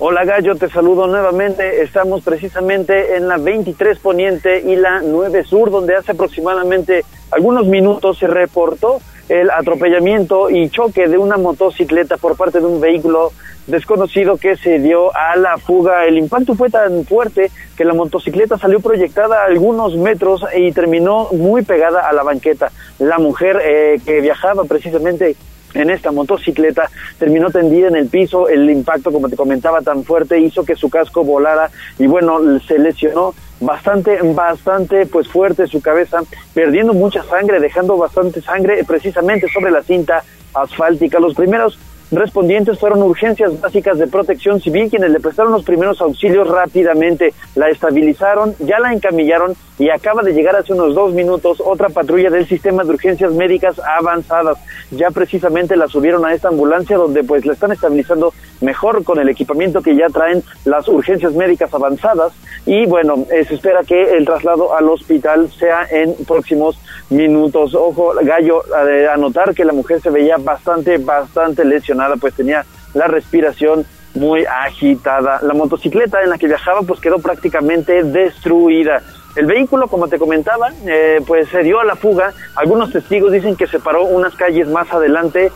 Hola Gallo, te saludo nuevamente. Estamos precisamente en la 23 Poniente y la 9 Sur, donde hace aproximadamente algunos minutos se reportó el atropellamiento y choque de una motocicleta por parte de un vehículo desconocido que se dio a la fuga. El impacto fue tan fuerte que la motocicleta salió proyectada a algunos metros y terminó muy pegada a la banqueta. La mujer eh, que viajaba precisamente en esta motocicleta terminó tendida en el piso, el impacto como te comentaba tan fuerte hizo que su casco volara y bueno, se lesionó bastante, bastante pues fuerte su cabeza, perdiendo mucha sangre, dejando bastante sangre precisamente sobre la cinta asfáltica. Los primeros respondientes fueron urgencias básicas de protección civil quienes le prestaron los primeros auxilios rápidamente, la estabilizaron, ya la encamillaron y acaba de llegar hace unos dos minutos otra patrulla del sistema de urgencias médicas avanzadas. Ya precisamente la subieron a esta ambulancia donde pues la están estabilizando mejor con el equipamiento que ya traen las urgencias médicas avanzadas y bueno, se espera que el traslado al hospital sea en próximos minutos. Ojo, gallo, anotar que la mujer se veía bastante, bastante lesionada, pues tenía la respiración muy agitada. La motocicleta en la que viajaba pues quedó prácticamente destruida. El vehículo, como te comentaba, eh, pues se dio a la fuga. Algunos testigos dicen que se paró unas calles más adelante,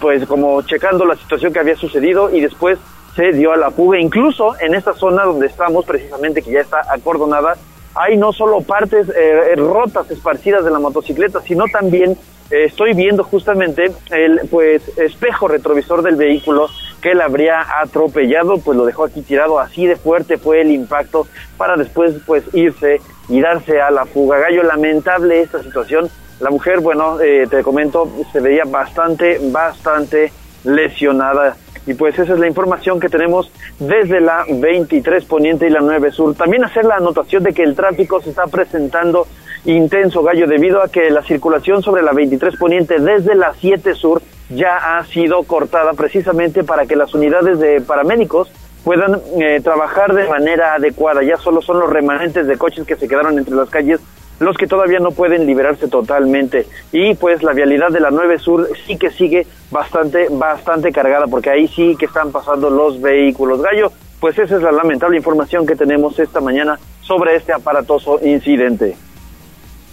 pues como checando la situación que había sucedido y después se dio a la fuga. Incluso en esta zona donde estamos, precisamente que ya está acordonada, hay no solo partes eh, rotas esparcidas de la motocicleta, sino también eh, estoy viendo justamente el pues espejo retrovisor del vehículo que él habría atropellado, pues lo dejó aquí tirado, así de fuerte fue el impacto para después pues irse y darse a la fuga. Gallo, lamentable esta situación. La mujer, bueno, eh, te comento, se veía bastante, bastante lesionada. Y pues esa es la información que tenemos desde la 23 Poniente y la 9 Sur. También hacer la anotación de que el tráfico se está presentando intenso, Gallo, debido a que la circulación sobre la 23 Poniente desde la 7 Sur ya ha sido cortada precisamente para que las unidades de paramédicos puedan eh, trabajar de manera adecuada. Ya solo son los remanentes de coches que se quedaron entre las calles los que todavía no pueden liberarse totalmente. Y pues la vialidad de la 9 Sur sí que sigue bastante, bastante cargada, porque ahí sí que están pasando los vehículos. Gallo, pues esa es la lamentable información que tenemos esta mañana sobre este aparatoso incidente.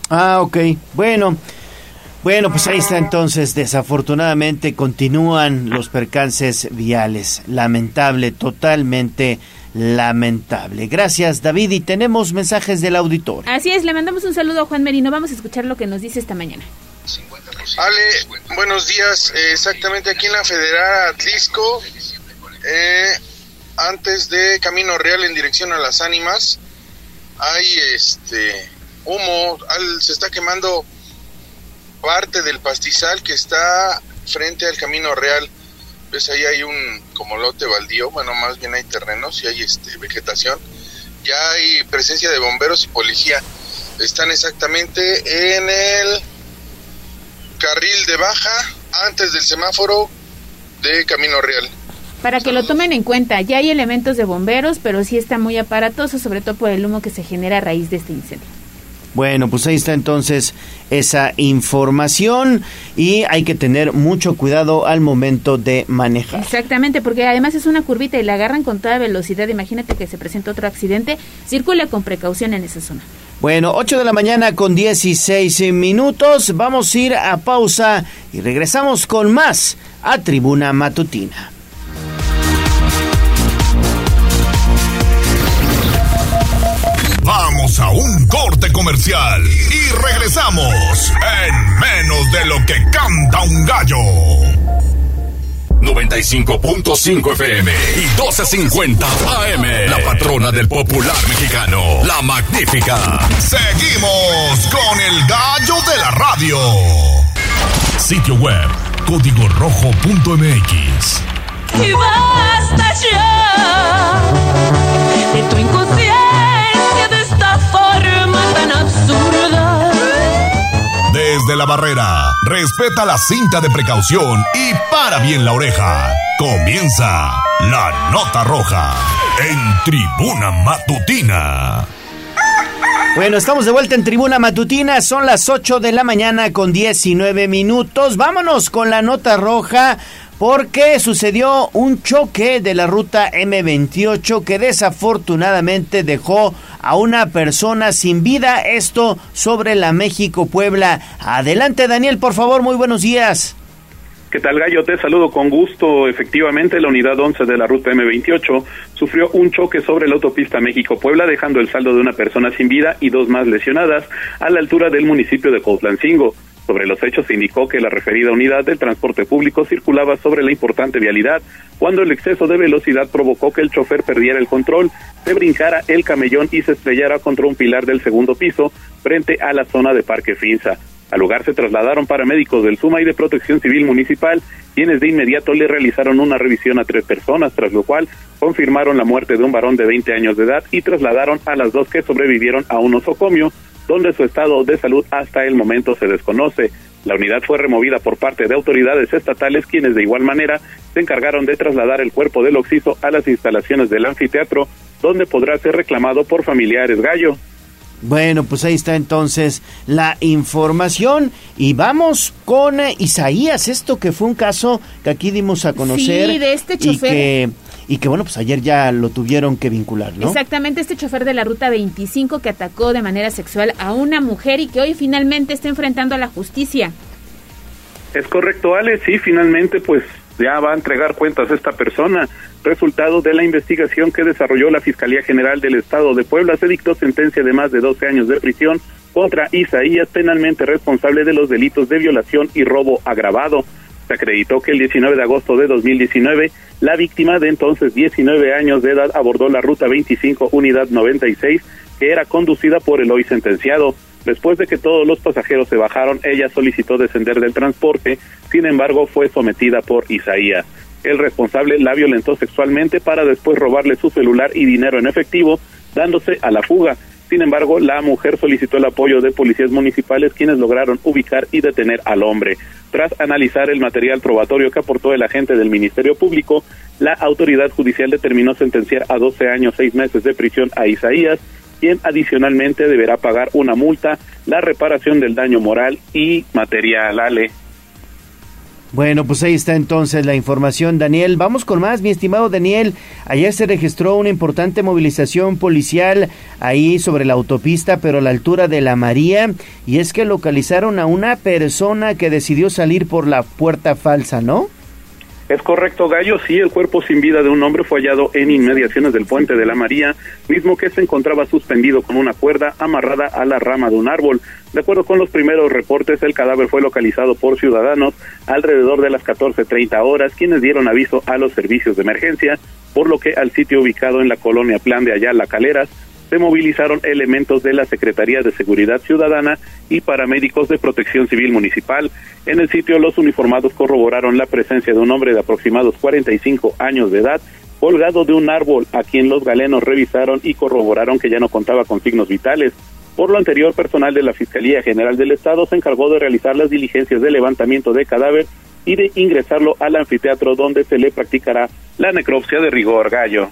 Ah, ok. Bueno. Bueno, pues ahí está entonces. Desafortunadamente continúan los percances viales. Lamentable, totalmente lamentable. Gracias, David. Y tenemos mensajes del auditor. Así es, le mandamos un saludo a Juan Merino. Vamos a escuchar lo que nos dice esta mañana. Ale, buenos días. Eh, exactamente aquí en la Federal Atlisco, eh, antes de Camino Real en dirección a las ánimas, hay este humo, se está quemando parte del pastizal que está frente al Camino Real pues ahí hay un como lote baldío, bueno, más bien hay terrenos y hay este vegetación. Ya hay presencia de bomberos y policía. Están exactamente en el carril de baja antes del semáforo de Camino Real. Para que lo tomen en cuenta, ya hay elementos de bomberos, pero sí está muy aparatoso, sobre todo por el humo que se genera a raíz de este incendio. Bueno, pues ahí está entonces esa información y hay que tener mucho cuidado al momento de manejar. Exactamente, porque además es una curvita y la agarran con toda velocidad. Imagínate que se presenta otro accidente. Circula con precaución en esa zona. Bueno, 8 de la mañana con 16 minutos. Vamos a ir a pausa y regresamos con más a Tribuna Matutina. Vamos a un corte comercial y regresamos en menos de lo que canta un gallo. 95.5 FM y 12.50 AM. La patrona del popular mexicano, la magnífica. Seguimos con el gallo de la radio. Sitio web, código rojo.mx. Y basta ya de tu inconsciencia absurda. Desde la barrera, respeta la cinta de precaución y para bien la oreja. Comienza la nota roja en tribuna matutina. Bueno, estamos de vuelta en Tribuna Matutina, son las 8 de la mañana con 19 minutos. Vámonos con la nota roja porque sucedió un choque de la ruta M28 que desafortunadamente dejó a una persona sin vida. Esto sobre la México-Puebla. Adelante Daniel, por favor, muy buenos días. ¿Qué tal, Gallo? Te saludo con gusto. Efectivamente, la unidad 11 de la ruta M28 sufrió un choque sobre la autopista México-Puebla, dejando el saldo de una persona sin vida y dos más lesionadas a la altura del municipio de Coutlancingo. Sobre los hechos se indicó que la referida unidad del transporte público circulaba sobre la importante vialidad cuando el exceso de velocidad provocó que el chofer perdiera el control, se brincara el camellón y se estrellara contra un pilar del segundo piso frente a la zona de Parque Finza. Al lugar se trasladaron paramédicos del SUMA y de Protección Civil Municipal, quienes de inmediato le realizaron una revisión a tres personas, tras lo cual confirmaron la muerte de un varón de 20 años de edad y trasladaron a las dos que sobrevivieron a un nosocomio, donde su estado de salud hasta el momento se desconoce. La unidad fue removida por parte de autoridades estatales quienes de igual manera se encargaron de trasladar el cuerpo del occiso a las instalaciones del anfiteatro, donde podrá ser reclamado por familiares gallo. Bueno, pues ahí está entonces la información y vamos con eh, Isaías, esto que fue un caso que aquí dimos a conocer. Sí, de este chofer. Y que y que bueno, pues ayer ya lo tuvieron que vincular, ¿no? Exactamente, este chofer de la ruta 25 que atacó de manera sexual a una mujer y que hoy finalmente está enfrentando a la justicia. Es correcto, Ale, sí, finalmente pues ya va a entregar cuentas esta persona. Resultado de la investigación que desarrolló la Fiscalía General del Estado de Puebla, se dictó sentencia de más de 12 años de prisión contra Isaías, penalmente responsable de los delitos de violación y robo agravado. Se acreditó que el 19 de agosto de 2019, la víctima de entonces 19 años de edad abordó la ruta 25 unidad 96, que era conducida por el hoy sentenciado. Después de que todos los pasajeros se bajaron, ella solicitó descender del transporte, sin embargo fue sometida por Isaías. El responsable la violentó sexualmente para después robarle su celular y dinero en efectivo, dándose a la fuga. Sin embargo, la mujer solicitó el apoyo de policías municipales quienes lograron ubicar y detener al hombre. Tras analizar el material probatorio que aportó el agente del Ministerio Público, la autoridad judicial determinó sentenciar a 12 años, 6 meses de prisión a Isaías quien adicionalmente deberá pagar una multa, la reparación del daño moral y material. Ale. Bueno, pues ahí está entonces la información, Daniel. Vamos con más, mi estimado Daniel. Ayer se registró una importante movilización policial ahí sobre la autopista, pero a la altura de la María, y es que localizaron a una persona que decidió salir por la puerta falsa, ¿no? Es correcto, Gallo. Sí, el cuerpo sin vida de un hombre fue hallado en inmediaciones del puente de la María, mismo que se encontraba suspendido con una cuerda amarrada a la rama de un árbol. De acuerdo con los primeros reportes, el cadáver fue localizado por ciudadanos alrededor de las 14.30 horas, quienes dieron aviso a los servicios de emergencia, por lo que al sitio ubicado en la colonia Plan de Ayala Caleras se movilizaron elementos de la Secretaría de Seguridad Ciudadana y paramédicos de Protección Civil Municipal. En el sitio los uniformados corroboraron la presencia de un hombre de aproximados 45 años de edad colgado de un árbol a quien los galenos revisaron y corroboraron que ya no contaba con signos vitales. Por lo anterior, personal de la Fiscalía General del Estado se encargó de realizar las diligencias de levantamiento de cadáver y de ingresarlo al anfiteatro donde se le practicará la necropsia de rigor gallo.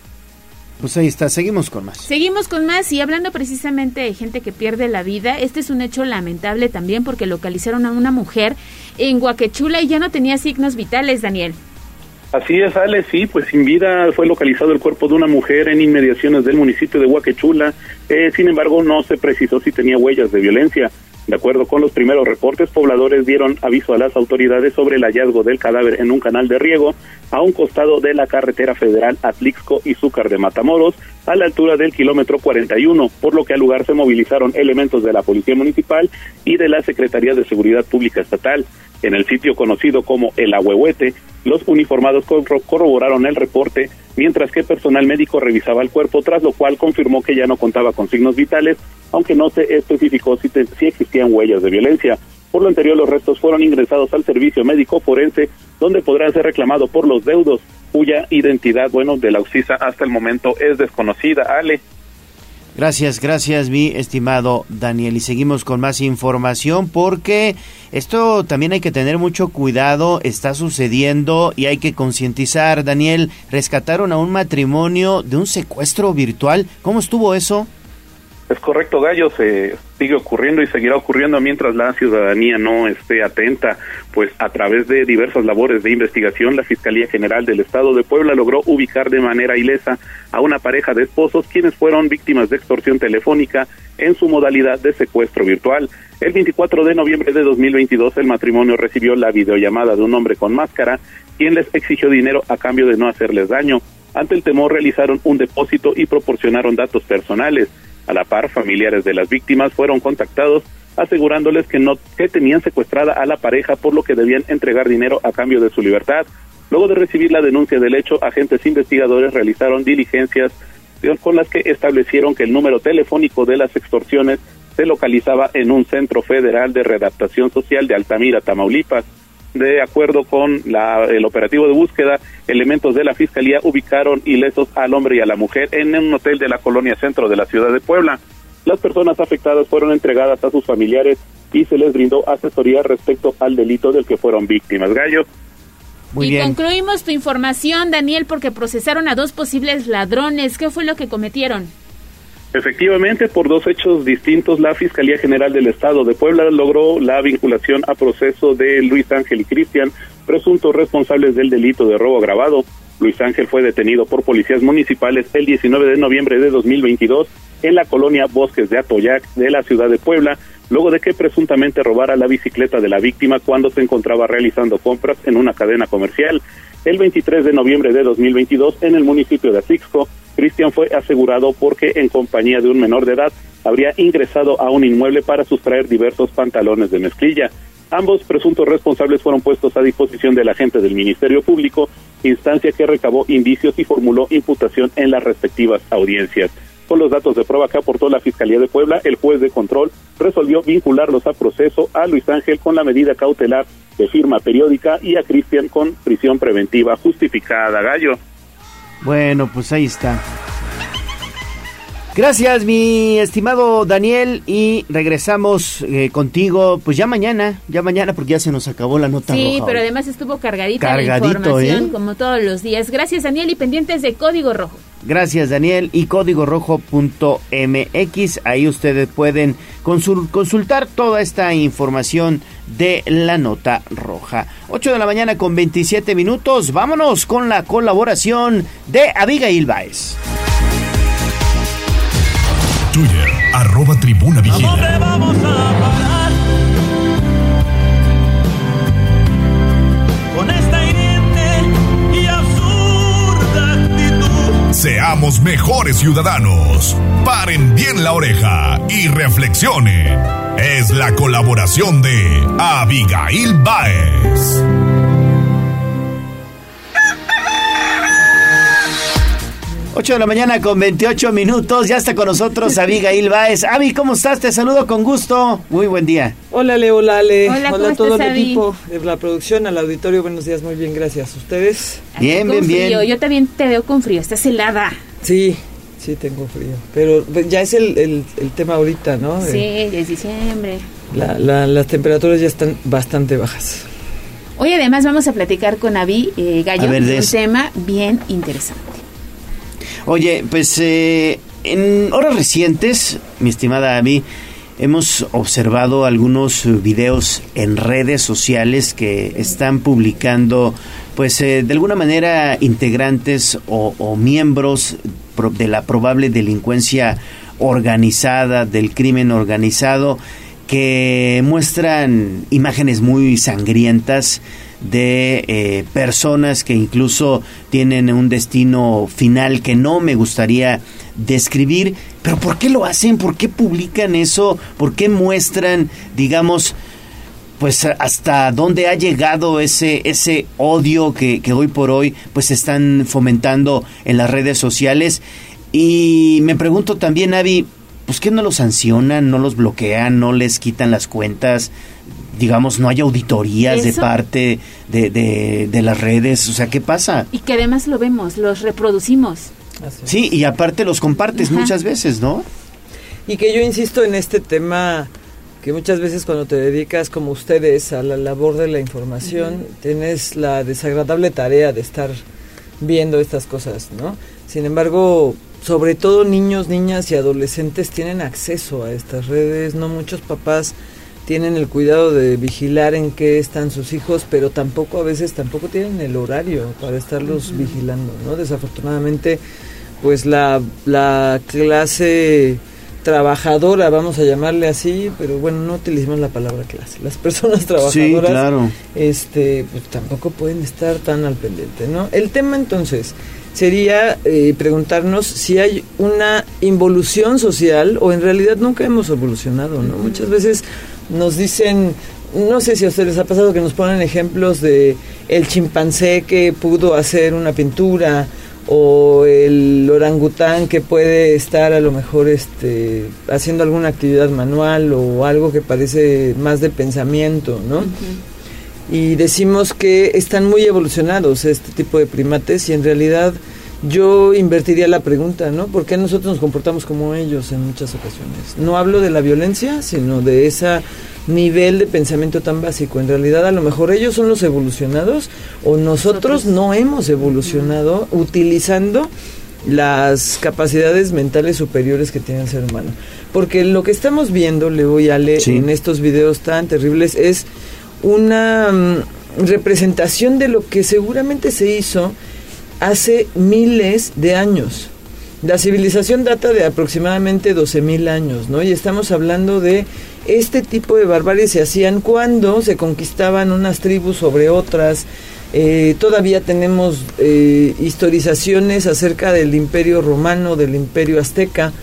Pues ahí está, seguimos con más. Seguimos con más y hablando precisamente de gente que pierde la vida, este es un hecho lamentable también porque localizaron a una mujer en Guaquechula y ya no tenía signos vitales, Daniel. Así es, Ale, sí, pues sin vida fue localizado el cuerpo de una mujer en inmediaciones del municipio de Huaquechula. Eh, sin embargo, no se precisó si tenía huellas de violencia. De acuerdo con los primeros reportes, pobladores dieron aviso a las autoridades sobre el hallazgo del cadáver en un canal de riego a un costado de la carretera federal Atlixco y Zúcar de Matamoros, a la altura del kilómetro 41, por lo que al lugar se movilizaron elementos de la Policía Municipal y de la Secretaría de Seguridad Pública Estatal. En el sitio conocido como El Ahuehuete, los uniformados corroboraron el reporte, mientras que personal médico revisaba el cuerpo, tras lo cual confirmó que ya no contaba con signos vitales, aunque no se especificó si, si existían huellas de violencia. Por lo anterior, los restos fueron ingresados al servicio médico forense, donde podrán ser reclamados por los deudos, cuya identidad, bueno, de la UCISA hasta el momento es desconocida. Ale. Gracias, gracias mi estimado Daniel. Y seguimos con más información porque esto también hay que tener mucho cuidado, está sucediendo y hay que concientizar. Daniel, rescataron a un matrimonio de un secuestro virtual. ¿Cómo estuvo eso? Es correcto, Gallo, se sigue ocurriendo y seguirá ocurriendo mientras la ciudadanía no esté atenta, pues a través de diversas labores de investigación, la Fiscalía General del Estado de Puebla logró ubicar de manera ilesa a una pareja de esposos quienes fueron víctimas de extorsión telefónica en su modalidad de secuestro virtual. El 24 de noviembre de 2022 el matrimonio recibió la videollamada de un hombre con máscara, quien les exigió dinero a cambio de no hacerles daño. Ante el temor realizaron un depósito y proporcionaron datos personales. A la par, familiares de las víctimas fueron contactados asegurándoles que no que tenían secuestrada a la pareja por lo que debían entregar dinero a cambio de su libertad. Luego de recibir la denuncia del hecho, agentes investigadores realizaron diligencias con las que establecieron que el número telefónico de las extorsiones se localizaba en un centro federal de redactación social de Altamira, Tamaulipas. De acuerdo con el operativo de búsqueda, elementos de la Fiscalía ubicaron ilesos al hombre y a la mujer en un hotel de la colonia centro de la ciudad de Puebla. Las personas afectadas fueron entregadas a sus familiares y se les brindó asesoría respecto al delito del que fueron víctimas. Gallo. y concluimos tu información, Daniel, porque procesaron a dos posibles ladrones. ¿Qué fue lo que cometieron? Efectivamente, por dos hechos distintos, la Fiscalía General del Estado de Puebla logró la vinculación a proceso de Luis Ángel y Cristian, presuntos responsables del delito de robo agravado. Luis Ángel fue detenido por policías municipales el 19 de noviembre de 2022 en la colonia Bosques de Atoyac de la ciudad de Puebla, luego de que presuntamente robara la bicicleta de la víctima cuando se encontraba realizando compras en una cadena comercial. El 23 de noviembre de 2022, en el municipio de Atixco, Cristian fue asegurado porque en compañía de un menor de edad habría ingresado a un inmueble para sustraer diversos pantalones de mezclilla. Ambos presuntos responsables fueron puestos a disposición del agente del Ministerio Público, instancia que recabó indicios y formuló imputación en las respectivas audiencias. Con los datos de prueba que aportó la Fiscalía de Puebla, el juez de control resolvió vincularlos a proceso a Luis Ángel con la medida cautelar de firma periódica y a Cristian con prisión preventiva justificada. Gallo. Bueno, pues ahí está. Gracias, mi estimado Daniel, y regresamos eh, contigo, pues ya mañana, ya mañana, porque ya se nos acabó la nota sí, roja. pero hoy. además estuvo cargadita Cargadito, la información, ¿eh? como todos los días. Gracias, Daniel, y pendientes de Código Rojo. Gracias, Daniel, y código rojo.mx, ahí ustedes pueden consul- consultar toda esta información de la nota roja. 8 de la mañana con 27 minutos, vámonos con la colaboración de Abigail Baez. Twitter, arroba tribuna vigila. vamos a parar? Con esta hiriente y absurda actitud. Seamos mejores ciudadanos. Paren bien la oreja y reflexionen. Es la colaboración de Abigail Baez. Ocho de la mañana con 28 minutos, ya está con nosotros Abigail Baez. Avi, ¿cómo estás? Te saludo con gusto. Muy buen día. Hola Leo, hola Ale, Hola, ¿cómo a todo estás, el equipo de la producción, al auditorio, buenos días, muy bien, gracias. ¿Ustedes? Bien, Con frío, yo también te veo con frío, estás helada. Sí, sí tengo frío, pero ya es el, el- el tema ahorita, ¿no? Sí, Eh, es diciembre. la- la- las temperaturas ya están bastante bajas. Hoy además vamos a platicar con Avi eh, Gallo A ver, un eso. tema bien interesante. Oye, pues eh, en horas recientes, mi estimada Abby, hemos observado algunos videos en redes sociales que están publicando, pues eh, de alguna manera integrantes o, o miembros de la probable delincuencia organizada, del crimen organizado, que muestran imágenes muy sangrientas de eh, personas que incluso tienen un destino final que no me gustaría describir, pero ¿por qué lo hacen? ¿Por qué publican eso? ¿Por qué muestran, digamos, pues hasta dónde ha llegado ese ese odio que, que hoy por hoy pues están fomentando en las redes sociales y me pregunto también Avi pues que no los sancionan no los bloquean no les quitan las cuentas digamos no hay auditorías de parte de, de, de las redes o sea qué pasa Y que además lo vemos, los reproducimos. sí y aparte los compartes Ajá. muchas veces no Y que yo insisto en este tema que muchas veces cuando te dedicas como ustedes a la labor de la información, tienes la desagradable tarea de estar viendo estas cosas, ¿no? Sin embargo, sobre todo niños, niñas y adolescentes tienen acceso a estas redes, no muchos papás tienen el cuidado de vigilar en qué están sus hijos, pero tampoco a veces tampoco tienen el horario para estarlos vigilando, ¿no? Desafortunadamente, pues la, la clase trabajadora, vamos a llamarle así, pero bueno, no utilicemos la palabra clase. Las personas trabajadoras, claro. este, pues tampoco pueden estar tan al pendiente, ¿no? El tema entonces sería eh, preguntarnos si hay una involución social o en realidad nunca hemos evolucionado, ¿no? Muchas veces nos dicen, no sé si a ustedes les ha pasado que nos ponen ejemplos de el chimpancé que pudo hacer una pintura o el orangután que puede estar a lo mejor este haciendo alguna actividad manual o algo que parece más de pensamiento, ¿no? y decimos que están muy evolucionados este tipo de primates y en realidad yo invertiría la pregunta, ¿no? ¿Por qué nosotros nos comportamos como ellos en muchas ocasiones? No hablo de la violencia, sino de ese nivel de pensamiento tan básico. En realidad a lo mejor ellos son los evolucionados o nosotros no hemos evolucionado utilizando las capacidades mentales superiores que tiene el ser humano. Porque lo que estamos viendo, Leo y Ale, en estos videos tan terribles es una mm, representación de lo que seguramente se hizo hace miles de años. La civilización data de aproximadamente 12.000 años, ¿no? Y estamos hablando de este tipo de barbarie se hacían cuando se conquistaban unas tribus sobre otras. Eh, todavía tenemos eh, historizaciones acerca del imperio romano, del imperio azteca,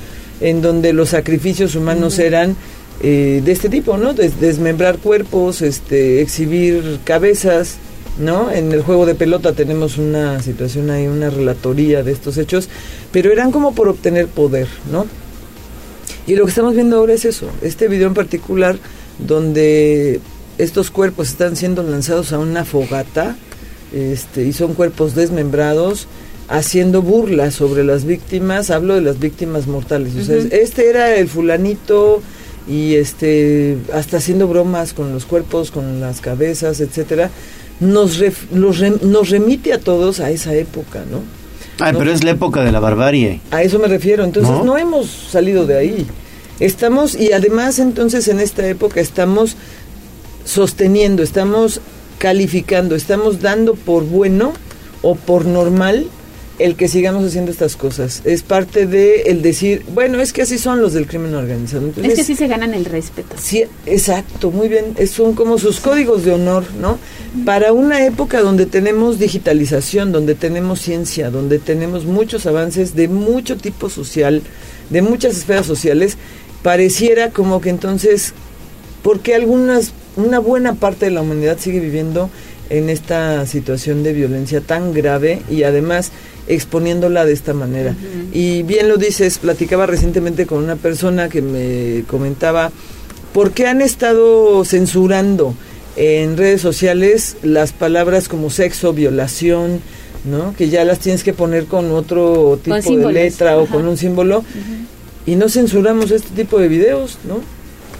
en donde los sacrificios humanos eran eh, de este tipo, ¿no? desmembrar cuerpos, este, exhibir cabezas, ¿no? En el juego de pelota tenemos una situación ahí, una relatoría de estos hechos, pero eran como por obtener poder, ¿no? Y lo que estamos viendo ahora es eso, este video en particular donde estos cuerpos están siendo lanzados a una fogata este, y son cuerpos desmembrados haciendo burlas sobre las víctimas, hablo de las víctimas mortales, o sea, este era el fulanito y este hasta haciendo bromas con los cuerpos, con las cabezas, etcétera nos, nos remite a todos a esa época, ¿no? Ah, pero es la época de la barbarie. A eso me refiero, entonces ¿No? hemos salido de ahí. Estamos, y además entonces en esta época estamos sosteniendo, estamos calificando, estamos dando por bueno o por normal el que sigamos haciendo estas cosas. Es parte de el decir, bueno, es que así son los del crimen organizado. Entonces, es que sí se ganan el respeto. Sí, exacto, muy bien. son como sus códigos de honor, ¿no? Para una época donde tenemos digitalización, donde tenemos ciencia, donde tenemos muchos avances de mucho tipo social, de muchas esferas sociales, pareciera como que entonces, porque algunas, una buena parte de la humanidad sigue viviendo en esta situación de violencia tan grave y además exponiéndola de esta manera. Y bien lo dices, platicaba recientemente con una persona que me comentaba, ¿por qué han estado censurando en redes sociales las palabras como sexo, violación, ¿no? que ya las tienes que poner con otro tipo de letra o con un símbolo? Y no censuramos este tipo de videos, ¿no?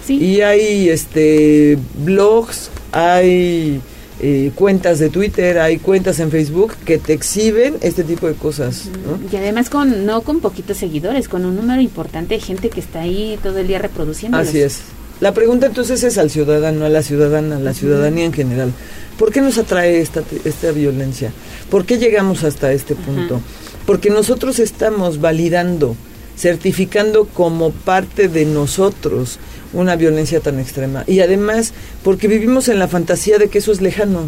Y hay este blogs, hay eh, cuentas de Twitter, hay cuentas en Facebook que te exhiben este tipo de cosas. Y además con no con poquitos seguidores, con un número importante de gente que está ahí todo el día reproduciendo. Así es. La pregunta entonces es al ciudadano, a la ciudadana, a la ciudadanía en general. ¿Por qué nos atrae esta, esta violencia? ¿Por qué llegamos hasta este punto? Porque nosotros estamos validando, certificando como parte de nosotros una violencia tan extrema. Y además, porque vivimos en la fantasía de que eso es lejano.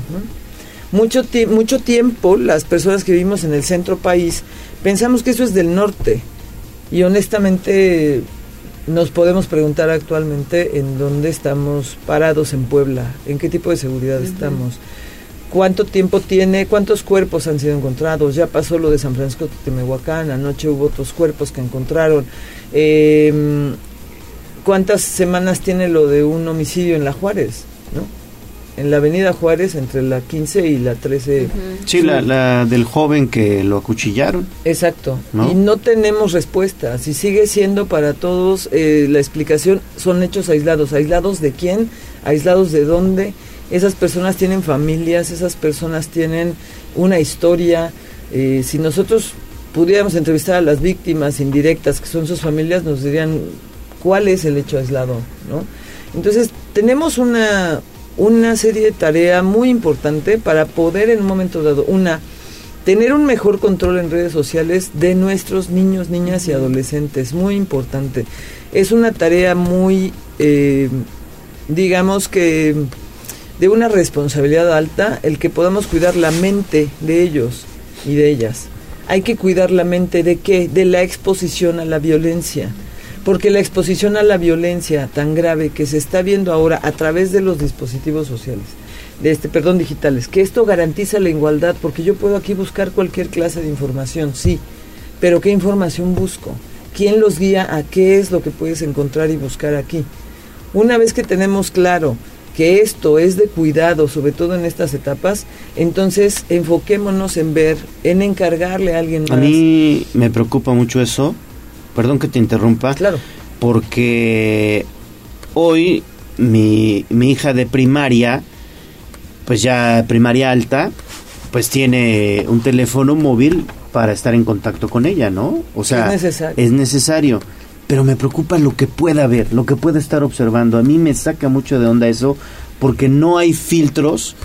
Mucho, mucho tiempo las personas que vivimos en el centro país pensamos que eso es del norte. Y honestamente nos podemos preguntar actualmente en dónde estamos parados en Puebla, en qué tipo de seguridad estamos, cuánto tiempo tiene, cuántos cuerpos han sido encontrados, ya pasó lo de San Francisco de Temehuacán, anoche hubo otros cuerpos que encontraron. Eh, ¿Cuántas semanas tiene lo de un homicidio en la Juárez? ¿no? En la avenida Juárez, entre la 15 y la 13. Sí, la, del joven que lo acuchillaron. Exacto. Y no tenemos respuesta. Si sigue siendo para todos, eh, la explicación son hechos aislados. ¿Aislados de quién? ¿Aislados de dónde? Esas personas tienen familias, esas personas tienen una historia. Eh, si nosotros pudiéramos entrevistar a las víctimas indirectas, que son sus familias, nos dirían cuál es el hecho aislado, ¿no? Entonces, tenemos una, una serie de tarea muy importante para poder en un momento dado, una, tener un mejor control en redes sociales de nuestros niños, niñas y adolescentes, muy importante. Es una tarea muy, eh, digamos que, de una responsabilidad alta el que podamos cuidar la mente de ellos y de ellas. Hay que cuidar la mente de qué? De la exposición a la violencia porque la exposición a la violencia tan grave que se está viendo ahora a través de los dispositivos sociales, de este, perdón, digitales, que esto garantiza la igualdad, porque yo puedo aquí buscar cualquier clase de información, sí, pero ¿qué información busco? ¿Quién los guía a qué es lo que puedes encontrar y buscar aquí? Una vez que tenemos claro que esto es de cuidado, sobre todo en estas etapas, entonces enfoquémonos en ver, en encargarle a alguien más. A mí me preocupa mucho eso, perdón que te interrumpa. Claro. Porque hoy mi, mi hija de primaria, pues ya primaria alta, pues tiene un teléfono móvil para estar en contacto con ella, ¿no? O sea, es necesario. Es necesario. Pero me preocupa lo que pueda ver, lo que pueda estar observando. A mí me saca mucho de onda eso, porque no hay filtros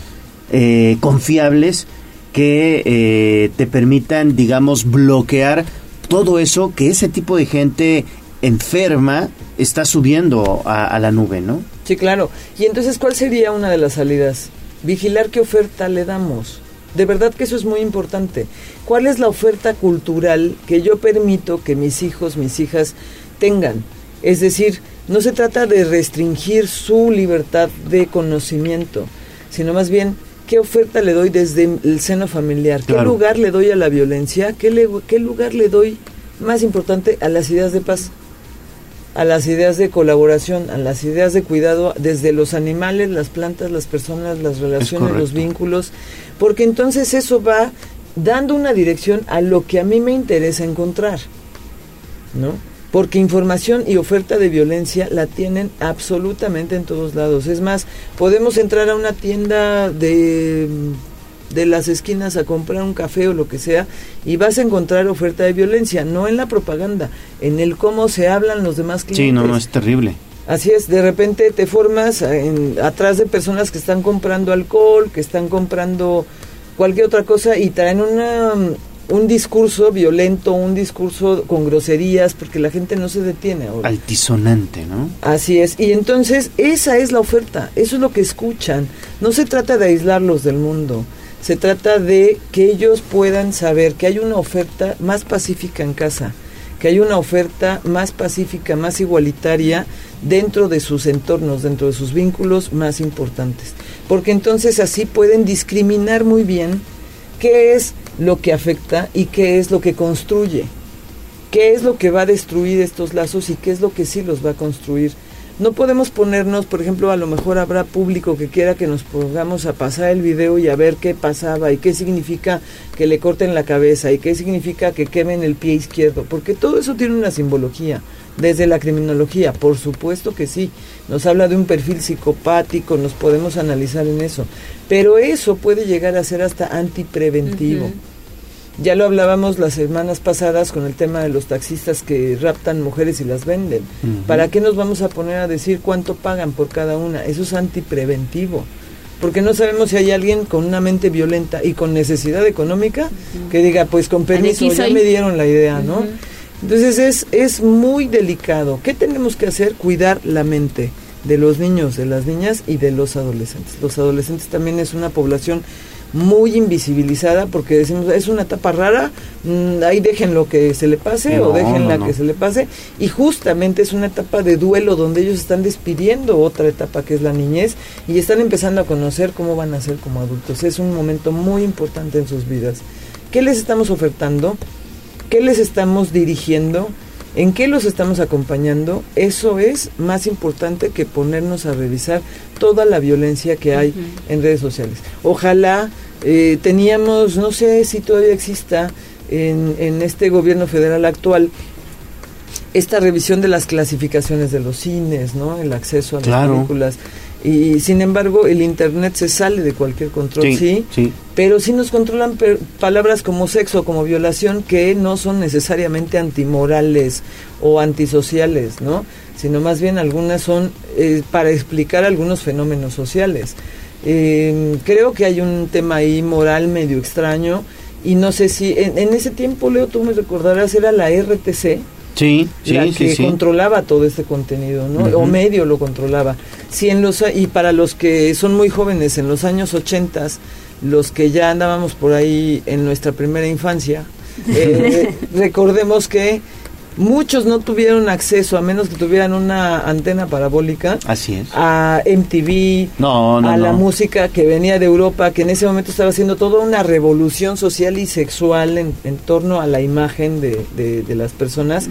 eh, confiables que eh, te permitan, digamos, bloquear todo eso que ese tipo de gente enferma está subiendo a, a la nube, ¿no? Sí, claro. Y entonces, ¿cuál sería una de las salidas? Vigilar qué oferta le damos. De verdad que eso es muy importante. ¿Cuál es la oferta cultural que yo permito que mis hijos, mis hijas tengan? Es decir, no se trata de restringir su libertad de conocimiento, sino más bien qué oferta le doy desde el seno familiar, qué lugar le doy a la violencia, qué, qué lugar le doy, más importante, a las ideas de paz a las ideas de colaboración, a las ideas de cuidado desde los animales, las plantas, las personas, las relaciones, los vínculos, porque entonces eso va dando una dirección a lo que a mí me interesa encontrar, ¿no? Porque información y oferta de violencia la tienen absolutamente en todos lados. Es más, podemos entrar a una tienda de de las esquinas a comprar un café o lo que sea y vas a encontrar oferta de violencia, no en la propaganda, en el cómo se hablan los demás clientes. Sí, no, no, es terrible. Así es, de repente te formas en, atrás de personas que están comprando alcohol, que están comprando cualquier otra cosa y traen una, un discurso violento, un discurso con groserías, porque la gente no se detiene ahora. Altisonante, ¿no? Así es, y entonces esa es la oferta, eso es lo que escuchan. No se trata de aislarlos del mundo, se trata de que ellos puedan saber que hay una oferta más pacífica en casa, que hay una oferta más pacífica, más igualitaria dentro de sus entornos, dentro de sus vínculos más importantes. Porque entonces así pueden discriminar muy bien qué es lo que afecta y qué es lo que construye, qué es lo que va a destruir estos lazos y qué es lo que sí los va a construir no podemos ponernos, por ejemplo, a lo mejor habrá público que quiera que nos pongamos a pasar el video y a ver qué pasaba y qué significa que le corten la cabeza y qué significa que quemen el pie izquierdo, porque todo eso tiene una simbología. Desde la criminología, por supuesto que sí, nos habla de un perfil psicopático, nos podemos analizar en eso, pero eso puede llegar a ser hasta antipreventivo. Ya lo hablábamos las semanas pasadas con el tema de los taxistas que raptan mujeres y las venden. ¿Para qué nos vamos a poner a decir cuánto pagan por cada una? Eso es antipreventivo. Porque no sabemos si hay alguien con una mente violenta y con necesidad económica que diga, pues con permiso, ya me dieron la idea, ¿no? Entonces es, es muy delicado. ¿Qué tenemos que hacer? Cuidar la mente de los niños, de las niñas y de los adolescentes. Los adolescentes también es una población muy invisibilizada porque decimos es una etapa rara, mm, ahí dejen lo que se le pase o dejen la que se le pase y justamente es una etapa de duelo donde ellos están despidiendo otra etapa que es la niñez y están empezando a conocer cómo van a ser como adultos. Es un momento muy importante en sus vidas. ¿Qué les estamos ofertando? ¿Qué les estamos dirigiendo? ¿En qué los estamos acompañando? Eso es más importante que ponernos a revisar toda la violencia que hay en redes sociales. Ojalá eh, teníamos, no sé si todavía exista en, en este gobierno federal actual, esta revisión de las clasificaciones de los cines, ¿no? El acceso a las películas. Y sin embargo, el Internet se sale de cualquier control, ¿sí? sí, Pero sí nos controlan palabras como sexo, como violación, que no son necesariamente antimorales o antisociales, ¿no? Sino más bien algunas son eh, para explicar algunos fenómenos sociales. Eh, creo que hay un tema ahí moral medio extraño y no sé si en, en ese tiempo, Leo, tú me recordarás, era la RTC, Sí, sí, la que controlaba todo este contenido, ¿no? O medio lo controlaba. Sí, en los, y para los que son muy jóvenes, en los años 80, los que ya andábamos por ahí en nuestra primera infancia, eh, [LAUGHS] recordemos que muchos no tuvieron acceso, a menos que tuvieran una antena parabólica, Así es. a MTV, no, no, a la música que venía de Europa, que en ese momento estaba haciendo toda una revolución social y sexual en, en torno a la imagen de, de, de, las personas.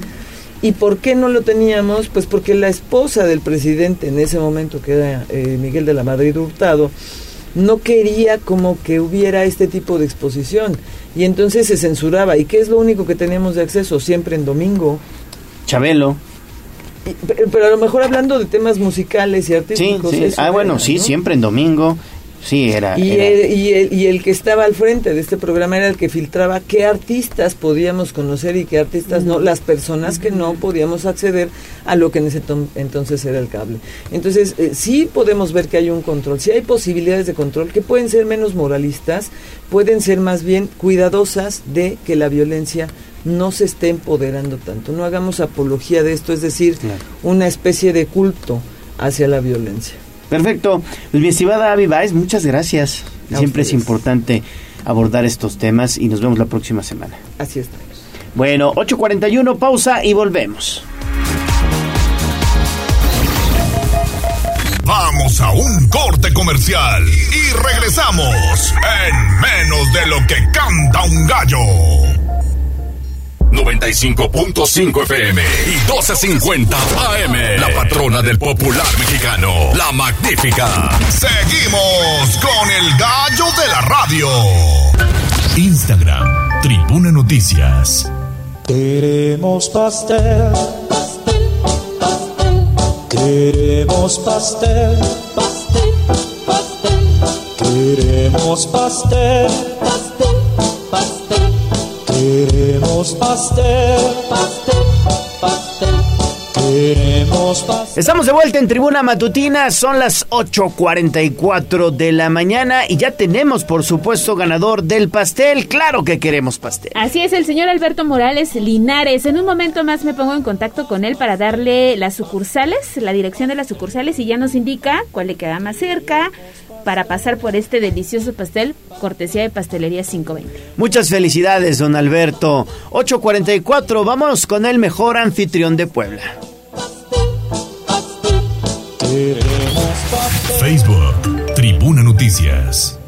¿Y por qué no lo teníamos? Pues porque la esposa del presidente en ese momento, que era eh, Miguel de la Madrid Hurtado, no quería como que hubiera este tipo de exposición y entonces se censuraba. ¿Y qué es lo único que teníamos de acceso? Siempre en domingo. Chabelo. Y, pero, pero, a lo mejor hablando de temas musicales y artísticos. Sí, sí. Ah, bueno, era, sí, ¿no? siempre en domingo. Sí, era. Y, era... El, y, el, y, el, que estaba al frente de este programa era el que filtraba qué artistas podíamos conocer y qué artistas no, las personas que no podíamos acceder a lo que en ese entonces era el cable. Entonces, eh, sí podemos ver que hay un control, sí hay posibilidades de control que pueden ser menos moralistas, pueden ser más bien cuidadosas de que la violencia no se esté empoderando tanto. No hagamos apología de esto, es decir, una especie de culto hacia la violencia. Perfecto. Pues mi estimada Avi Baez, muchas gracias. Siempre es importante abordar estos temas y nos vemos la próxima semana. Así es. Bueno, 8.41, pausa y volvemos. Vamos a un corte comercial y regresamos en menos de lo que canta un gallo. 95.5 FM y 12.50 AM. La patrona del popular mexicano, la magnífica. Seguimos con el gallo de la radio. Instagram, Tribuna Noticias. Queremos pastel, pastel, pastel. Queremos pastel, pastel, pastel. Queremos pastel. Queremos pastel, pastel, pastel. Queremos pastel. Estamos de vuelta en Tribuna Matutina, son las 8.44 de la mañana y ya tenemos por supuesto ganador del pastel, claro que queremos pastel. Así es, el señor Alberto Morales Linares. En un momento más me pongo en contacto con él para darle las sucursales, la dirección de las sucursales y ya nos indica cuál le queda más cerca para pasar por este delicioso pastel, cortesía de Pastelería 520. Muchas felicidades, don Alberto. 8.44, vamos con el mejor anfitrión de Puebla. Facebook, Tribuna Noticias.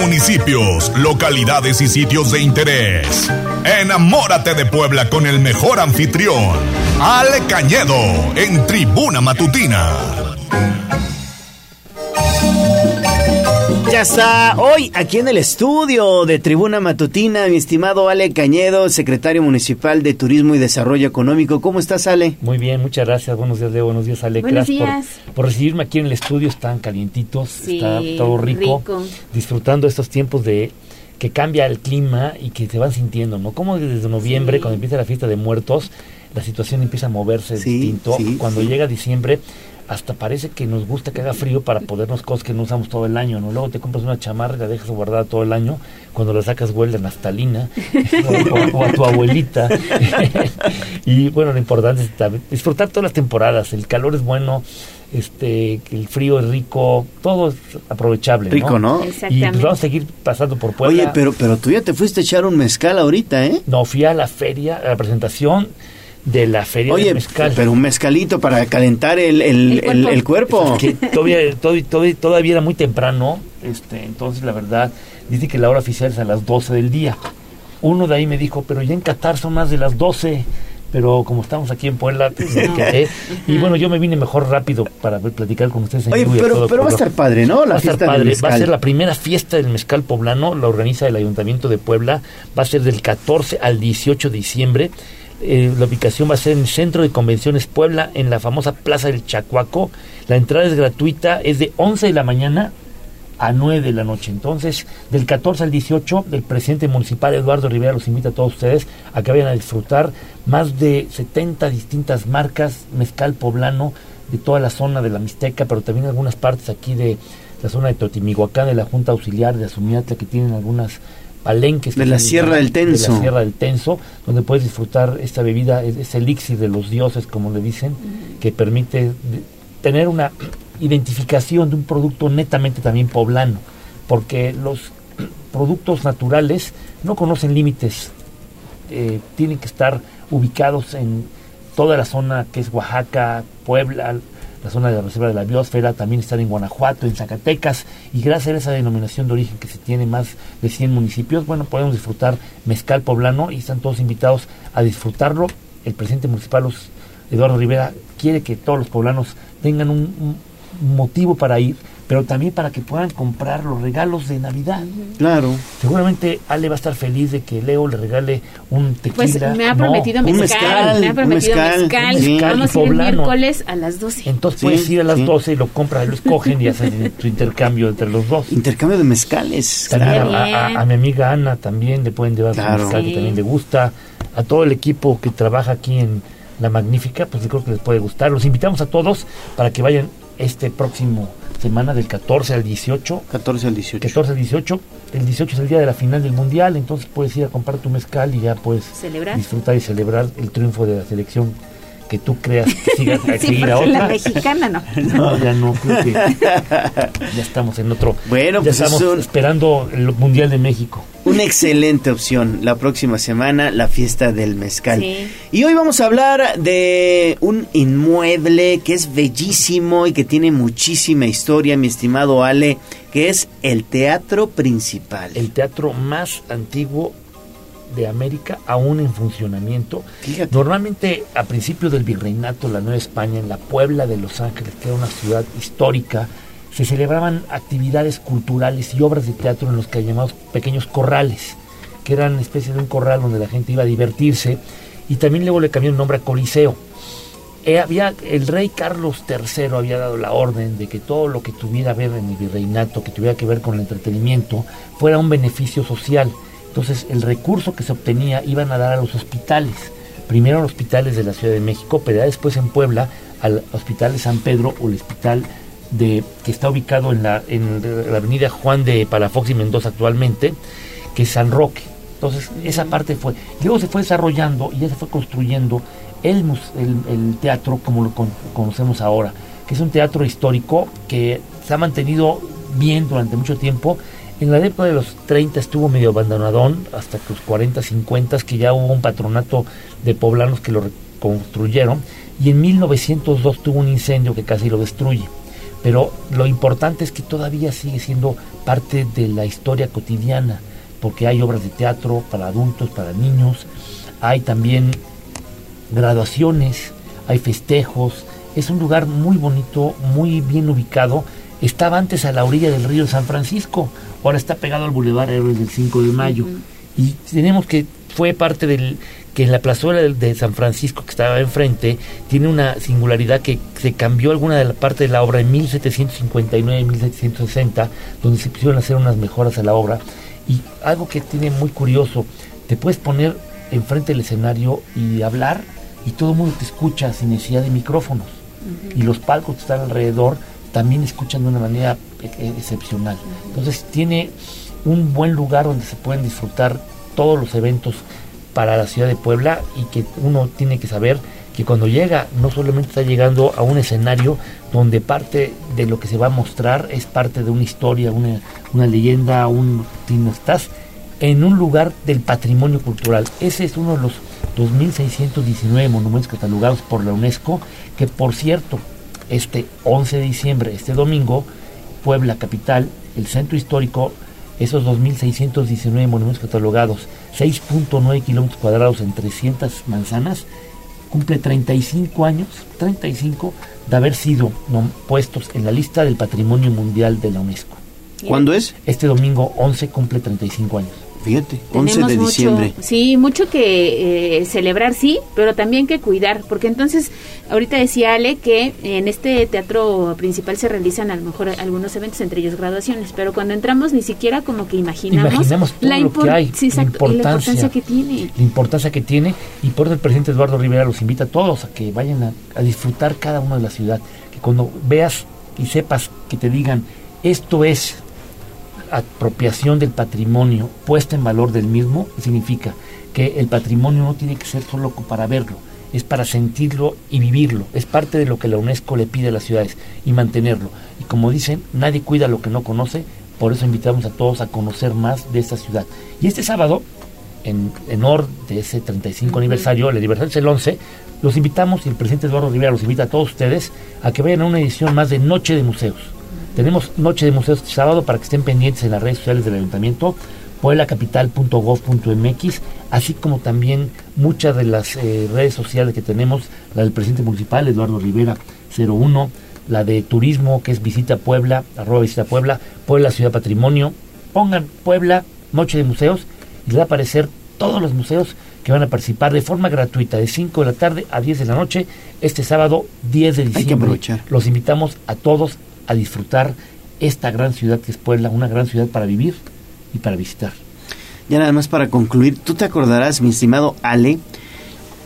Municipios, localidades y sitios de interés. Enamórate de Puebla con el mejor anfitrión, Ale Cañedo, en Tribuna Matutina. Ya está hoy aquí en el estudio de Tribuna Matutina, mi estimado Ale Cañedo, secretario municipal de Turismo y Desarrollo Económico. ¿Cómo estás, Ale? Muy bien, muchas gracias. Buenos días, Leo. Buenos días, Ale. Buenos gracias días. Por, por recibirme aquí en el estudio. Están calientitos, Sí, está todo rico, rico. Disfrutando estos tiempos de que cambia el clima y que se van sintiendo, ¿no? Como desde noviembre, Sí. cuando empieza la fiesta de muertos, la situación empieza a moverse distinto. sí, cuando sí. llega diciembre, hasta parece que nos gusta que haga frío para ponernos cosas que no usamos todo el año, ¿no? Luego te compras una chamarra y la dejas guardada todo el año, cuando la sacas huele a naftalina [LAUGHS] o, a tu abuelita. [LAUGHS] y bueno, lo importante es disfrutar todas las temporadas, el calor es bueno, este, el frío es rico, todo es aprovechable, Rico, ¿no? Y Exactamente. pues vamos a seguir pasando por Puebla. Oye, pero, pero tú ya te fuiste a echar un mezcal ahorita, ¿eh? No, fui a la feria, a la presentación de la feria Oye, del mezcal. pero un mezcalito para calentar el, el, El el- el cuerpo. que [LAUGHS] todavía, todavía, todavía, todavía era muy temprano, este, entonces la verdad, dice que la hora oficial es a las 12 del día. Uno de ahí me dijo, pero ya en Qatar son más de las 12, pero como estamos aquí en Puebla, pues, me [LAUGHS] quedé. Y bueno, yo me vine mejor rápido para ver- platicar con ustedes en Oye, pero, todo pero va a estar padre, ¿no? La va a estar fiesta del padre, va a ser la primera fiesta del mezcal poblano, la organiza el Ayuntamiento de Puebla, va a ser del 14 al 18 de diciembre. Eh, la ubicación va a ser en el Centro de Convenciones Puebla, en la famosa Plaza del Chacuaco. La entrada es gratuita, es de 11 de la mañana a 9 de la noche. Entonces, del 14 al 18, el presidente municipal Eduardo Rivera los invita a todos ustedes a que vayan a disfrutar más de 70 distintas marcas mezcal poblano de toda la zona de la Mixteca, pero también algunas partes aquí de la zona de Totimihuacán, de la Junta Auxiliar de Azumiatla, que tienen algunas palenques. De la Sierra del Tenso. De la Sierra del Tenso, donde puedes disfrutar esta bebida, es- ese elixir de los dioses, como le dicen, que permite de- tener una identificación de un producto netamente también poblano, porque los [CLEARS THROAT] productos naturales no conocen límites, eh, tienen que estar ubicados en toda la zona que es Oaxaca, Puebla, la zona de la Reserva de la Biosfera, también están en Guanajuato, en Zacatecas, y gracias a esa denominación de origen que se tiene más de 100 municipios, bueno, podemos disfrutar mezcal poblano y están todos invitados a disfrutarlo. El presidente municipal, Eduardo Rivera, quiere que todos los poblanos tengan un motivo para ir, pero también para que puedan comprar los regalos de Navidad. Claro. Seguramente Ale va a estar feliz de que Leo le regale un tequila. Pues me ha No, prometido un mezcal, me ha un prometido mezcal. un mezcal Vamos a ir el miércoles a las 12. Entonces Sí, puedes ir a las sí. 12 y lo compras, lo escogen y hacen [LAUGHS] tu intercambio entre los dos. Intercambio de mezcales. También Claro. a, a- a mi amiga Ana también le pueden llevar su Claro. mezcal que Sí. también le gusta. A todo el equipo que trabaja aquí en La Magnífica, pues yo creo que les puede gustar. Los invitamos a todos para que vayan este próximo semana del 14 al 18. 14 al 18. 14 al 18. El 18 es el día de la final del Mundial, entonces puedes ir a comprar tu mezcal y ya puedes Celebrar. disfrutar y celebrar el triunfo de la selección que tú creas que siga [LAUGHS] a Sí, seguir a porque la otra. mexicana no. [LAUGHS] No, ya no, creo que ya estamos en otro. Bueno, ya pues estamos es un- esperando el Mundial de México. Una excelente opción. La próxima semana, la fiesta del mezcal. Sí. Y hoy vamos a hablar de un inmueble que es bellísimo y que tiene muchísima historia, mi estimado Ale, que es el Teatro Principal. El teatro más antiguo de América aún en funcionamiento. Normalmente a principios del virreinato, la Nueva España, en la Puebla de Los Ángeles, que era una ciudad histórica, se celebraban actividades culturales y obras de teatro en los que llamados pequeños corrales, que eran especie de un corral donde la gente iba a divertirse, y también luego le cambió el nombre a Coliseo. Eh, había, el rey Carlos III había dado la orden de que todo lo que tuviera que ver en el virreinato, que tuviera que ver con el entretenimiento, fuera un beneficio social. Entonces el recurso que se obtenía iban a dar a los hospitales. Primero a los hospitales de la Ciudad de México, pero ya después en Puebla al Hospital de San Pedro o el hospital de, que está ubicado en la, en la avenida Juan de Palafox y Mendoza actualmente, que es San Roque. Entonces esa parte fue. Luego se fue desarrollando y ya se fue construyendo el, el, el teatro como lo con- conocemos ahora, que es un teatro histórico que se ha mantenido bien durante mucho tiempo. En la década de los 30 estuvo medio abandonadón, hasta que los 40, 50, que ya hubo un patronato de poblanos que lo reconstruyeron, y en 1902 tuvo un incendio que casi lo destruye. Pero lo importante es que todavía sigue siendo parte de la historia cotidiana, porque hay obras de teatro para adultos, para niños, hay también graduaciones, hay festejos, es un lugar muy bonito, muy bien ubicado. Estaba antes a la orilla del río San Francisco, ahora está pegado al Boulevard Héroes del 5 de mayo. Y tenemos que, fue parte del, que en la plazuela de, de San Francisco que estaba enfrente, tiene una singularidad que se cambió alguna de la parte de la obra en 1759-1760, donde se pusieron a hacer unas mejoras a la obra. Y algo que tiene muy curioso, te puedes poner enfrente del escenario y hablar y todo el mundo te escucha sin necesidad de micrófonos. Y los palcos que están alrededor también escuchan de una manera eh, excepcional. Entonces tiene un buen lugar donde se pueden disfrutar todos los eventos para la ciudad de Puebla y que uno tiene que saber que cuando llega no solamente está llegando a un escenario donde parte de lo que se va a mostrar es parte de una historia, una, una leyenda, un, sino estás en un lugar del patrimonio cultural. Ese es uno de los 2.619 monumentos catalogados por la UNESCO, que por cierto, este 11 de diciembre, este domingo, Puebla Capital, el centro histórico, esos 2.619 monumentos catalogados, 6.9 kilómetros cuadrados en 300 manzanas, cumple 35 años, 35, de haber sido puestos en la lista del Patrimonio Mundial de la UNESCO. ¿Cuándo es? Este domingo 11 cumple 35 años. Fíjate, Tenemos mucho, sí, mucho que eh, celebrar, sí, pero también que cuidar, porque entonces, ahorita decía Ale que en este teatro principal se realizan a lo mejor algunos eventos, entre ellos graduaciones, pero cuando entramos ni siquiera como que imaginamos, Imaginamos todo la, lo que impor- hay, sí, la exacto, y la importancia. importancia que tiene. la importancia que tiene y por eso el presidente Eduardo Rivera los invita a todos a que vayan a, a disfrutar cada uno de la ciudad, que cuando veas y sepas que te digan esto es apropiación del patrimonio puesta en valor del mismo, significa que el patrimonio no tiene que ser solo para verlo, es para sentirlo y vivirlo, es parte de lo que la UNESCO le pide a las ciudades y mantenerlo. Y como dicen, nadie cuida lo que no conoce, por eso invitamos a todos a conocer más de esta ciudad. Y este sábado, en, honor de ese 35 aniversario, el aniversario es el 11, los invitamos y el presidente Eduardo Rivera los invita a todos ustedes a que vayan a una edición más de Noche de Museos. Tenemos Noche de Museos este sábado para que estén pendientes en las redes sociales del ayuntamiento, pueblacapital.gov.mx, así como también muchas de las eh, redes sociales que tenemos, la del presidente municipal, Eduardo Rivera 01, la de turismo, que es Visita Puebla, arroba Visita Puebla, Puebla Ciudad Patrimonio, pongan Puebla, Noche de Museos, y les va a aparecer todos los museos que van a participar de forma gratuita de 5 de la tarde a 10 de la noche este sábado 10 de diciembre. aprovechar. Los invitamos a todos a disfrutar esta gran ciudad que es Puebla, una gran ciudad para vivir y para visitar. Ya nada más para concluir, tú te acordarás, mi estimado Ale,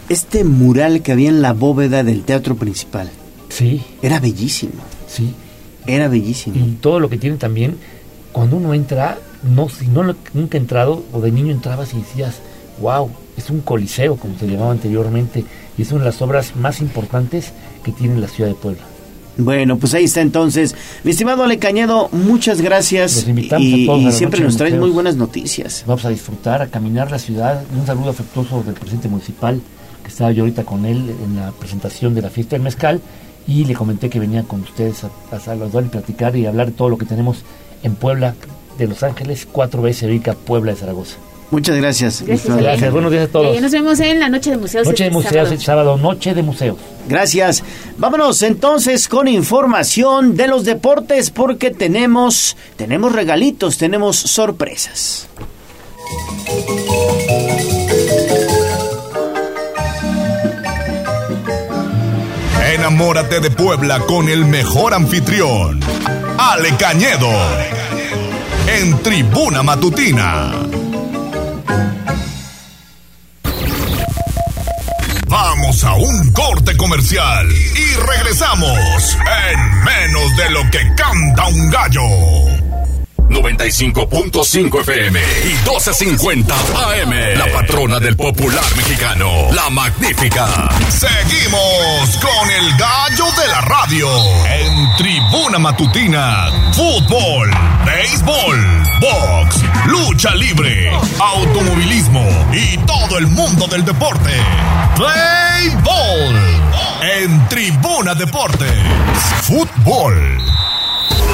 este mural que había en la bóveda del teatro principal. Sí. Era bellísimo. Sí. Era bellísimo. Y todo lo que tiene también, cuando uno entra, no, si no nunca he entrado, o de niño entrabas y decías, wow, es un coliseo, como se llamaba anteriormente, y es una de las obras más importantes que tiene la ciudad de Puebla. Bueno, pues ahí está entonces. Mi estimado Ale Cañedo, muchas gracias. Los invitamos y, a todos y siempre nos traes muy buenas noticias. Vamos a disfrutar, a caminar la ciudad. Un saludo afectuoso del presidente municipal, que estaba yo ahorita con él en la presentación de la fiesta del mezcal, y le comenté que venía con ustedes a, a saludar y platicar y hablar de todo lo que tenemos en Puebla de Los Ángeles, cuatro veces Rica, Puebla de Zaragoza. Muchas gracias. estimado. Gracias, buenos días a todos. Eh, nos vemos en la noche de museos. Noche de este museos, sábado. este sábado, noche de museos. Gracias. Vámonos entonces con información de los deportes porque tenemos tenemos regalitos, tenemos sorpresas. Enamórate de Puebla con el mejor anfitrión, Ale Cañedo, en Tribuna Matutina. Vamos a un corte comercial y regresamos en menos de lo que canta un gallo. 95.5 FM y 12.50 AM. La patrona del popular mexicano, la magnífica. Seguimos con el gallo de la radio en Tribuna Matutina. Fútbol, béisbol, box, lucha libre, automovilismo y todo el mundo del deporte. Play Ball en Tribuna Deportes. Fútbol.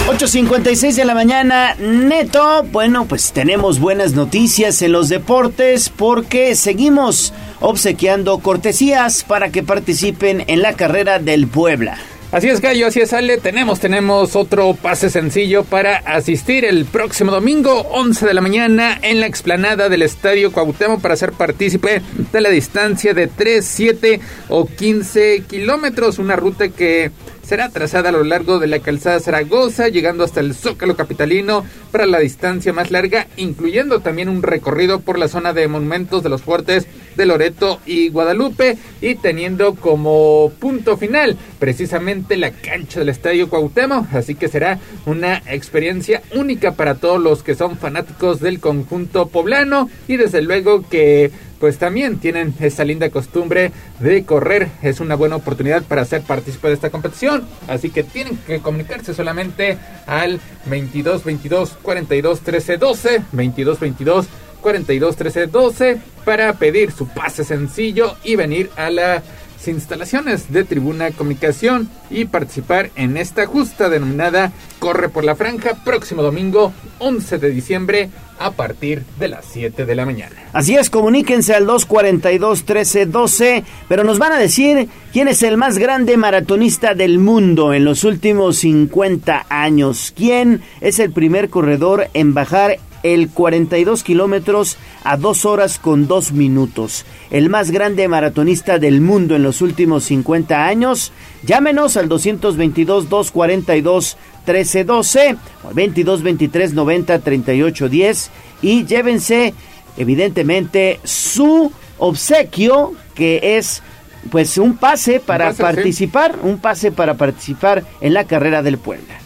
8.56 de la mañana, neto. Bueno, pues tenemos buenas noticias en los deportes porque seguimos obsequiando cortesías para que participen en la carrera del Puebla. Así es, Gallo, así es, Ale. Tenemos, tenemos otro pase sencillo para asistir el próximo domingo, 11 de la mañana, en la explanada del Estadio Cuauhtémoc para ser partícipe de la distancia de 3, 7 o 15 kilómetros. Una ruta que será trazada a lo largo de la calzada Zaragoza, llegando hasta el Zócalo Capitalino para la distancia más larga, incluyendo también un recorrido por la zona de monumentos de los fuertes de Loreto y Guadalupe y teniendo como punto final precisamente la cancha del Estadio Cuauhtémoc, así que será una experiencia única para todos los que son fanáticos del conjunto poblano y desde luego que pues también tienen esa linda costumbre de correr. Es una buena oportunidad para ser partícipe de esta competición. Así que tienen que comunicarse solamente al 22 22 42 13 12, 22 22 42 13 12 para pedir su pase sencillo y venir a las instalaciones de Tribuna Comunicación y participar en esta justa denominada Corre por la Franja próximo domingo 11 de diciembre a partir de las 7 de la mañana. Así es, comuníquense al 242-1312, pero nos van a decir quién es el más grande maratonista del mundo en los últimos 50 años. ¿Quién es el primer corredor en bajar el 42 kilómetros a 2 horas con 2 minutos. El más grande maratonista del mundo en los últimos 50 años. Llámenos al 222-242-1312 o al 22-23-90-38-10 y llévense evidentemente su obsequio que es pues un pase para pase, sí. participar, un pase para participar en la carrera del Puebla.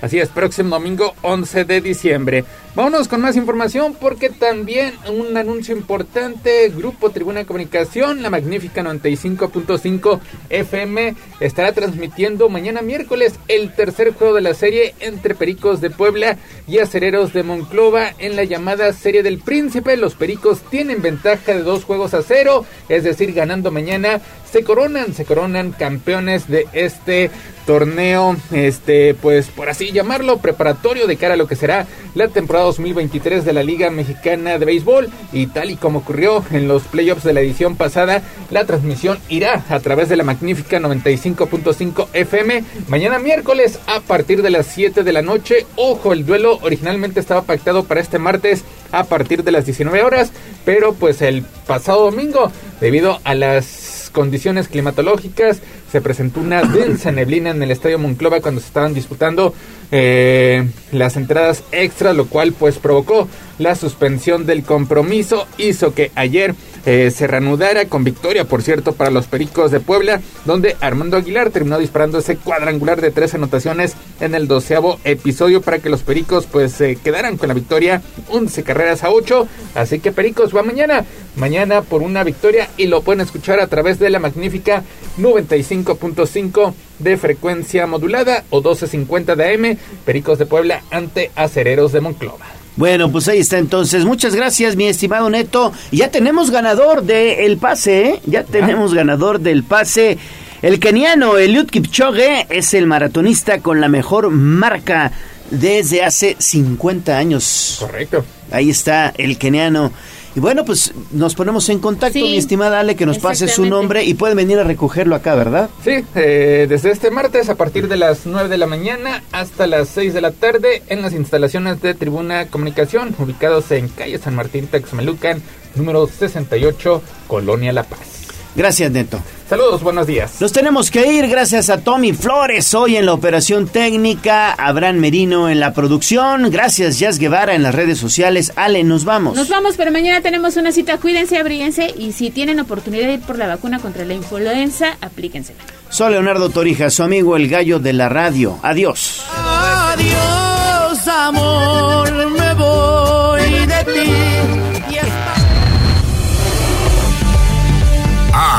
Así es, próximo domingo 11 de diciembre. Vámonos con más información porque también un anuncio importante, Grupo Tribuna de Comunicación, la magnífica 95.5 FM, estará transmitiendo mañana miércoles el tercer juego de la serie entre Pericos de Puebla y Acereros de Monclova en la llamada Serie del Príncipe. Los Pericos tienen ventaja de dos juegos a cero, es decir, ganando mañana, se coronan, se coronan campeones de este torneo, este, pues por así llamarlo, preparatorio de cara a lo que será la temporada 2023 de la Liga Mexicana de Béisbol y tal y como ocurrió en los playoffs de la edición pasada, la transmisión irá a través de la magnífica 95.5 FM mañana miércoles a partir de las 7 de la noche. Ojo, el duelo originalmente estaba pactado para este martes a partir de las 19 horas, pero pues el pasado domingo, debido a las condiciones climatológicas, se presentó una densa neblina en el Estadio Monclova cuando se estaban disputando eh, las entradas extras, lo cual pues provocó la suspensión del compromiso, hizo que ayer eh, se reanudara con victoria, por cierto, para los Pericos de Puebla, donde Armando Aguilar terminó disparando ese cuadrangular de tres anotaciones en el doceavo episodio para que los Pericos pues se quedaran con la victoria 11 carreras a 8. Así que Pericos va mañana, mañana por una victoria y lo pueden escuchar a través de la magnífica 95.5 de frecuencia modulada o 1250 de AM, Pericos de Puebla ante Acereros de Monclova. Bueno, pues ahí está entonces. Muchas gracias, mi estimado Neto. Ya tenemos ganador del pase, ¿eh? Ya tenemos ganador del pase. El keniano Eliud Kipchoge es el maratonista con la mejor marca desde hace 50 años. Correcto. Ahí está el keniano. Y bueno, pues nos ponemos en contacto, Sí, mi estimada Ale, que nos pase su nombre y pueden venir a recogerlo acá, ¿verdad? Sí, eh, desde este martes a partir de las 9 de la mañana hasta las 6 de la tarde en las instalaciones de Tribuna Comunicación, ubicados en calle San Martín Texmelucan, número 68, Colonia La Paz. Gracias, Neto. Saludos, buenos días. Nos tenemos que ir gracias a Tommy Flores hoy en la operación técnica, Abraham Merino en la producción, gracias Jazz Guevara en las redes sociales. Ale, nos vamos. Nos vamos, pero mañana tenemos una cita. Cuídense, abríguense y si tienen oportunidad de ir por la vacuna contra la influenza, aplíquensela. Soy Leonardo Torija, su amigo el gallo de la radio. Adiós. Adiós, amor, me voy de ti.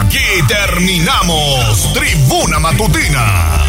Aquí terminamos. Tribuna Matutina